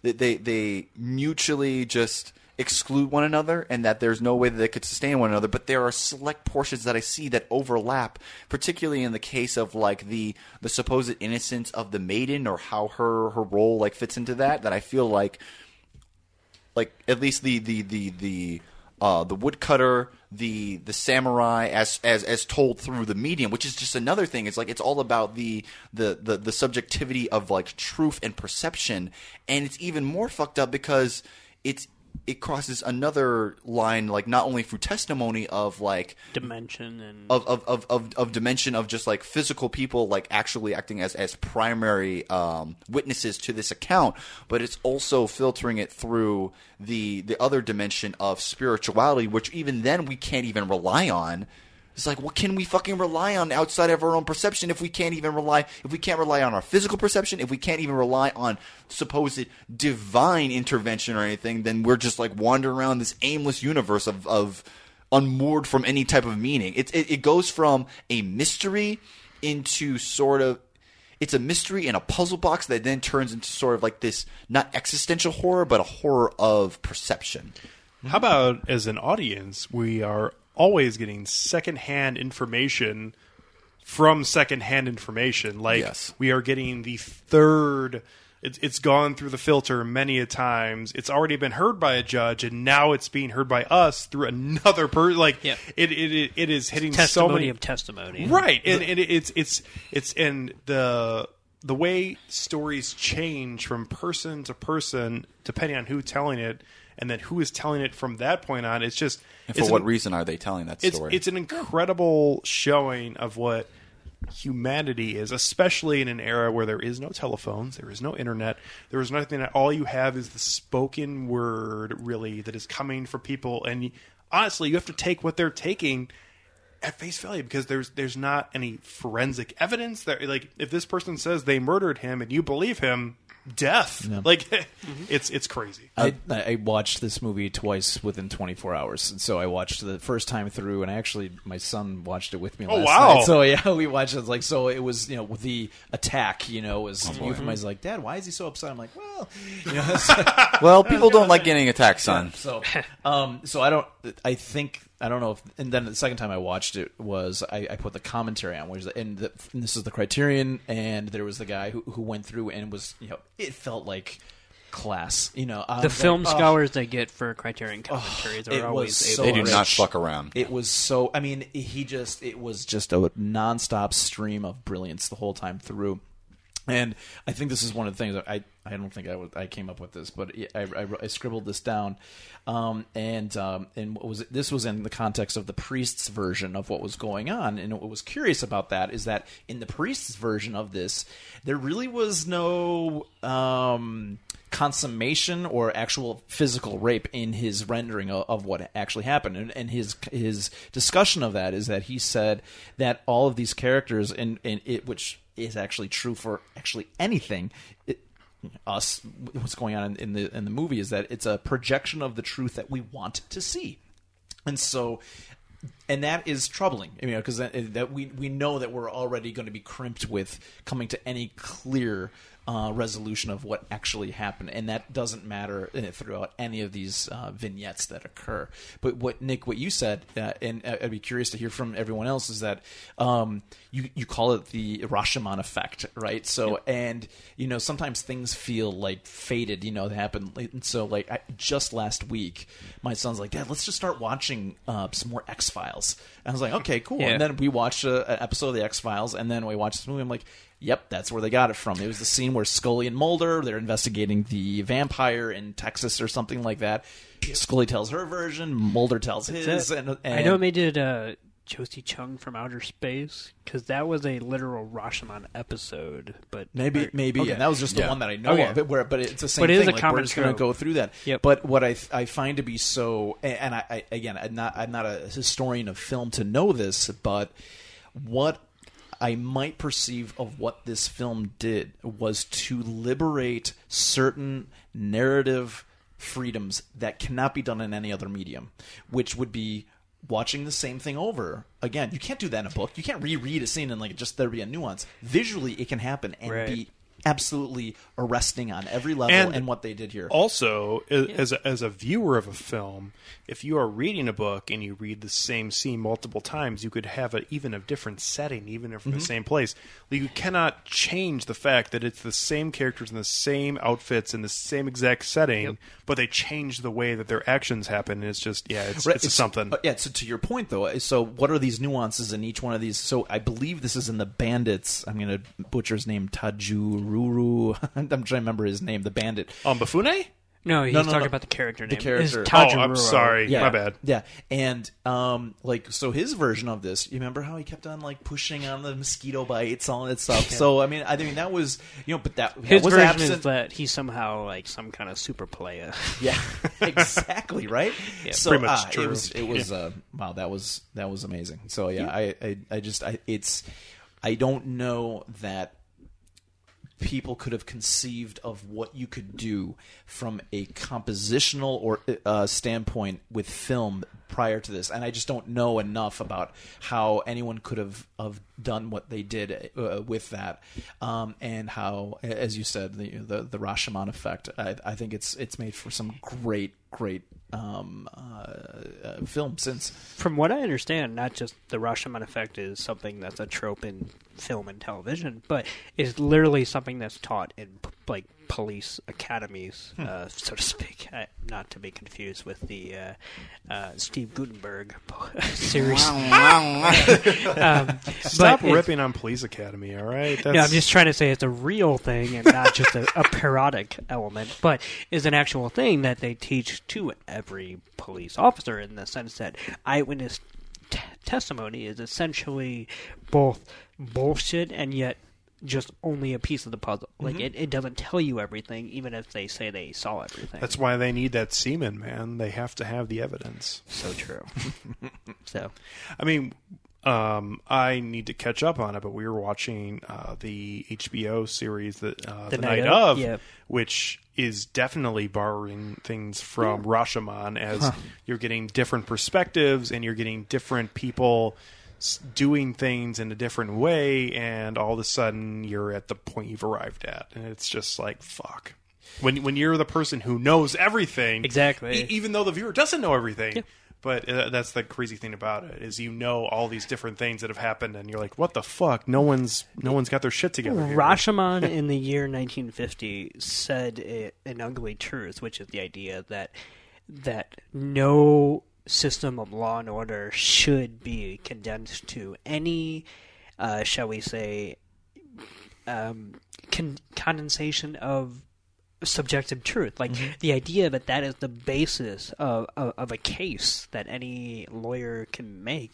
Speaker 1: they they, they mutually just exclude one another and that there's no way that they could sustain one another but there are select portions that I see that overlap particularly in the case of like the the supposed innocence of the maiden or how her her role like fits into that that I feel like like at least the the the the uh, the woodcutter, the the samurai, as as as told through the medium, which is just another thing. It's like it's all about the the the, the subjectivity of like truth and perception, and it's even more fucked up because it's it crosses another line, like not only through testimony of like
Speaker 3: Dimension and
Speaker 1: of, of, of, of, of dimension of just like physical people like actually acting as, as primary um, witnesses to this account, but it's also filtering it through the the other dimension of spirituality, which even then we can't even rely on. It's like, what can we fucking rely on outside of our own perception if we can't even rely if we can't rely on our physical perception, if we can't even rely on supposed divine intervention or anything, then we're just like wandering around this aimless universe of, of unmoored from any type of meaning. It, it it goes from a mystery into sort of it's a mystery and a puzzle box that then turns into sort of like this not existential horror but a horror of perception.
Speaker 4: How about as an audience, we are always getting secondhand information from secondhand information. Like
Speaker 1: Yes.
Speaker 4: we are getting the third. It's, it's gone through the filter many a times. It's already been heard by a judge, and now it's being heard by us through another person. Like
Speaker 3: Yeah.
Speaker 4: it, it, it, it is hitting so
Speaker 3: testimony
Speaker 4: many
Speaker 3: of testimony.
Speaker 4: right and, and it's it's it's and the the way stories change from person to person depending on who telling it and then who is telling it from that point on it's just
Speaker 1: And
Speaker 4: it's
Speaker 1: for what
Speaker 4: an,
Speaker 1: reason are they telling that
Speaker 4: it's
Speaker 1: story?
Speaker 4: it's an incredible showing of what humanity is especially in an era where there is no telephones there is no internet there is nothing that all you have is the spoken word really that is coming from people and honestly you have to take what they're taking at face value because there's there's not any forensic evidence that like if this person says they murdered him and you believe him, death. Like it's it's crazy.
Speaker 2: I, I watched this movie twice within 24 hours. And so I watched the first time through, and actually my son watched it with me.
Speaker 4: Oh, wow.
Speaker 2: Night. So yeah, we watched it. Like so, it was you know the attack. You know, was
Speaker 4: Oh,
Speaker 2: euphemized like, Dad, why is he so upset? I'm like, well, you know. so-
Speaker 6: Well, people don't like getting attacked, son.
Speaker 2: so, um, so I don't. I think I don't know if. And then the second time I watched it was I, I put the commentary on, which is and, the, and this is the Criterion, and there was the guy who who went through and was you know it felt like class. You know, I
Speaker 3: The film
Speaker 2: like, oh,
Speaker 3: scholars they get for Criterion oh, commentaries
Speaker 2: it
Speaker 3: are always
Speaker 2: was
Speaker 3: able
Speaker 6: They do
Speaker 2: rich.
Speaker 6: not fuck around.
Speaker 2: It was so. I mean, he just. It was just a nonstop stream of brilliance the whole time through. And I think this is one of the things that I. I don't think I, would, I came up with this, but I, I, I scribbled this down, um, and um, and was this was in the context of the priest's version of what was going on. And what was curious about that is that in the priest's version of this, there really was no um, consummation or actual physical rape in his rendering of, of what actually happened. And, and his his discussion of that is that he said that all of these characters, and it which is actually true for actually anything. Us, what's going on in, in the in the movie is that it's a projection of the truth that we want to see, and so and that is troubling, you know, because that, that we we know that we're already going to be crimped with coming to any clear uh, resolution of what actually happened, and that doesn't matter uh, throughout any of these uh, vignettes that occur. But what Nick, what you said, uh, and I'd be curious to hear from everyone else, is that um, you you call it the Rashomon effect, right? So, and you know, sometimes things feel like fated, you know, they happen. And so, like I, just last week, my son's like, "Dad, let's just start watching uh, some more X Files." I was like, "Okay, cool."
Speaker 3: Yeah.
Speaker 2: And then we watched an episode of the X Files, and then we watched this movie. I'm like, "Yep, that's where they got it from." It was the scene where Scully and Mulder they're investigating the vampire in Texas or something like that. Scully tells her version, Mulder tells his, and, and
Speaker 3: I know they did uh, Jose Chung from Outer Space because that was a literal Rashomon episode. But
Speaker 2: Maybe,
Speaker 3: or-
Speaker 2: maybe,
Speaker 3: okay.
Speaker 2: and that was just the
Speaker 6: Yeah.
Speaker 2: one that I know
Speaker 3: Okay.
Speaker 2: of. It, where, but it's the same
Speaker 3: But it is
Speaker 2: thing.
Speaker 3: a
Speaker 2: like,
Speaker 3: common
Speaker 2: we're just going to go through that.
Speaker 3: Yep.
Speaker 2: But what I I find to be so, and- and I, I again, I'm not I'm not a historian of film to know this, but what I might perceive of what this film did was to liberate certain narrative freedoms that cannot be done in any other medium, which would be watching the same thing over again. You can't do that in a book. You can't reread a scene and like just there be a nuance. Visually, it can happen and
Speaker 3: Right.
Speaker 2: be absolutely arresting on every level.
Speaker 4: And
Speaker 2: And, what they did here.
Speaker 4: Also, a- as a, as a viewer of a film, if you are reading a book and you read the same scene multiple times, you could have a, even a different setting, even if from
Speaker 2: Mm-hmm.
Speaker 4: the same place. You cannot change the fact that it's the same characters in the same outfits in the same exact setting, but they change the way that their actions happen. And it's just yeah, it's,
Speaker 2: Right,
Speaker 4: it's, something.
Speaker 2: uh, yeah. So to your point, though, so what are these nuances in each one of these? So I believe this is in the Bandits. I'm going to butcher his name, Tajururu. I'm trying to remember his name. The Bandit.
Speaker 4: Um, Bafune?
Speaker 3: No, he's
Speaker 2: No, no,
Speaker 3: talking
Speaker 2: no.
Speaker 3: about the character
Speaker 2: The
Speaker 3: name.
Speaker 2: character.
Speaker 3: It's
Speaker 4: Oh, I'm sorry.
Speaker 2: Yeah,
Speaker 4: My bad.
Speaker 2: Yeah, and um, like so, his version of this. You remember how he kept on like pushing on the mosquito bites, all that stuff. So I mean, I mean that was you know, but that, that
Speaker 3: His
Speaker 2: was
Speaker 3: version
Speaker 2: absent.
Speaker 3: is that he's somehow like some kind of super player.
Speaker 2: Yeah, exactly right. so
Speaker 4: pretty much
Speaker 2: ah,
Speaker 4: true.
Speaker 2: it was it was uh, wow that was that was amazing. So yeah, I, I I just I it's I don't know that people could have conceived of what you could do from a compositional or uh, standpoint with film prior to this, and I just don't know enough about how anyone could have have done what they did uh, with that, um, and how, as you said, the the, the Rashomon effect. I, I think it's it's made for some great great um, uh, uh, film since.
Speaker 3: From what I understand, not just the Rashomon effect is something that's a trope in film and television, but is literally something that's taught in like police academies,
Speaker 2: Hmm.
Speaker 3: uh, so to speak. Uh, not to be confused with the uh, uh, Steve Guttenberg series. um,
Speaker 4: Stop ripping on Police Academy, all right? That's,
Speaker 3: no, I'm just trying to say it's a real thing and not just a, a parodic element, but is an actual thing that they teach to every police officer in the sense that eyewitness t- testimony is essentially both bullshit and yet just only a piece of the puzzle. Like it, it doesn't tell you everything, even if they say they saw everything.
Speaker 4: That's why they need that semen, man. They have to have the evidence.
Speaker 3: so true. so
Speaker 4: I mean, Um, I need to catch up on it, but we were watching uh, the HBO series that uh, the, night, of,
Speaker 3: yeah.
Speaker 4: which is definitely borrowing things from Rashomon, as you're getting different perspectives and you're getting different people s- doing things in a different way, and all of a sudden you're at the point you've arrived at, and it's just like fuck. When when you're the person who knows everything,
Speaker 3: Exactly.
Speaker 4: e- even though the viewer doesn't know everything. But uh, that's the crazy thing about it is you know all these different things that have happened, and you're like, "What the fuck? No one's no one's got their shit together." here."
Speaker 3: Rashomon in the year 1950 said a, an ugly truth, which is the idea that that no system of law and order should be condensed to any, uh, shall we say, um, con- condensation of subjective truth. Like the idea that that is the basis of, of of a case that any lawyer can make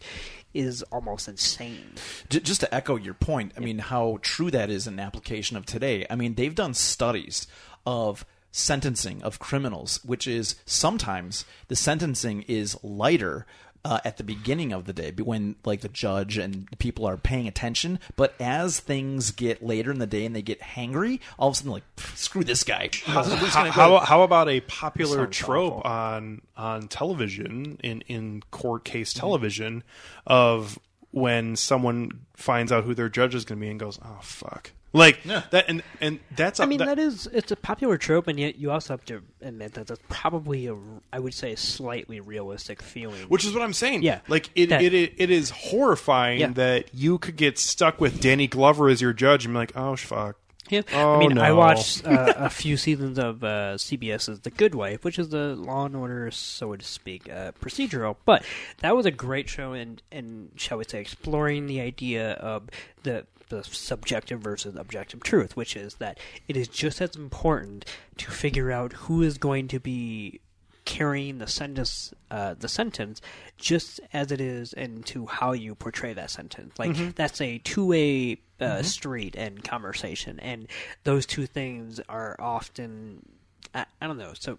Speaker 3: is almost insane.
Speaker 2: J- just to echo your point, I mean, how true that is in application of today. I mean, they've done studies of sentencing of criminals, which is sometimes the sentencing is lighter. Uh, at the beginning of the day, when like the judge and people are paying attention, but as things get later in the day and they get hangry, all of a sudden, like screw this guy. We're
Speaker 4: how, how, how about a popular trope
Speaker 3: awful.
Speaker 4: on on television in in court case television of when someone finds out who their judge is going to be and goes, "Oh fuck." Like that and and that's a,
Speaker 3: I mean,
Speaker 4: that-
Speaker 3: that is it's a popular trope, and yet you also have to admit that that's probably a, I would say, a slightly realistic feeling.
Speaker 4: Which is what I'm saying.
Speaker 3: Yeah.
Speaker 4: like it,
Speaker 3: That-
Speaker 4: it, it, it is horrifying
Speaker 3: Yeah.
Speaker 4: that you could get stuck with Danny Glover as your judge and be like, oh fuck.
Speaker 3: Yeah.
Speaker 4: Oh,
Speaker 3: I mean, I watched uh, a few seasons of uh, CBS's The Good Wife, which is the Law and Order, so to speak, uh, procedural. But that was a great show, and and shall we say, exploring the idea of the the subjective versus objective truth, which is that it is just as important to figure out who is going to be carrying the sentence uh, the sentence just as it is into how you portray that sentence like that's a two-way uh, street and conversation and those two things are often I, I don't know so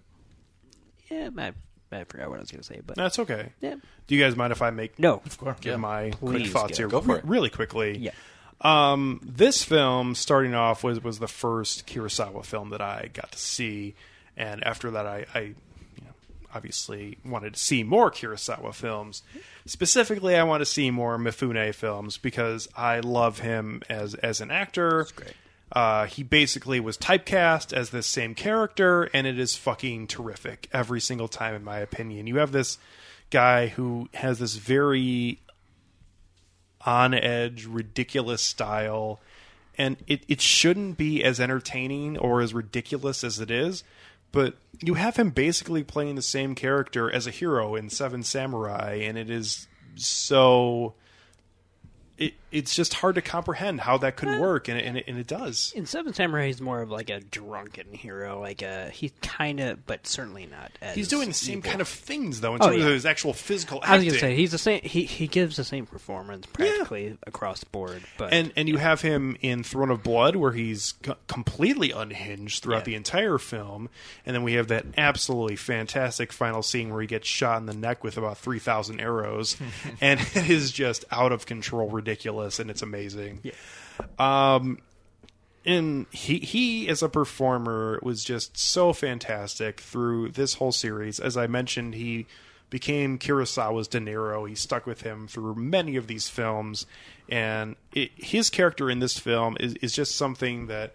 Speaker 3: yeah I, I forgot what I was going to say but
Speaker 4: That's okay.
Speaker 3: yeah
Speaker 4: Do you guys mind if I make
Speaker 3: no Of course.
Speaker 4: give my quick thoughts
Speaker 3: go.
Speaker 4: here
Speaker 6: Go for it.
Speaker 4: really quickly?
Speaker 3: yeah
Speaker 4: Um, this film, starting off, was was the first Kurosawa film that I got to see, and after that, I, I you know, obviously wanted to see more Kurosawa films. Specifically, I want to see more Mifune films because I love him as as an actor.
Speaker 3: great.
Speaker 4: Uh, he basically was typecast as this same character, and it is fucking terrific every single time, in my opinion. You have this guy who has this very on edge, ridiculous style, and it, it shouldn't be as entertaining or as ridiculous as it is. But you have him basically playing the same character as a hero in Seven Samurai, and it is so. It, it's just hard to comprehend how that could work, and it, and, it, and it does.
Speaker 3: in Seven Samurai he's more of like a drunken hero like a he's kind of but certainly not as
Speaker 4: He's doing the same
Speaker 3: evil.
Speaker 4: kind of things, though, in
Speaker 3: Oh,
Speaker 4: terms
Speaker 3: yeah.
Speaker 4: of his actual physical
Speaker 3: I was gonna say he's the same. He he gives the same performance practically across the board. But
Speaker 4: and and you have him in Throne of Blood, where he's co- completely unhinged throughout
Speaker 3: Yeah.
Speaker 4: the entire film, and then we have that absolutely fantastic final scene where he gets shot in the neck with about three thousand arrows, and it is just out of control, ridiculous, and it's amazing. Um, and he he as a performer was just so fantastic through this whole series. As I mentioned, he became Kurosawa's De Niro. He stuck with him through many of these films, and it, his character in this film is is just something that.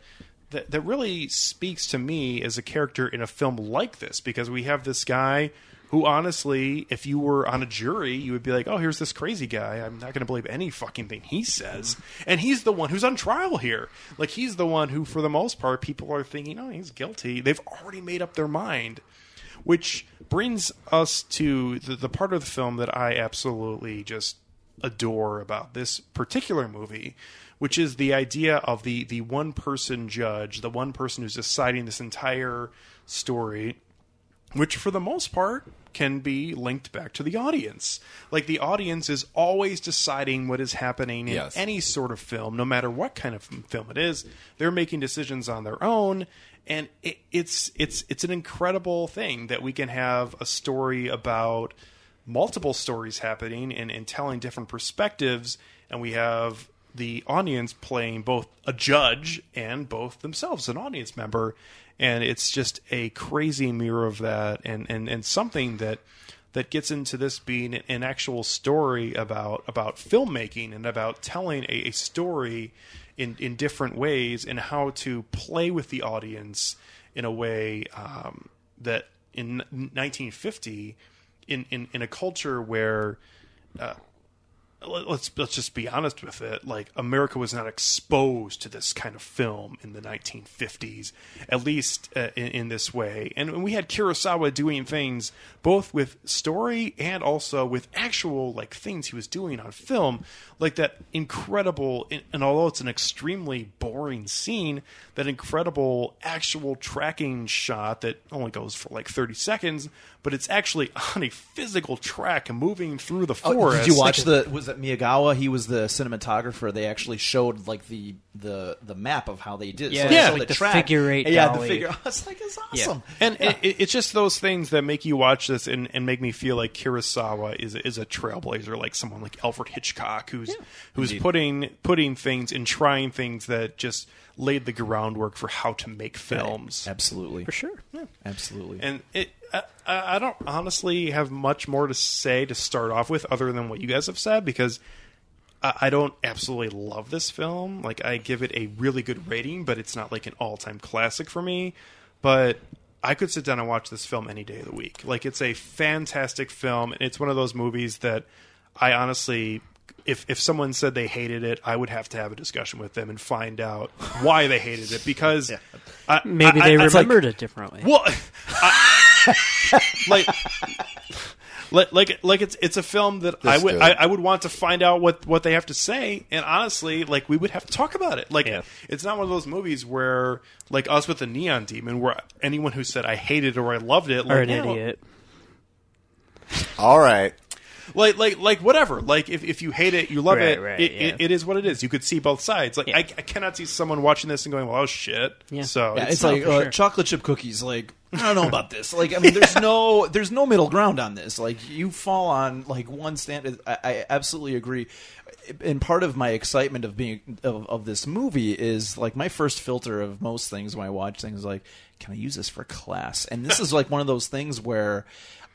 Speaker 4: That, that really speaks to me as a character in a film like this because we have this guy who honestly, if you were on a jury, you would be like, oh, here's this crazy guy. I'm not going to believe any fucking thing he says. And he's the one who's on trial here. Like, he's the one who, for the most part, people are thinking, oh, he's guilty. They've already made up their mind. Which brings us to the, the part of the film that I absolutely just adore about this particular movie, which is the idea of the, the one person judge, the one person who's deciding this entire story which for the most part can be linked back to the audience. Like the audience is always deciding what is happening in
Speaker 6: Yes.
Speaker 4: any sort of film, no matter what kind of film it is. They're making decisions on their own, and it, it's it's it's an incredible thing that we can have a story about multiple stories happening and, and telling different perspectives, and we have the audience playing both a judge and both themselves an audience member, and it's just a crazy mirror of that, and and and something that that gets into this being an actual story about about filmmaking and about telling a, a story in in different ways and how to play with the audience in a way um, that in 1950 in, in, in a culture where uh, let's let's just be honest with it. Like america was not exposed to this kind of film in the 1950s at least uh, in, in, this way. And we had kurosawa doing things both with story and also with actual like things he was doing on film like that incredible and although it's an extremely boring scene that incredible actual tracking shot that only goes for like 30 seconds but it's actually on a physical track moving through the forest
Speaker 2: oh, did you watch the was it Miyagawa he was the cinematographer they actually showed like the the the map of how they did
Speaker 3: yeah,
Speaker 2: so
Speaker 3: yeah
Speaker 2: like
Speaker 3: the,
Speaker 2: the track
Speaker 3: figure eight
Speaker 2: yeah
Speaker 3: dolly.
Speaker 2: the figure it's like it's awesome
Speaker 3: yeah.
Speaker 4: and yeah. It, it's just those things that make you watch this and, and make me feel like Kurosawa is is a trailblazer like someone like Alfred Hitchcock who's yeah. who's Indeed. putting putting things and trying things that just laid the groundwork for how to make films.
Speaker 2: Right. Absolutely,
Speaker 3: for sure,
Speaker 2: yeah. absolutely.
Speaker 4: And it, I, I don't honestly have much more to say to start off with, other than what you guys have said, because I don't absolutely love this film. Like I give it a really good rating, but it's not like an all-time classic for me. But I could sit down and watch this film any day of the week. Like it's a fantastic film, and it's one of those movies that I honestly if if someone said they hated it, I would have to have a discussion with them and find out why they hated it because yeah.
Speaker 3: I, maybe I, they I, remembered like, it differently.
Speaker 4: Well, like. Like, like, like it's it's a film that I would I, I, would want to find out what what they have to say, and honestly, like we would have to talk about it. Like, yeah. it's not one of those movies where, like us with the Neon Demon, where anyone who said I hated it or I loved it, like,
Speaker 3: or an idiot.
Speaker 1: All right,
Speaker 4: like like like whatever. Like if, if you hate it, you love
Speaker 3: right,
Speaker 4: it,
Speaker 3: right,
Speaker 4: it,
Speaker 3: yeah.
Speaker 4: it. It is what it is. You could see both sides. Like yeah. I, I, cannot see someone watching this and going, "Well, oh shit."
Speaker 3: Yeah.
Speaker 4: So
Speaker 2: yeah,
Speaker 4: it's,
Speaker 2: it's like uh, sure. chocolate chip cookies. Like I don't know about this. Like I mean, there's no there's no middle ground on this. Like you fall on like one stand. I, I absolutely agree. And part of my excitement of being of, of this movie is like my first filter of most things when I watch things like, can I use this for class? And this is like one of those things where.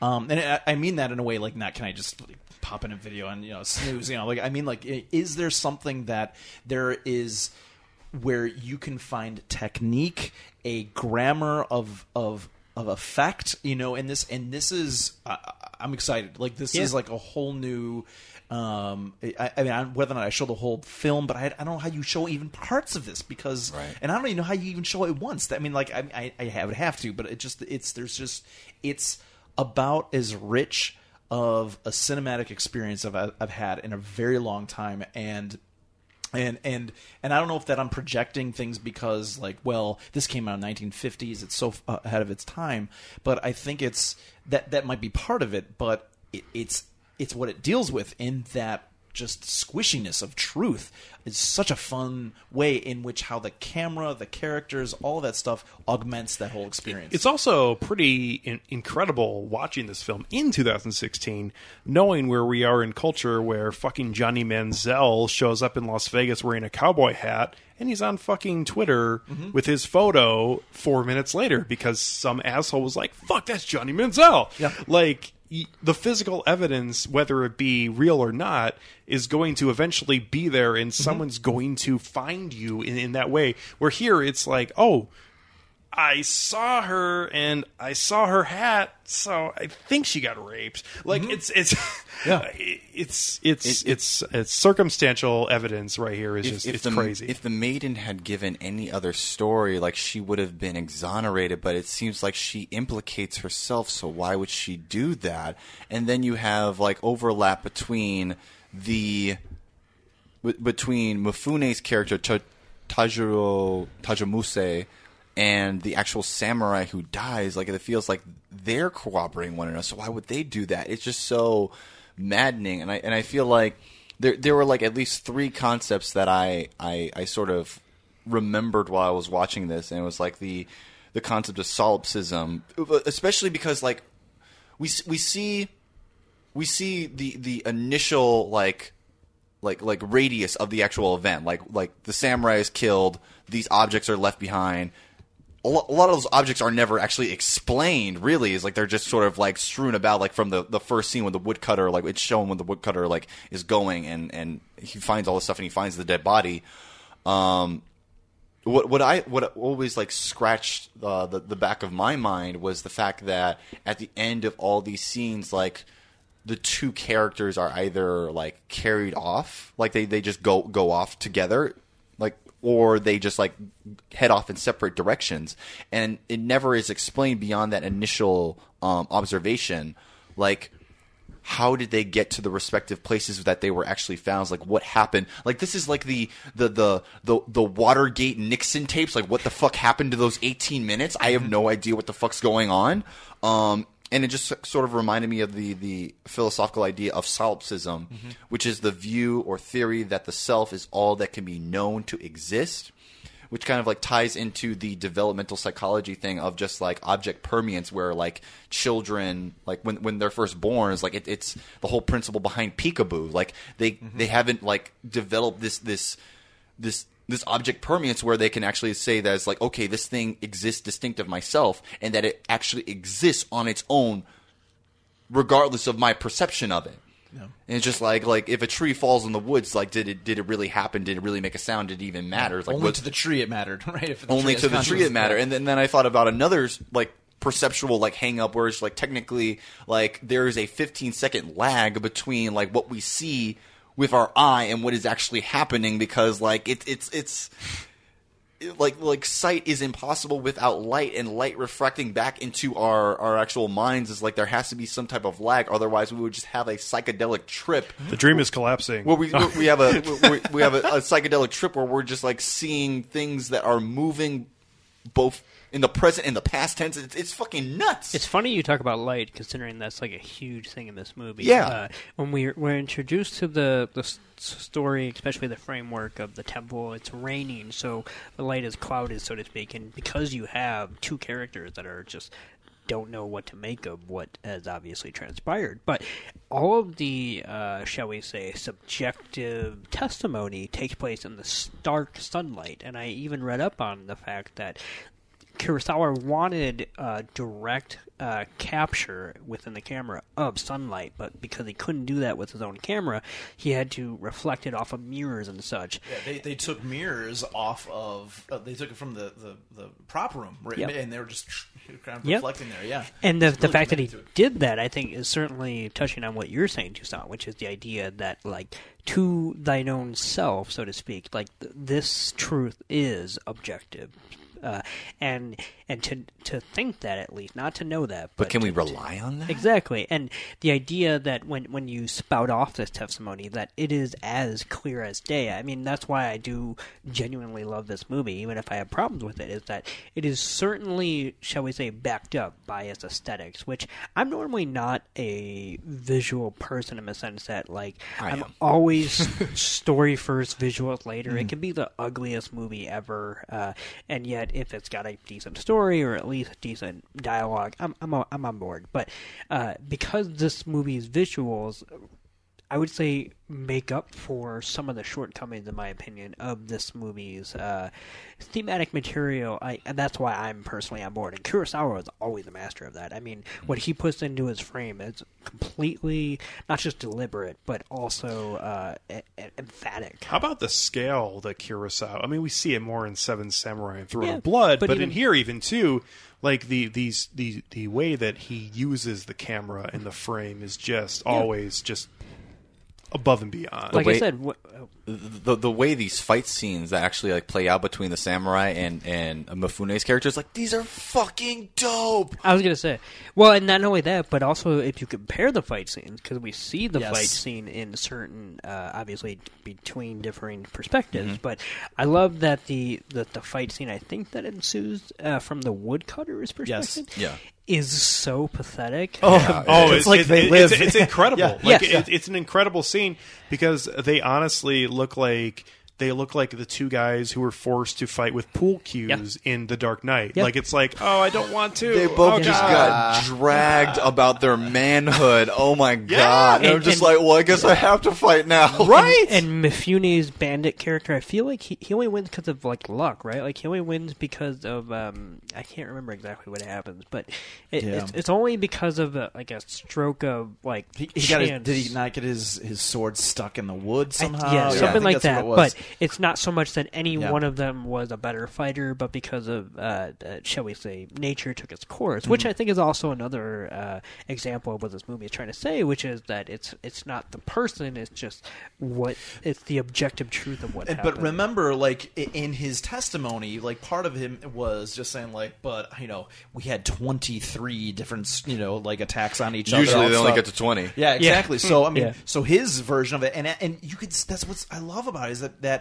Speaker 2: Um, and I, I mean that in a way like not can I just pop in a video and you know snooze. You know, like I mean, like is there something that there is where you can find technique, a grammar of of of effect, you know, and this and this is I, am excited. Like this yeah. is like a whole new. Um, I, I mean, I, whether or not I show the whole film, but I, I, don't know how you show even parts of this because,
Speaker 1: right.
Speaker 2: and I don't even know how you even show it once. I mean, like I, I, I would have to, but it just it's there's just it's about as rich of a cinematic experience I've, I've had in a very long time, and and and and I don't know if that I'm projecting things because like well this came out in 1950s it's so uh, ahead of its time. But I think it's that that might be part of it but it, it's it's what it deals with in that just squishiness of truth is such a fun way in which how the camera, the characters, all that stuff augments that whole experience.
Speaker 4: It's also pretty in- incredible watching this film in 2016, knowing where we are in culture, where fucking Johnny Manziel shows up in Las Vegas wearing a cowboy hat. And he's on fucking Twitter mm-hmm. with his photo four minutes later because some asshole was like, "Fuck, that's Johnny Manziel."
Speaker 2: Yeah.
Speaker 4: Like the physical evidence, whether it be real or not, is going to eventually be there, and mm-hmm. someone's going to find you in, in that way. Where here, it's like, oh, I saw her and I saw her hat, so I think she got raped. Like mm-hmm. it's it's yeah, it's it's it, it's it's circumstantial evidence right here is if, just if it's
Speaker 1: the,
Speaker 4: crazy.
Speaker 1: If the maiden had given any other story, like she would have been exonerated, but it seems like she implicates herself. So why would she do that? And then you have like overlap between the between Mifune's character Tajiro Tajamuse and the actual samurai who dies, like it feels like they're cooperating one another. So why would they do that? It's just so maddening, and I and I feel like there there were like at least three concepts that I I, I sort of remembered while I was watching this, and it was like the the concept of solipsism, especially because like we we see we see the the initial like like like radius of the actual event. Like like the samurai is killed, these objects are left behind. A lot of those objects are never actually explained. Really, is like they're just sort of like strewn about. Like from the, the first scene when the woodcutter, like it's shown when the woodcutter like is going and and he finds all this stuff and he finds the dead body. Um, what what I what always like scratched uh, the the back of my mind was the fact that at the end of all these scenes, like the two characters are either like carried off, like they they just go go off together, or they just like head off in separate directions, and it never is explained beyond that initial um, observation, like how did they get to the respective places that they were actually found? Like what happened? Like this is like the the the the, the Watergate Nixon tapes. Like what the fuck happened to those 18 minutes? I have no idea what the fuck's going on. Um, and it just sort of reminded me of the the philosophical idea of solipsism, mm-hmm. which is the view or theory that the self is all that can be known to exist which kind of like ties into the developmental psychology thing of just like object permanence, where like children like when when they're first born is like it, it's the whole principle behind peekaboo. Like they mm-hmm. they haven't like developed this this this this object permanence where they can actually say that it's like okay this thing exists distinct of myself and that it actually exists on its own regardless of my perception of it and it's just like like if a tree falls in the woods, like did it did it really happen? Did it really make a sound? Did it even matter? Like
Speaker 2: Only
Speaker 1: what-
Speaker 2: to the tree it mattered, right?
Speaker 1: Only to the tree it
Speaker 2: mattered.
Speaker 1: And then, then I thought about another like perceptual like hang up where it's like technically like there is a 15 second lag between like what we see with our eye and what is actually happening because like it, it's it's like like sight is impossible without light and light refracting back into our our actual minds is like there has to be some type of lag otherwise we would just have a psychedelic trip
Speaker 4: The dream is collapsing.
Speaker 1: well, we we have a we, we have a, a psychedelic trip where we're just like seeing things that are moving both in the present in the past tense. It's, it's fucking nuts.
Speaker 3: It's funny you talk about light, considering that's like a huge thing in this movie.
Speaker 1: Yeah.
Speaker 3: Uh, when we we're introduced to the the s- story, especially the framework of the temple, it's raining, so the light is clouded, so to speak, and because you have two characters that are just don't know what to make of what has obviously transpired. But all of the, uh, shall we say, subjective testimony takes place in the stark sunlight. And I even read up on the fact that Kurosawa wanted uh, direct uh, capture within the camera of sunlight, but because he couldn't do that with his own camera, he had to reflect it off of mirrors and such.
Speaker 2: Yeah, they, they took mirrors off of. Uh, they took it from the, the, the prop room, right?
Speaker 3: Yep.
Speaker 2: and they were just kind of
Speaker 3: Yep.
Speaker 2: reflecting there. Yeah,
Speaker 3: And the,
Speaker 2: It's
Speaker 3: the fact that he
Speaker 2: committed to it.
Speaker 3: did that, I think, is certainly touching on what you're saying, Toussaint, which is the idea that, like, to thine own self, so to speak, like th- this truth is objective, uh, and and to to think that at least, not to know that, but,
Speaker 1: but can we rely on that?
Speaker 3: Exactly, and the idea that when when you spout off this testimony, that it is as clear as day. I mean, that's why I do genuinely love this movie, even if I have problems with it. Is that it is certainly, shall we say, backed up by its aesthetics, which I'm normally not a visual person in the sense that, like,
Speaker 1: I
Speaker 3: I'm
Speaker 1: am.
Speaker 3: always story first, visuals later. It can be the ugliest movie ever, uh, and yet if it's got a decent story or at least decent dialogue, I'm I'm I'm on board. But uh, because this movie's visuals, I would say make up for some of the shortcomings, in my opinion, of this movie's uh, thematic material. I, and that's why I'm personally on board. And Kurosawa is always a master of that. I mean, what he puts into his frame is completely not just deliberate, but also uh, e- emphatic.
Speaker 4: How about the scale that Kurosawa? I mean, we see it more in Seven Samurai and Throne
Speaker 3: Yeah,
Speaker 4: of Blood,
Speaker 3: but
Speaker 4: but,
Speaker 3: even-
Speaker 4: in here even too, like the these the the way that he uses the camera and the frame is just always just above and beyond.
Speaker 3: Like I said, wh-
Speaker 1: the the way these fight scenes that actually like play out between the samurai and and Mifune's characters, like these are fucking dope.
Speaker 3: I was gonna say, well, and not only that, but also if you compare the fight scenes, because we see the
Speaker 2: Yes.
Speaker 3: fight scene in certain, uh, obviously between differing perspectives.
Speaker 1: Mm-hmm.
Speaker 3: But I love that the the, the fight scene. I think that ensues uh, from the woodcutter's perspective.
Speaker 1: Yeah.
Speaker 3: Is so pathetic.
Speaker 4: Oh, oh
Speaker 2: It's like they
Speaker 4: it's,
Speaker 2: live.
Speaker 4: It's, it's incredible.
Speaker 2: Yeah.
Speaker 4: Like
Speaker 3: Yeah.
Speaker 4: it, it's an incredible scene because they honestly look like they look like the two guys who were forced to fight with pool cues in The Dark Knight. Like it's like, oh, I don't want to.
Speaker 6: They both
Speaker 4: Oh,
Speaker 6: just
Speaker 4: God.
Speaker 6: got dragged about their manhood. Oh my god! And, I'm just
Speaker 3: and-
Speaker 6: like, well, I guess I have to fight now,
Speaker 4: right.
Speaker 3: And Mifune's bandit character, I feel like he, he only wins because of like luck, right? Like he only wins because of um, I can't remember exactly what happens, but it,
Speaker 2: Yeah.
Speaker 3: it's, it's only because of a, like a stroke of like
Speaker 2: He, he got his, did he not get his, his sword stuck in the wood
Speaker 3: I-
Speaker 2: somehow?
Speaker 3: yeah, something
Speaker 2: think
Speaker 3: like that.
Speaker 2: what it was.
Speaker 3: But it's not so much that any
Speaker 2: Yeah.
Speaker 3: one of them was a better fighter, but because of, uh, uh, shall we say, nature took its course, which
Speaker 2: Mm-hmm.
Speaker 3: I think is also another uh, example of what this movie is trying to say, which is that it's it's not the person, it's just what it's the objective truth of what
Speaker 2: And-
Speaker 3: happened.
Speaker 2: But remember, like in his testimony, like part of him was just saying, like, but you know, we had twenty three different, you know, like attacks on each other.
Speaker 6: Usually they only get to 20.
Speaker 2: Yeah, exactly. So I mean,
Speaker 3: Yeah.
Speaker 2: so his version of it, and and you could that's what's I love about it is that that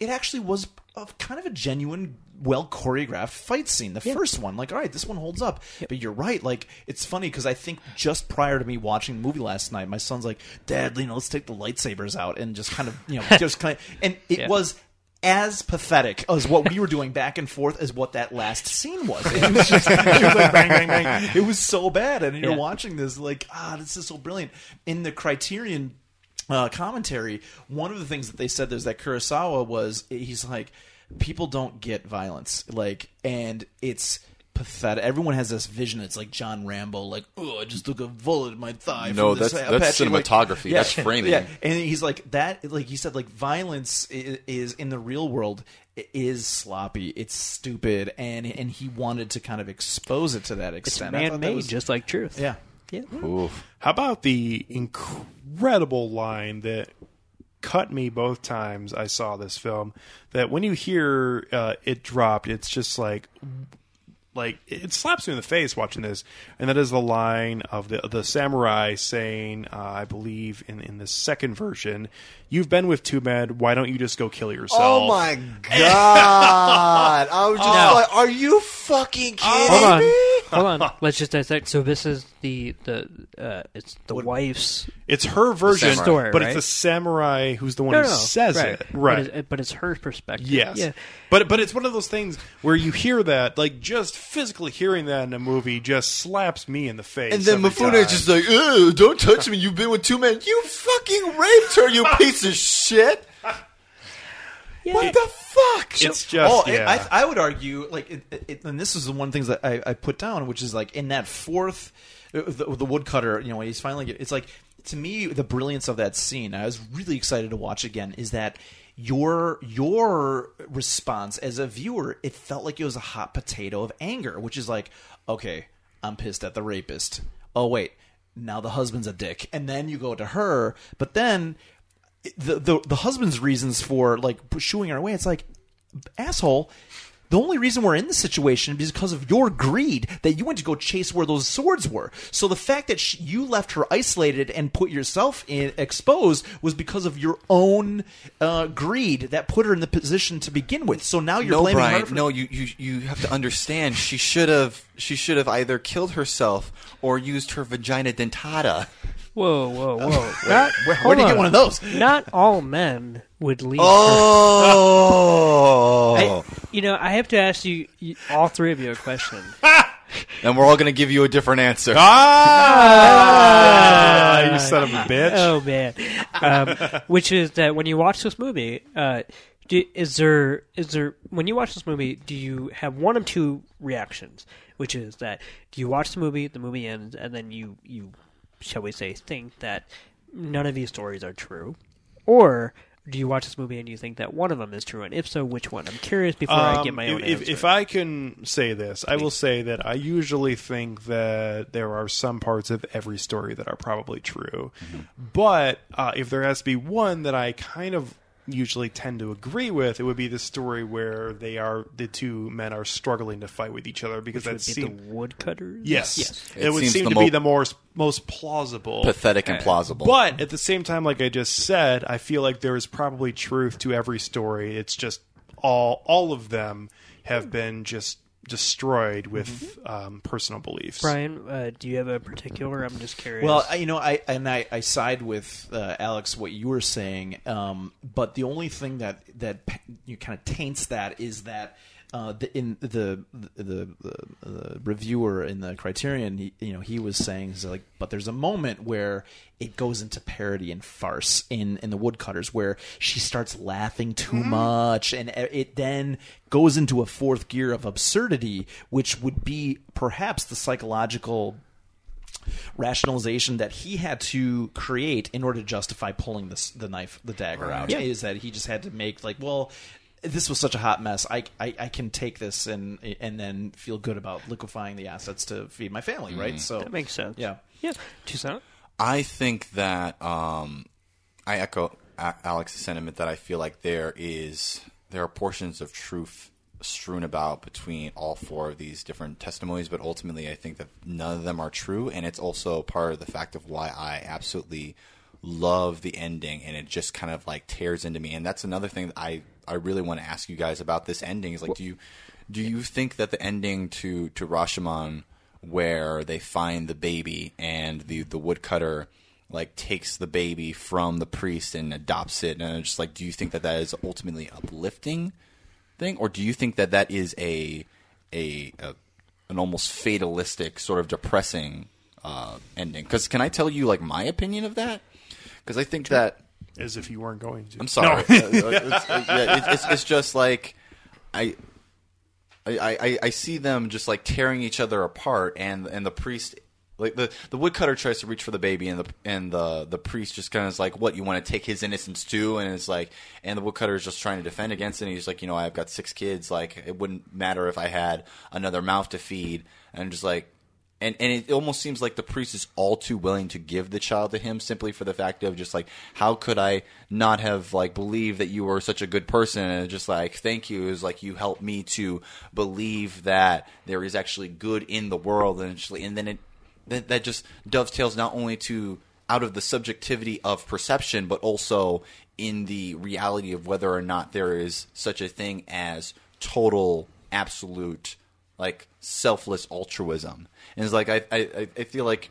Speaker 2: it actually was a, kind of a genuine, well choreographed fight scene. The first one, like, all right, this one holds up. But you're right. Like, it's funny because I think just prior to me watching the movie last night, my son's like, "Dad, you know, let's take the lightsabers out and just kind of, you know, just kind of," and it
Speaker 3: Yeah.
Speaker 2: was. As pathetic as what we were doing back and forth as what that last scene was. It was just it was like bang, bang, bang. It was so bad, and you're
Speaker 3: Yeah.
Speaker 2: watching this like, ah, this is so brilliant. In the Criterion uh, commentary, one of the things that they said there's that Kurosawa was he's like, people don't get violence, like, and it's pathetic. Everyone has this vision. It's like John Rambo, like, oh, I just took a bullet in my thigh.
Speaker 6: No,
Speaker 2: from this
Speaker 6: that's- that's
Speaker 2: Apache." Like,
Speaker 6: cinematography. That's framing.
Speaker 2: Yeah, and he's like that. Like he said, like violence is, is in the real world is sloppy. It's stupid, and and he wanted to kind of expose it to that extent. I thought that
Speaker 3: man-made,
Speaker 2: was-
Speaker 3: just like truth.
Speaker 2: yeah.
Speaker 3: Yeah.
Speaker 6: Oof.
Speaker 4: How about the incredible line that cut me both times I saw this film? That when you hear uh, it dropped, it's just like, like it slaps me in the face watching this, and that is the line of the the samurai saying, uh, I believe in in the second version, "You've been with two men. Why don't you just go kill yourself?"
Speaker 6: Oh my god! I was just
Speaker 3: No.
Speaker 6: like, "Are you fucking kidding
Speaker 3: Hold on,
Speaker 6: me?"
Speaker 3: Hold on. Let's just dissect. So this is the the uh, it's the wife's
Speaker 4: It's her version,
Speaker 6: samurai.
Speaker 3: Story,
Speaker 4: but
Speaker 3: right?
Speaker 4: it's the samurai who's the one
Speaker 3: no,
Speaker 4: who
Speaker 3: no,
Speaker 4: says
Speaker 3: right.
Speaker 4: it, right?
Speaker 3: But it's, but it's her perspective.
Speaker 4: Yes.
Speaker 3: Yeah.
Speaker 4: But but it's one of those things where you hear that, like just physically hearing that in a movie just slaps me in the face.
Speaker 6: And then
Speaker 4: every
Speaker 6: Mifune
Speaker 4: time.
Speaker 6: is just like, Ugh, "Don't touch me! You've been with two men. You fucking raped her, you piece of shit!
Speaker 3: Yeah.
Speaker 6: What the fuck?"
Speaker 4: It's just
Speaker 2: oh,
Speaker 4: yeah.
Speaker 2: I, I would argue like, it, it, and this is the one of the things that I, I put down, which is like in that fourth, uh, the, the woodcutter. You know, he's finally. Get, it's like to me the brilliance of that scene. I was really excited to watch again. Is that your your response as a viewer? It felt like it was a hot potato of anger, which is like, okay, I'm pissed at the rapist. Oh wait, now the husband's a dick, and then you go to her, but then the the, the husband's reasons for like shooing her away. It's like asshole. The only reason we're in this situation is because of your greed that you went to go chase where those swords were. So the fact that sh you left her isolated and put yourself in exposed was because of your own uh, greed that put her in the position to begin with. So now you're
Speaker 6: no,
Speaker 2: blaming
Speaker 6: Brian.
Speaker 2: her. For-
Speaker 6: no, you, you you have to understand. She should have she should have either killed herself or used her vagina dentata.
Speaker 3: Whoa, whoa, whoa! Not,
Speaker 2: where
Speaker 3: hold
Speaker 2: do you get one of those?
Speaker 3: Not all men would leave.
Speaker 6: Oh,
Speaker 3: I, you know, I have to ask you, you, all three of you, a question.
Speaker 6: and we're all going to give you a different answer.
Speaker 4: ah, you son of a bitch.
Speaker 3: oh man, um, which is that when you watch this movie, uh, do, is there is there when you watch this movie, do you have one of two reactions? Which is that do you watch the movie, the movie ends, and then you you shall we say think that none of these stories are true, or do you watch this movie and you think that one of them is true, and if so, which one? I'm curious before I get
Speaker 4: Um,
Speaker 3: my own
Speaker 4: if,
Speaker 3: answer.
Speaker 4: if I can say this, I will say that I usually think that there are some parts of every story that are probably true.
Speaker 3: Mm-hmm.
Speaker 4: But uh, if there has to be one that I kind of usually tend to agree with, it would be the story where they are the two men are struggling to fight with each other because
Speaker 3: would
Speaker 4: that
Speaker 3: be
Speaker 4: seems
Speaker 3: the woodcutters.
Speaker 4: yes,
Speaker 3: yes.
Speaker 4: it,
Speaker 6: It
Speaker 4: would seem to
Speaker 6: mo-
Speaker 4: be the more most plausible.
Speaker 6: Pathetic and eh. plausible.
Speaker 4: But at the same time, like I just said, I feel like there is probably truth to every story. It's just all all of them have been just destroyed with um, personal beliefs.
Speaker 3: Brian, uh, do you have a particular? I'm just curious.
Speaker 2: Well, I- you know, I and I, I side with uh, Alex what you were saying, um, but the only thing that that you kind of taints that is that. Uh, the, in the the, the the the reviewer in the Criterion, he, you know, he was saying he's like, but there's a moment where it goes into parody and farce in in the Woodcutters, where she starts laughing too much, and it then goes into a fourth gear of absurdity, which would be perhaps the psychological rationalization that he had to create in order to justify pulling this the knife the dagger out.
Speaker 3: Yeah.
Speaker 2: is that he just had to make like well this was such a hot mess I, I I can take this and and then feel good about liquefying the assets to feed my family right so
Speaker 3: that makes sense.
Speaker 2: yeah
Speaker 3: Yeah. Toussaint?
Speaker 1: I think that um, I echo A- Alex's sentiment that I feel like there is there are portions of truth strewn about between all four of these different testimonies, but ultimately I think that none of them are true, and it's also part of the fact of why I absolutely love the ending, and it just kind of like tears into me. And that's another thing that I I really want to ask you guys about this ending. Is like, do you do you think that the ending to to Rashomon where they find the baby and the the woodcutter like takes the baby from the priest and adopts it and just like do you think that that is ultimately uplifting thing? Or do you think that that is a a, a an almost fatalistic sort of depressing uh, ending? Because can i tell you like my opinion of that? Because i think that
Speaker 4: As if you weren't going to.
Speaker 1: I'm sorry. Uh, it's, yeah, it's, it's, it's just like I, I, I, I see them just like tearing each other apart, and and the priest. Like the the woodcutter tries to reach for the baby, and the and the the priest just kind of is like, "What you want to take his innocence too?" And it's like, and the woodcutter is just trying to defend against it. And he's like, "You know, I've got six kids. Like, it wouldn't matter if I had another mouth to feed." And I'm just like, and and it almost seems like the priest is all too willing to give the child to him simply for the fact of just like how could I not have like believed that you were such a good person? And just like thank you. Is like you helped me to believe that there is actually good in the world. And actually and then it that, that just dovetails not only to out of the subjectivity of perception but also in the reality of whether or not there is such a thing as total absolute like selfless altruism. And it's like I, I, I feel like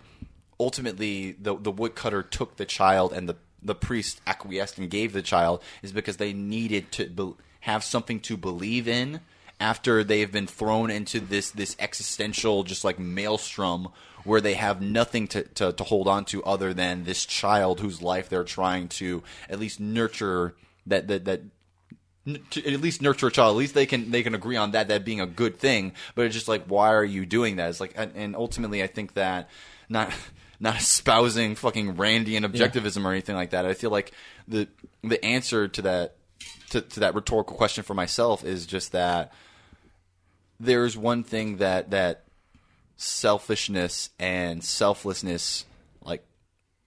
Speaker 1: ultimately the the woodcutter took the child and the the priest acquiesced and gave the child is because they needed to be, have something to believe in after they've been thrown into this this existential just like maelstrom where they have nothing to, to, to hold on to other than this child whose life they're trying to at least nurture that that, that to at least nurture a child. At least they can they can agree on that that being a good thing. But it's just like, why are you doing that? It's like, and, and ultimately, I think that not not espousing fucking Randian objectivism or anything like that. I feel like the the answer to that to, to that rhetorical question for myself is just that there's one thing that that selfishness and selflessness like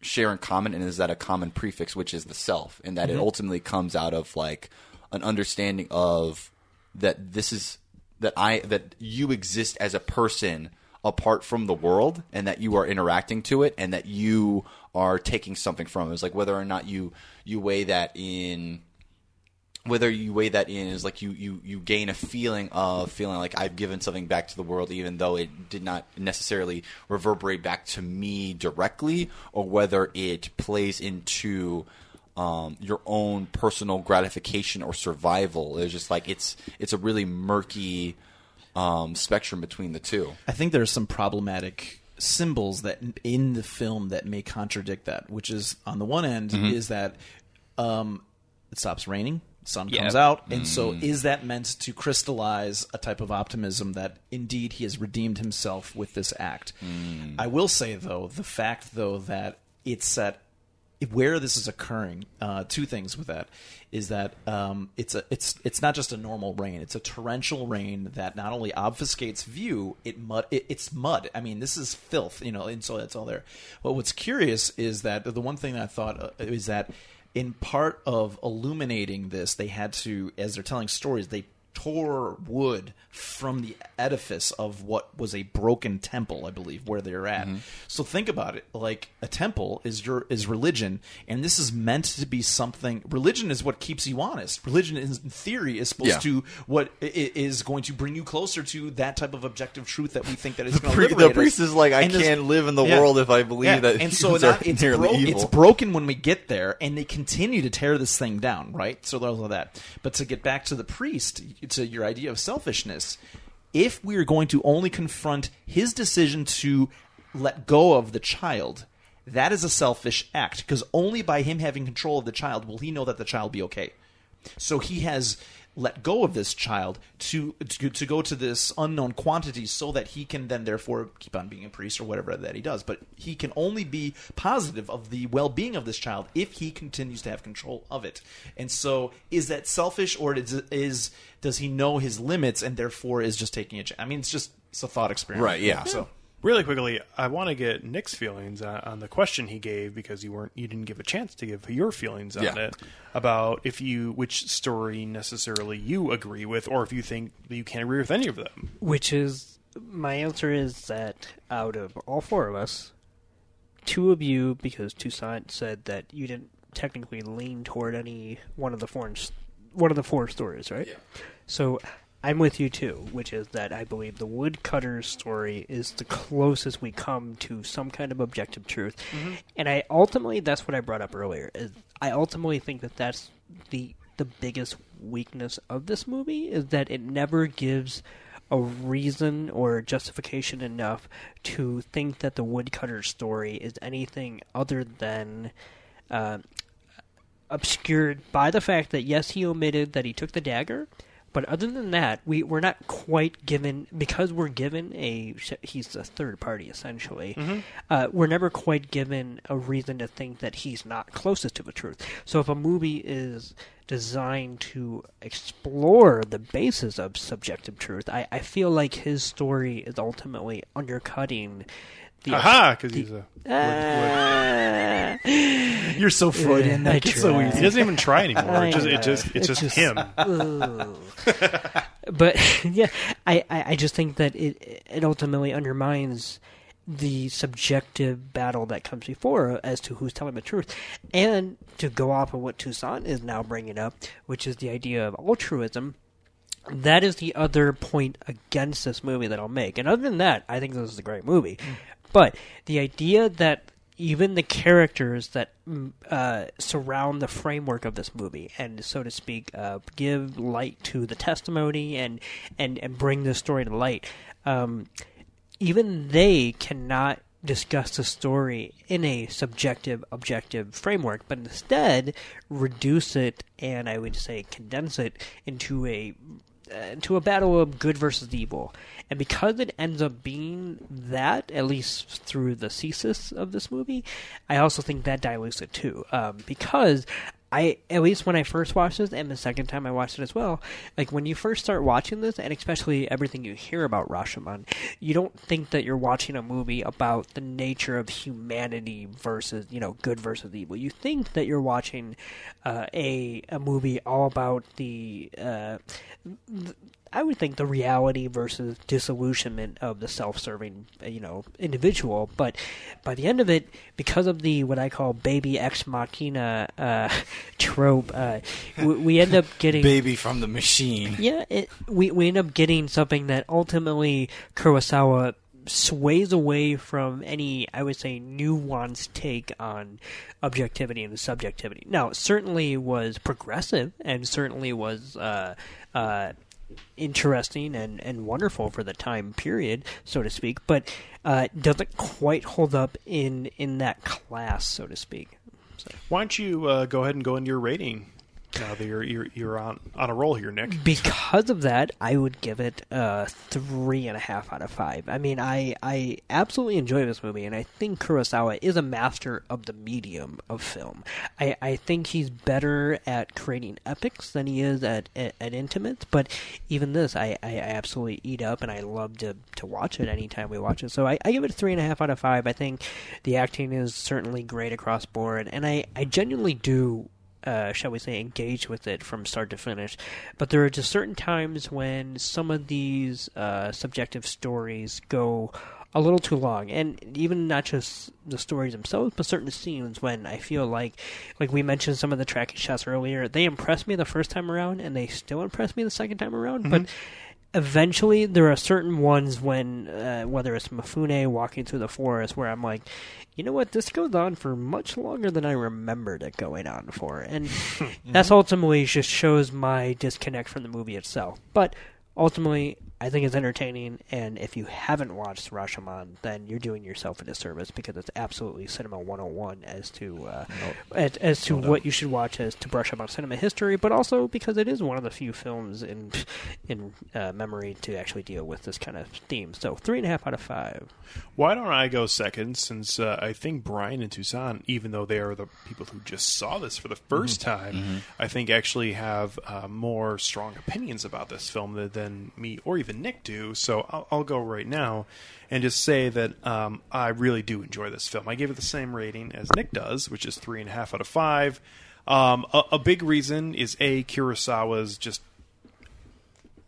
Speaker 1: share in common and is that a common prefix which is the self and that it mm-hmm. ultimately comes out of like an understanding of that this is that I that you exist as a person apart from the world and that you are interacting to it and that you are taking something from it. It's like whether or not you you weigh that in whether you weigh that in is like you, you, you gain a feeling of feeling like I've given something back to the world, even though it did not necessarily reverberate back to me directly, or whether it plays into um, your own personal gratification or survival. It's just like it's it's a really murky um, spectrum between the two.
Speaker 2: I think there are some problematic symbols that in the film that may contradict that. Which is on the one end is that um, it stops raining, sun comes out, and so is that meant to crystallize a type of optimism that indeed he has redeemed himself with this act? I will say though, the fact though that it's set where this is occurring, uh, two things with that is that um, it's a it's it's not just a normal rain; it's a torrential rain that not only obfuscates view, it mud it, it's mud. I mean, this is filth, you know, and so that's all there. But what's curious is that the one thing that I thought uh, is that in part of illuminating this, they had to, as they're telling stories, they tore wood from the edifice of what was a broken temple, I believe, where they're at. Mm-hmm. So think about it. Like a temple is your is religion, and this is meant to be something. Religion is what keeps you honest. Religion, in theory, is supposed
Speaker 1: Yeah.
Speaker 2: to what i- i- going to bring you closer to that type of objective truth that we think that is going to
Speaker 1: the priest
Speaker 2: us.
Speaker 1: is like, I
Speaker 2: And
Speaker 1: can't live in the world if I believe that
Speaker 2: and so
Speaker 1: are
Speaker 2: it's, bro-
Speaker 1: evil.
Speaker 2: it's broken when we get there, and they continue to tear this thing down, right? So there's all that. But to get back to the priest, to your idea of selfishness, if we are going to only confront his decision to let go of the child, that is a selfish act because only by him having control of the child will he know that the child be okay. So he has let go of this child to, to to go to this unknown quantity so that he can then therefore keep on being a priest or whatever that he does. But he can only be positive of the well-being of this child if he continues to have control of it. And so is that selfish or is, is does he know his limits and therefore is just taking a chance i mean it's just it's a thought experiment
Speaker 1: Right, yeah.
Speaker 2: so
Speaker 4: Really quickly, I want to get Nick's feelings on, on the question he gave because you weren't you didn't give a chance to give your feelings on
Speaker 1: Yeah.
Speaker 4: it about if you which story necessarily you agree with or if you think that you can't agree with any of them.
Speaker 3: Which is my answer is that out of all four of us, two of you, because Toussaint said that you didn't technically lean toward any one of the four one of the four stories, right? Yeah. So I'm with you too, which is that I believe the woodcutter's story is the closest we come to some kind of objective truth, and I ultimately that's what I brought up earlier. Is I ultimately think that that's the the biggest weakness of this movie is that it never gives a reason or justification enough to think that the woodcutter's story is anything other than uh, obscured by the fact that yes, he omitted that he took the dagger, but other than that, we we're not quite given because we're given a he's a third party essentially. Uh, we're never quite given a reason to think that he's not closest to the truth. So if a movie is designed to explore the basis of subjective truth, I, I feel like his story is ultimately undercutting the
Speaker 4: Aha, because he's a
Speaker 3: Ah.
Speaker 2: you're so freudian
Speaker 3: I
Speaker 2: it's so easy
Speaker 4: he doesn't even try anymore. It just it just it's
Speaker 3: It
Speaker 4: just
Speaker 3: just-
Speaker 4: him.
Speaker 3: But yeah, I, I, I just think that it it ultimately undermines the subjective battle that comes before as to who's telling the truth, and to go off of what Toussaint is now bringing up, which is the idea of altruism. That is the other point against this movie that I'll make. And other than that, I think this is a great movie. But the idea that even the characters that mm, uh, surround the framework of this movie, and so to speak, uh, give light to the testimony and and and bring the story to light, um, even they cannot discuss the story in a subjective objective framework but instead reduce it and i would say condense it into a uh, into a battle of good versus evil. And because it ends up being that at least through the thesis of this movie i also think that dilutes it too. Um, because I at least when I first watched this, and the second time I watched it as well, like when you first start watching this, and especially everything you hear about Rashomon, you don't think that you're watching a movie about the nature of humanity versus you know good versus evil. You think that you're watching uh, a a movie all about the uh, th- I would think the reality versus disillusionment of the self-serving, you know, individual. But by the end of it, because of the what I call baby ex machina uh, trope, uh, we, we end up getting
Speaker 1: Baby from the machine.
Speaker 3: yeah, it, we we end up getting something that ultimately Kurosawa sways away from any, I would say, nuanced take on objectivity and subjectivity. Now, it certainly was progressive and certainly was uh, uh, interesting and, and wonderful for the time period, so to speak, but uh, doesn't quite hold up in in that class, so to speak. So.
Speaker 4: Why don't you uh, go ahead and go into your rating now that you're you're, you're on on a roll here, Nick?
Speaker 3: Because of that, I would give it a three and a half out of five. I mean, I I absolutely enjoy this movie, and I think Kurosawa is a master of the medium of film. I, I think he's better at creating epics than he is at at, at intimates. But even this, I, I absolutely eat up, and I love to to watch it anytime we watch it. So I, I give it a three and a half out of five. I think the acting is certainly great across board, and I I genuinely do uh, shall we say, engaged with it from start to finish. But there are just certain times when some of these uh, subjective stories go a little too long, and even not just the stories themselves, but certain scenes when I feel like, like we mentioned some of the tracking shots earlier, they impressed me the first time around, and they still impress me the second time around, but eventually there are certain ones when uh, whether it's Mifune walking through the forest where I'm like, you know what, this goes on for much longer than I remembered it going on for, and that's ultimately just shows my disconnect from the movie itself. But ultimately, I think it's entertaining, and if you haven't watched Rashomon, then you're doing yourself a disservice because it's absolutely cinema 101 as to uh, as, as to what you should watch as to brush up on cinema history, but also because it is one of the few films in in uh, memory to actually deal with this kind of theme. So three and a half out of five.
Speaker 4: Why don't I go second? Since uh, I think Brian and Toussaint, even though they are the people who just saw this for the 1st time, I think actually have uh, more strong opinions about this film than, than me or even Nick do. So I'll, I'll go right now and just say that um, I really do enjoy this film. I gave it the same rating as Nick does, which is three and a half out of five. Um, a, a big reason is a Kurosawa's just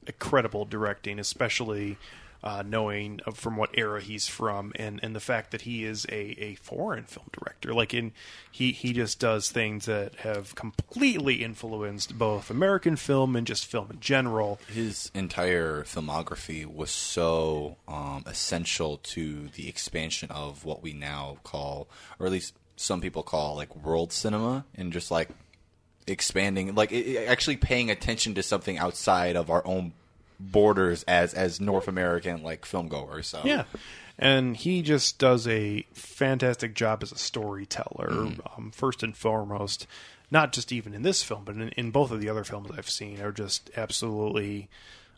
Speaker 4: incredible directing, especially uh, knowing from what era he's from, and, and the fact that he is a, a foreign film director. Like in he he just does things that have completely influenced both American film and just film in general.
Speaker 1: his entire filmography was so um, essential to the expansion of what we now call, or at least some people call, like world cinema, and just like expanding, like it, actually paying attention to something outside of our own borders as as North American like film goers. So
Speaker 4: Yeah. And he just does a fantastic job as a storyteller, um, first and foremost. Not just even in this film, but in, in both of the other films I've seen, are just absolutely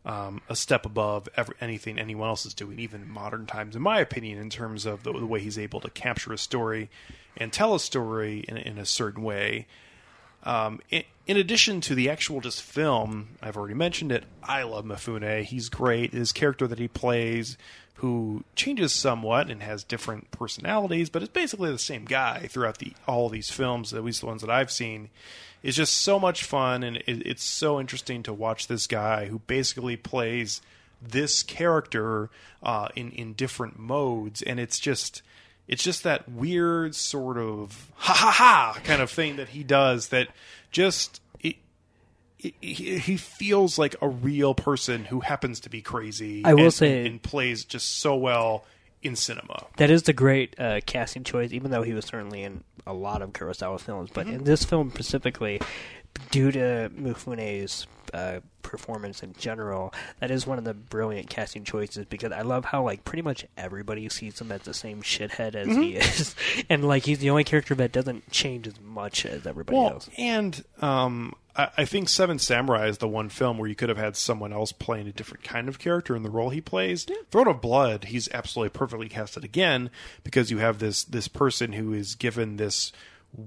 Speaker 4: um, a step above every, anything anyone else is doing, even in modern times, in my opinion, in terms of the, the way he's able to capture a story and tell a story in, in a certain way. Um, in, addition to the actual just film, I've already mentioned it. I love Mifune. He's great. His character that he plays, who changes somewhat and has different personalities, but it's basically the same guy throughout the all these films, at least the ones that I've seen, is just so much fun, and it, it's so interesting to watch this guy who basically plays this character uh, in in different modes, and it's just it's just that weird sort of ha ha ha kind of thing that he does that just it, it, he feels like a real person who happens to be crazy.
Speaker 3: I will
Speaker 4: and,
Speaker 3: say-
Speaker 4: and, plays just so well in cinema.
Speaker 3: That is the great uh, casting choice, even though he was certainly in a lot of Kurosawa films. But in this film specifically, due to Mifune's uh, performance in general, that is one of the brilliant casting choices because I love how like pretty much everybody sees him as the same shithead as he is, and like he's the only character that doesn't change as much as everybody
Speaker 4: Well,
Speaker 3: else.
Speaker 4: and um, I, I think Seven Samurai is the one film where you could have had someone else playing a different kind of character in the role he plays. Throne of Blood, he's absolutely perfectly casted again because you have this this person who is given this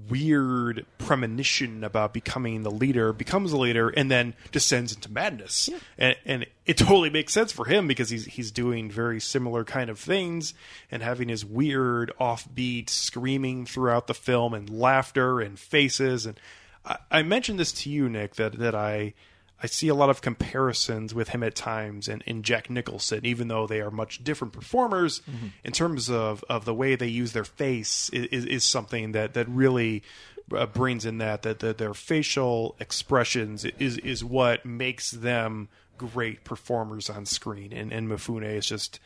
Speaker 4: weird premonition about becoming the leader, becomes the leader, and then descends into madness. And, and it totally makes sense for him because he's he's doing very similar kind of things and having his weird offbeat screaming throughout the film and laughter and faces and I, I mentioned this to you, Nick, that that I I see a lot of comparisons with him at times and in Jack Nicholson, even though they are much different performers in terms of, of the way they use their face is, is something that that really uh, brings in that that, that their facial expressions is is what makes them great performers on screen. And and Mifune is just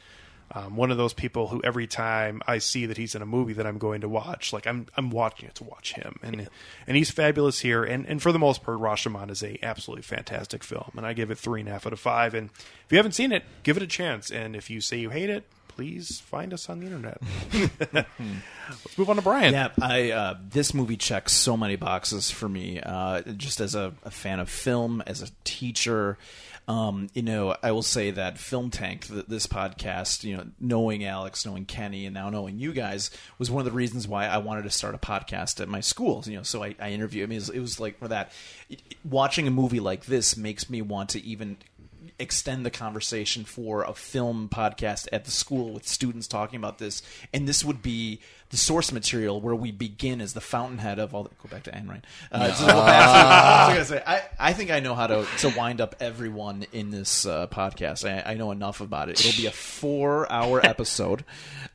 Speaker 4: um, one of those people who every time I see that he's in a movie that I'm going to watch, like I'm I'm watching it to watch him, and and he's fabulous here. And and for the most part, Rashomon is a absolutely fantastic film, and I give it three and a half out of five. And if you haven't seen it, give it a chance. And if you say you hate it, please find us on the internet. Let's move on to Brian.
Speaker 2: Yeah, I uh, this movie checks so many boxes for me. Uh, just as a, a fan of film, as a teacher, um, you know, I will say that Film Tank, th- this podcast, you know, knowing Alex, knowing Kenny, and now knowing you guys, was one of the reasons why I wanted to start a podcast at my schools. You know, so I, I interview. I mean, it was, it was like for that. Watching a movie like this makes me want to even extend the conversation for a film podcast at the school with students talking about this, and this would be the source material where we begin as the fountainhead of all. The, go back to Ayn Rand. Uh, so go back to- I, say, I, I think I know how to to wind up everyone in this uh, podcast. I, I know enough about it. It'll be a four hour episode,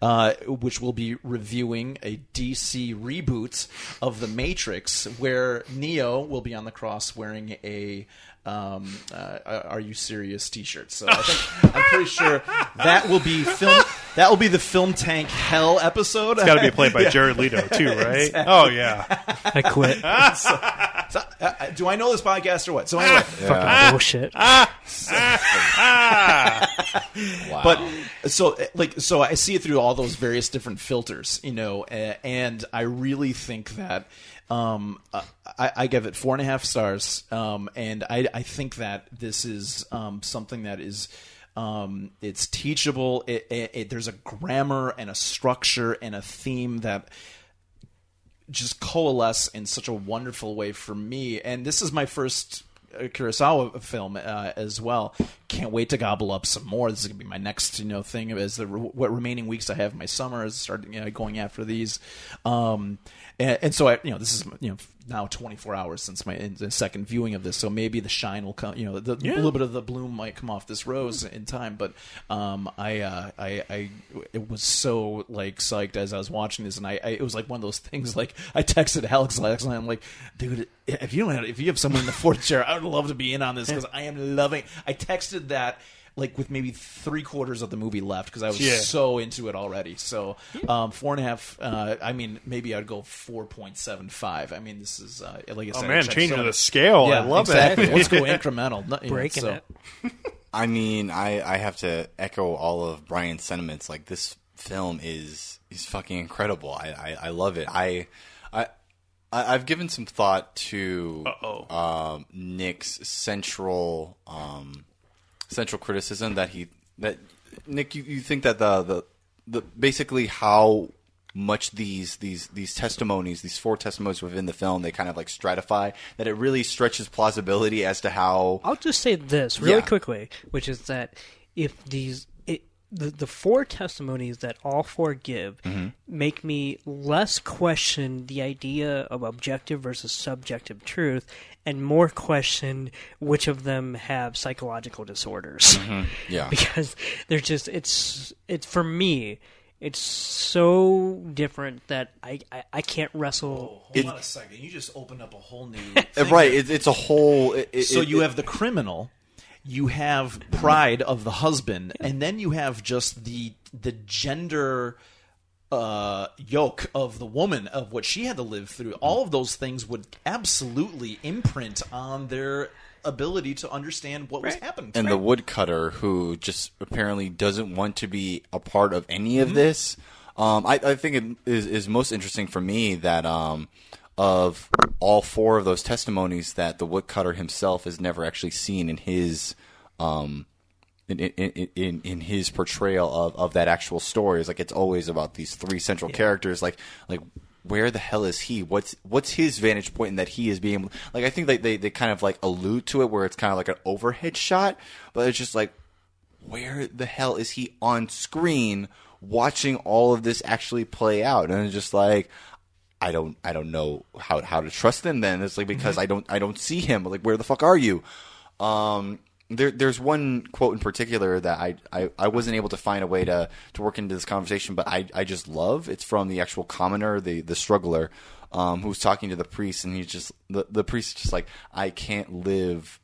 Speaker 2: uh, which will be reviewing a DC reboot of The Matrix, where Neo will be on the cross wearing a um, uh, "Are You Serious?" T-shirts. So I think I'm pretty sure that will be film. That will be the Film Tank Hell episode.
Speaker 4: It's got to be played by Jared Leto too, right? Oh yeah.
Speaker 3: I quit.
Speaker 2: So, uh, uh, do I know this podcast or what? So anyway,
Speaker 3: Fucking bullshit.
Speaker 1: Wow.
Speaker 2: but so uh, like so I see it through all those various different filters, you know, uh, and I really think that um, uh, I, I give it four and a half stars, um, and I, I think that this is um, something that is. Um, it's teachable. It, it, it, there's a grammar and a structure and a theme that just coalesce in such a wonderful way for me. And this is my first uh, Kurosawa film uh, as well. Can't wait to gobble up some more. This is gonna be my next, you know, thing as the what remaining weeks I have my summer is starting you know, going after these. Um, and, and so I, you know, this is you know now 24 hours since my in- the second viewing of this. So maybe the shine will come. You know, the, a little bit of the bloom might come off this rose in time. But um, I, uh, I, I, it was so like psyched as I was watching this, and I, I it was like one of those things. Like I texted Alex last night. I'm like, dude, if you don't have, if you have someone in the fourth chair, I would love to be in on this because I am loving. I texted that. Like with maybe three quarters of the movie left because I was
Speaker 4: Yeah.
Speaker 2: so into it already. So um, four and a half. Uh, I mean, maybe I'd go four point seven five. I mean, this is uh, like I
Speaker 4: Oh man, changing
Speaker 2: so-
Speaker 4: the scale. I love
Speaker 2: exactly.
Speaker 4: that.
Speaker 2: Let's go incremental. Not- you know,
Speaker 3: Breaking
Speaker 2: so-
Speaker 3: it.
Speaker 1: I mean, I, I have to echo all of Brian's sentiments. Like this film is is fucking incredible. I, I, I love it. I I I- I've given some thought to um, Nick's central um, central criticism that he that Nick you, you think that the, the the basically how much these these these testimonies these four testimonies within the film they kind of like stratify that it really stretches plausibility as to how
Speaker 3: I'll just say this really
Speaker 1: Yeah.
Speaker 3: quickly, which is that if these the the four testimonies that all four give
Speaker 1: Mm-hmm.
Speaker 3: make me less question the idea of objective versus subjective truth and more question which of them have psychological disorders.
Speaker 1: Mm-hmm. yeah
Speaker 3: because they're just it's it's for me it's so different that I I, I can't wrestle
Speaker 2: Hold on a second. You just opened up a whole new. Thing
Speaker 1: right it, it's a whole it, it-
Speaker 2: so
Speaker 1: it-
Speaker 2: you have the criminal, you have pride of the husband, and then you have just the the gender uh, yoke of the woman of what she had to live through. All of those things would absolutely imprint on their ability to understand what was happening.
Speaker 1: and
Speaker 2: them.
Speaker 1: the woodcutter who just apparently doesn't want to be a part of any
Speaker 2: Mm-hmm.
Speaker 1: of this. Um, I, I think it is, is most interesting for me that um, of all four of those testimonies that the woodcutter himself has never actually seen in his um, in, in, in, in his portrayal of, of that actual story. is like it's always about these three central characters. Like like where the hell is he? What's what's his vantage point in that he is being like? I think they, they they kind of like allude to it where it's kind of like an overhead shot, but it's just like where the hell is he on screen watching all of this actually play out? And it's just like I don't I don't know how how to trust him then. It's like because I don't I don't see him. Like where the fuck are you? Um there there's one quote in particular that I, I, I wasn't able to find a way to, to work into this conversation, but I, I just love. It's from the actual commoner, the the struggler, um, who's talking to the priest and he's just the, the priest just like, I can't live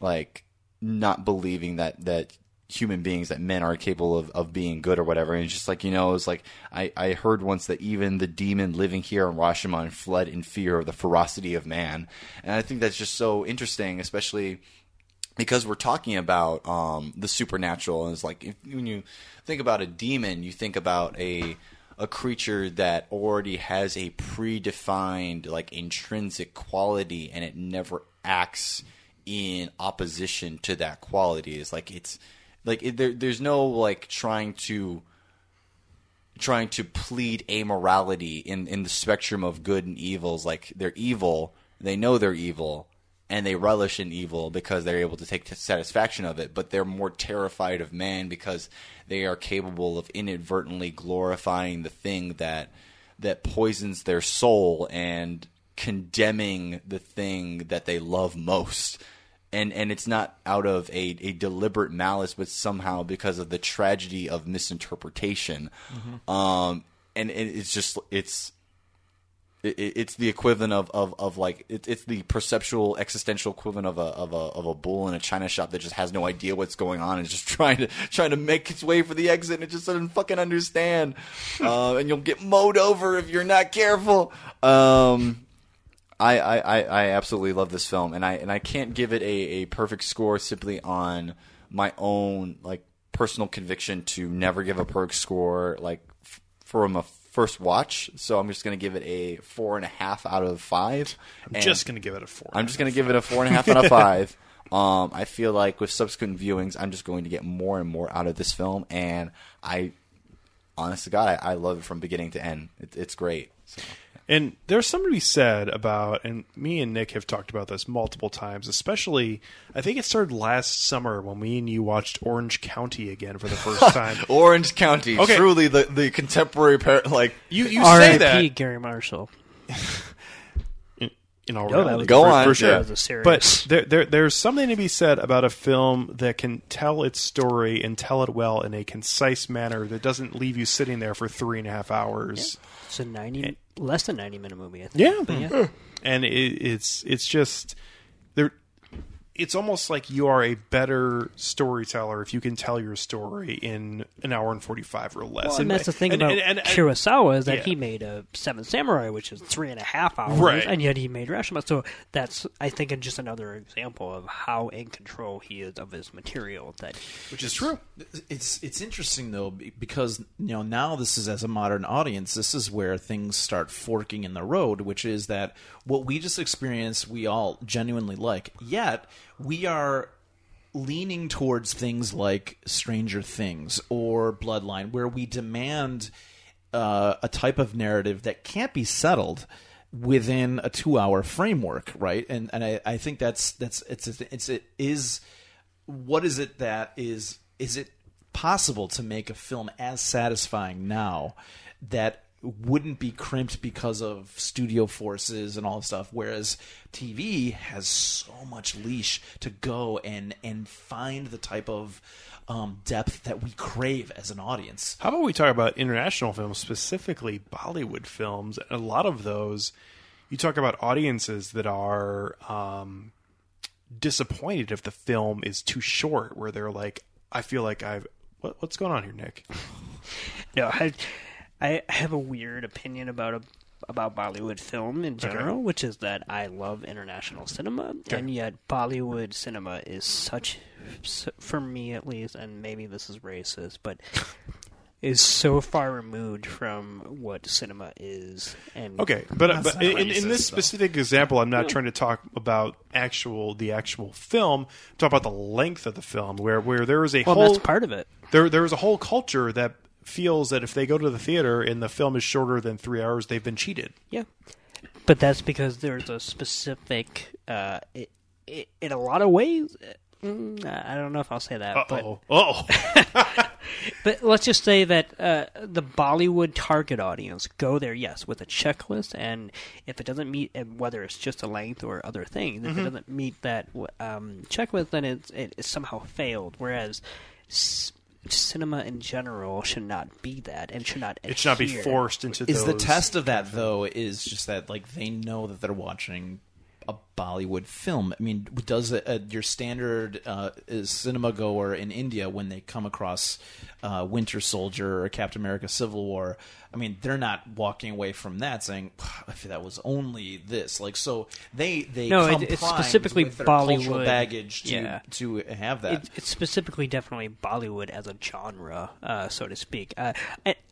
Speaker 1: like not believing that that human beings that men are capable of, of being good or whatever. And it's just like you know it's like I, I heard once that even the demon living here in Rashomon fled in fear of the ferocity of man. And I think that's just so interesting especially because we're talking about um, the supernatural. And it's like if, when you think about a demon you think about a a creature that already has a predefined like intrinsic quality and it never acts in opposition to that quality. It's like it's like it, there, there's no like trying to trying to plead amorality in in the spectrum of good and evils like they're evil they know they're evil and they relish in evil because they're able to take satisfaction of it, but they're more terrified of man because they are capable of inadvertently glorifying the thing that that poisons their soul and condemning the thing that they love most. And and it's not out of a, a deliberate malice, but somehow because of the tragedy of misinterpretation. Um, and it, it's just it's it, it- it's the equivalent of, of, of like it, it's the perceptual existential equivalent of a, of a of a bull in a china shop that just has no idea what's going on and is just trying to trying to make its way for the exit and it just doesn't fucking understand. Uh, and you'll get mowed over if you're not careful. Um, I, I, I absolutely love this film and I and I can't give it a, a perfect score simply on my own like personal conviction to never give a perfect score like f- from a first watch so I'm just gonna give it a four and a half out of five
Speaker 4: I'm just going to give it a four.
Speaker 1: I'm just gonna give it a four and a half out of five um I feel like with subsequent viewings I'm just going to get more and more out of this film and I honest to God I, I love it from beginning to end it, it's great so.
Speaker 4: And there's something to be said about, and me and Nick have talked about this multiple times, especially, I think it started last summer when me and you watched Orange County again for the first time.
Speaker 1: Orange County,
Speaker 4: Okay.
Speaker 1: truly the, the contemporary par- like
Speaker 4: You, you say
Speaker 3: R.I.P.
Speaker 4: that
Speaker 3: Garry Marshall.
Speaker 4: in all
Speaker 3: No, that
Speaker 4: reality,
Speaker 1: Go
Speaker 4: for,
Speaker 1: on,
Speaker 4: for sure.
Speaker 3: That was a.
Speaker 4: But there, there, there's something to be said about a film that can tell its story and tell it well in a concise manner that doesn't leave you sitting there for three and a half hours.
Speaker 3: It's a ninety, eh. less than ninety minute movie. I think.
Speaker 4: Yeah.
Speaker 3: but hmm. yeah.
Speaker 4: and it, it's it's just there. It's almost like you are a better storyteller if you can tell your story in an hour and forty five or less.
Speaker 3: Well, and that's the thing
Speaker 4: and-
Speaker 3: about
Speaker 4: and- and- and-
Speaker 3: Kurosawa is that
Speaker 4: yeah.
Speaker 3: he made a Seven Samurai, which is three and a half hours,
Speaker 4: Right.
Speaker 3: and yet he made Rashomon. So that's, I think, just another example of how in control he is of his material. That
Speaker 4: which is true.
Speaker 2: It's it's interesting though because you know now this is as a modern audience this is where things start forking in the road which is that what we just experienced we all genuinely like yet we are leaning towards things like Stranger Things or Bloodline where we demand uh, a type of narrative that can't be settled within a two-hour framework, right? And and I, I think that's that's it's it's it is what is it that is is it possible to make a film as satisfying now that wouldn't be crimped because of studio forces and all this stuff whereas TV has so much leash to go and and find the type of um, depth that we crave as an audience
Speaker 4: How about we talk about international films, specifically Bollywood films? A lot of those, you talk about audiences that are um, disappointed if the film is too short, where they're like, "I feel like I've what, what's going on here, Nick?"
Speaker 3: no, I, I have a weird opinion about a about Bollywood film in general, which is that I love international cinema, and yet Bollywood cinema is such, for me at least, and maybe this is racist, but is so far removed from what cinema is. And
Speaker 4: Okay, but but in, in this specific example, I'm not trying to talk about actual the actual film. Talk about the length of the film, where where there is a
Speaker 3: well,
Speaker 4: whole
Speaker 3: that's part of it.
Speaker 4: there there is a whole culture that feels that if they go to the theater and the film is shorter than three hours, they've been cheated.
Speaker 3: Yeah, but that's because there's a specific. Uh, it, it, in a lot of ways, uh, mm, I don't know if I'll say that, but
Speaker 4: Oh, oh,
Speaker 3: but let's just say that uh, the Bollywood target audience go there, yes, with a checklist, and if it doesn't meet, and whether it's just a length or other things, if it doesn't meet that um, checklist, then it's, it, it's somehow failed. Whereas s- cinema in general should not be that, and should not.
Speaker 4: it should not be forced into.
Speaker 2: is the test of that though is just that like they know that they're watching a Bollywood film. I mean, does a, a, your standard uh, cinema goer in India when they come across uh, Winter Soldier or Captain America: Civil War? I mean, they're not walking away from that saying, "If that was only this." Like, so they they
Speaker 3: No,
Speaker 2: come
Speaker 3: it- it's specifically Bollywood.
Speaker 2: baggage to
Speaker 3: Yeah.
Speaker 2: to have that.
Speaker 3: It, it's specifically definitely Bollywood as a genre, uh, so to speak. Uh,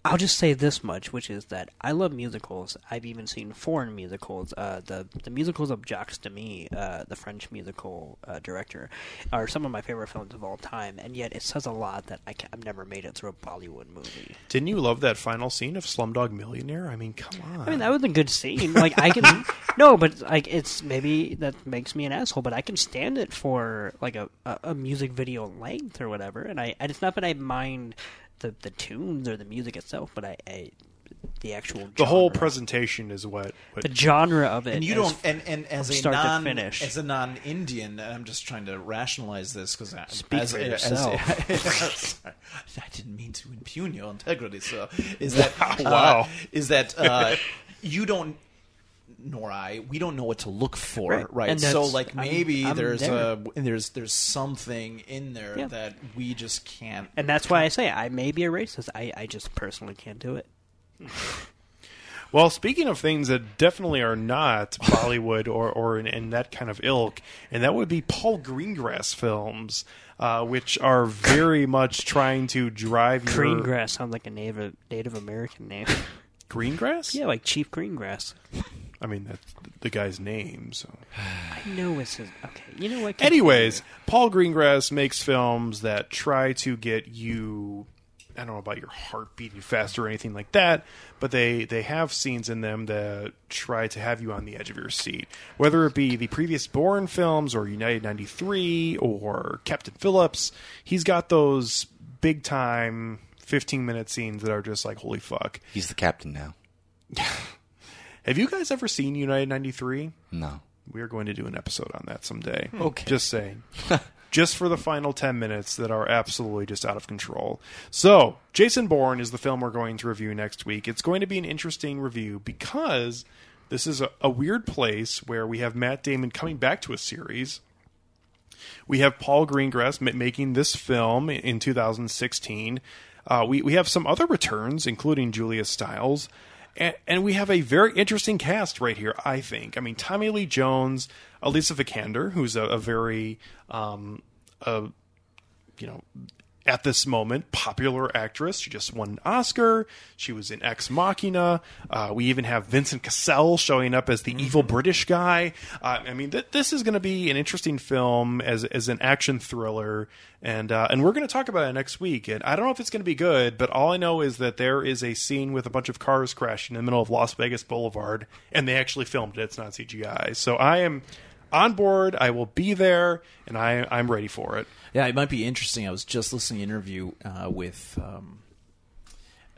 Speaker 3: I'll just say this much, which is that I love musicals. I've even seen foreign musicals. Uh, the the musicals of Jacques Demy, uh, the French musical uh, director, are some of my favorite films of all time, and yet it says a lot that I have never made it through a Bollywood movie.
Speaker 4: Didn't you love that final scene of Slumdog Millionaire? I mean, come on.
Speaker 3: I mean, that was a good scene. Like I can no, but like it's maybe that makes me an asshole, but I can stand it for like a, a, a music video length or whatever. And I and it's not that I mind the the tunes or the music itself, but I, I the actual
Speaker 4: the whole presentation is what. what
Speaker 3: the genre of it.
Speaker 2: and you don't and, and as a
Speaker 3: start to
Speaker 2: non
Speaker 3: finish.
Speaker 2: as a non-indian i'm just trying to rationalize this because
Speaker 3: Speak
Speaker 2: as,
Speaker 3: for
Speaker 2: as-
Speaker 3: yourself.
Speaker 2: Sorry. i didn't mean to impugn your integrity so is that uh,
Speaker 4: Wow.
Speaker 2: is that uh, you don't nor I, we don't know what to look for, right?
Speaker 3: Right. And
Speaker 2: So,
Speaker 3: that's-
Speaker 2: like,
Speaker 3: I'm-
Speaker 2: maybe
Speaker 3: I'm
Speaker 2: there's
Speaker 3: there.
Speaker 2: a there's there's something in there
Speaker 3: Yeah.
Speaker 2: that we just can't.
Speaker 3: and that's why I say I may be a racist. I, I just personally can't do it.
Speaker 4: Well, speaking of things that definitely are not Bollywood or, or in, in that kind of ilk, and that would be Paul Greengrass films, uh, which are very much trying to drive your
Speaker 3: Greengrass sounds like a Native Native American name.
Speaker 4: Greengrass.
Speaker 3: yeah, like Chief Greengrass.
Speaker 4: I mean that's the guy's name. So,
Speaker 3: I know it's his. Okay, you know what?
Speaker 4: anyways, Paul Greengrass makes films that try to get you. I don't know about your heart beating faster or anything like that, but they they have scenes in them that try to have you on the edge of your seat. Whether it be the previous Bourne films or United '93 or Captain Phillips, he's got those big time 15 minute scenes that are just like holy fuck.
Speaker 1: He's the captain now.
Speaker 4: Have you guys ever seen United '93?
Speaker 1: No.
Speaker 4: We are going to do an episode on that someday.
Speaker 3: Okay.
Speaker 4: Just saying. just for the final 10 minutes that are absolutely just out of control. So, Jason Bourne is the film we're going to review next week. It's going to be an interesting review because this is a, a weird place where we have Matt Damon coming back to a series. We have Paul Greengrass ma- making this film in 2016. Uh, we, we have some other returns, including Julia Stiles. And, and we have a very interesting cast right here, I think. I mean, Tommy Lee Jones, Alicia Vikander, who's a, a very, um, a, you know, at this moment, popular actress. She just won an Oscar. She was in Ex Machina. Uh, we even have Vincent Cassel showing up as the evil British guy. Uh, I mean, th- this is going to be an interesting film as as an action thriller, and uh, and we're going to talk about it next week. And I don't know if it's going to be good, but all I know is that there is a scene with a bunch of cars crashing in the middle of Las Vegas Boulevard, and they actually filmed it. It's not CGI. So I am on board. I will be there, and I I'm ready for it.
Speaker 2: Yeah, it might be interesting. I was just listening to an interview uh, with um,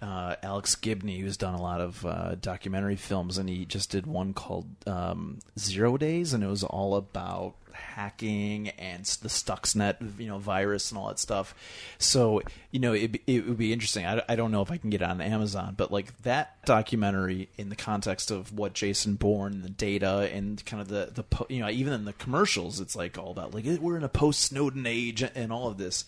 Speaker 2: uh, Alex Gibney, who's done a lot of uh, documentary films, and he just did one called um, Zero Days, and it was all about hacking and the Stuxnet, you know, virus and all that stuff. So, you know, it, it would be interesting. I, I don't know if I can get it on Amazon, but like that documentary in the context of what Jason Bourne, the data, and kind of the the you know even in the commercials, it's like all about like we're in a post Snowden age and all of this.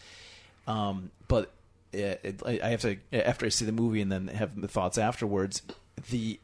Speaker 2: Um, but it, it, I I have to after I see the movie and then have the thoughts afterwards. The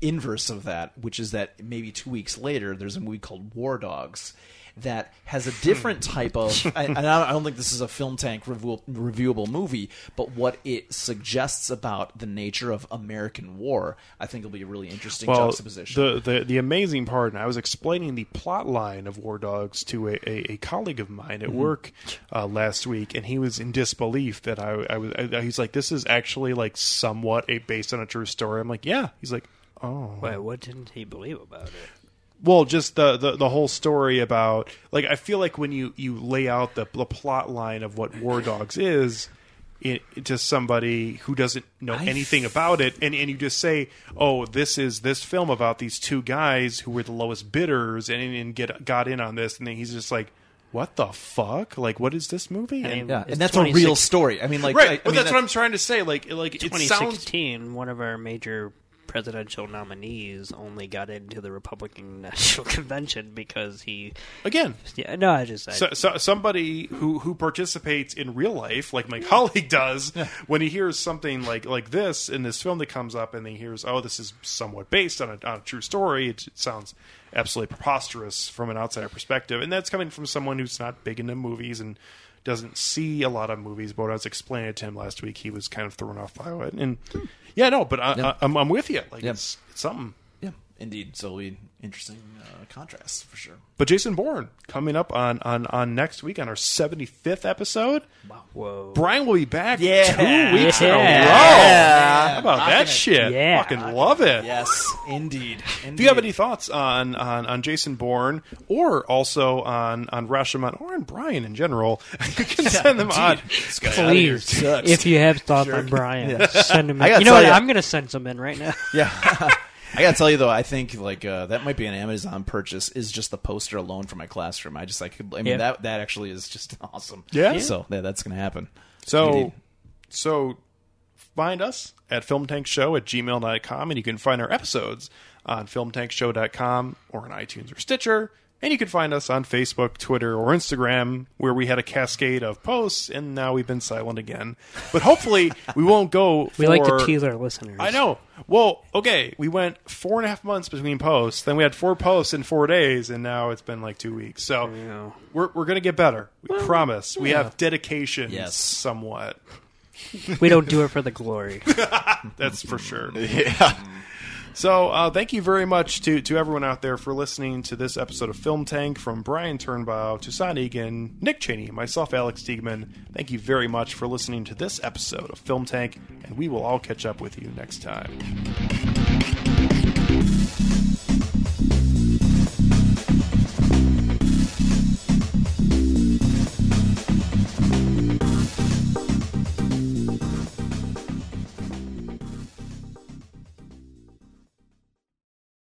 Speaker 2: inverse of that, which is that maybe two weeks later, there's a movie called War Dogs that has a different type of. I, and I don't think this is a film tank review, reviewable movie, but what it suggests about the nature of American war, I think will be a really interesting juxtaposition.
Speaker 4: The, the the amazing part, and I was explaining the plot line of War Dogs to a, a, a colleague of mine
Speaker 2: Mm-hmm.
Speaker 4: at work uh, last week, and he was in disbelief that I, I was. I, he's like, "This is actually like somewhat a based on a true story." I'm like, "Yeah." He's like, "Oh,
Speaker 3: Wait, what didn't he believe about it?
Speaker 4: well, just the, the the whole story about like I feel like when you you lay out the the plot line of what War Dogs is." It, to somebody who doesn't know anything about it, and, and you just say, "Oh, this is this film about these two guys who were the lowest bidders and, and get got in on this," and then he's just like, "What the fuck? Like, what is this movie?"
Speaker 3: I
Speaker 4: And-
Speaker 2: yeah, and that's a real story. I mean, like,
Speaker 4: right,
Speaker 2: I, I
Speaker 4: but
Speaker 2: mean,
Speaker 4: that's what I'm trying to say. Like, like it sounds
Speaker 3: 2016, one of our major presidential nominees only got into the Republican National Convention because he.
Speaker 4: again.
Speaker 3: Yeah, no, I just. I,
Speaker 4: So, so somebody who who participates in real life, like my colleague does, when he hears something like like this in this film that comes up, and he hears, "Oh, this is somewhat based on a, on a true story," it, it sounds absolutely preposterous from an outsider perspective, and that's coming from someone who's not big into movies and doesn't see a lot of movies. But when I was explaining it to him last week, he was kind of thrown off by it, and hmm. yeah, no, but I, I, I'm, I'm with you. Like
Speaker 2: Yeah.
Speaker 4: it's, it's something.
Speaker 2: Yeah, Indeed. So it'll be interesting uh, contrast for sure.
Speaker 4: But Jason Bourne coming up on, on, on next week on our 75th episode.
Speaker 3: Wow, whoa.
Speaker 4: Brian will be back
Speaker 2: Yeah.
Speaker 4: two weeks in a row.
Speaker 3: Yeah.
Speaker 4: How about that shit?
Speaker 3: Yeah.
Speaker 4: Fucking love it.
Speaker 2: Yes, indeed.
Speaker 4: If you have any thoughts on, on, on Jason Bourne or also on, on Rashomon or on Brian in general, you can send them on.
Speaker 3: Please,
Speaker 2: sucks.
Speaker 3: if you have thoughts on Brian, send them in. You know what?
Speaker 2: ya-
Speaker 3: I'm going to send some in right now.
Speaker 2: Yeah. I gotta tell you though, I think like uh, that might be an Amazon purchase. Is just the poster alone for my classroom. I just like, I mean
Speaker 3: Yeah.
Speaker 2: that that actually is just awesome.
Speaker 4: Yeah?
Speaker 2: So yeah, that's gonna happen.
Speaker 4: So,
Speaker 2: Indeed.
Speaker 4: so find us at filmtankshow at gmail.com and you can find our episodes on filmtankshow.com or on iTunes or Stitcher. And you can find us on Facebook, Twitter, or Instagram, where we had a cascade of posts, and now we've been silent again. But hopefully, we won't go.
Speaker 3: We like to tease our listeners.
Speaker 4: I know. Well, okay, we went four and a half months between posts. Then we had four posts in four days, and now it's been like two weeks. So
Speaker 3: Yeah.
Speaker 4: we're we're gonna get better. We promise. We have dedication,
Speaker 2: Yes.
Speaker 4: somewhat.
Speaker 3: We don't do it for the glory.
Speaker 4: That's for sure.
Speaker 6: Yeah.
Speaker 4: So, uh, thank you very much to, to everyone out there for listening to this episode of Film Tank from Brian Turnbow, Toussaint Egan, Nick Cheney, myself, Alex Stiegman. Thank you very much for listening to this episode of Film Tank, and we will all catch up with you next time.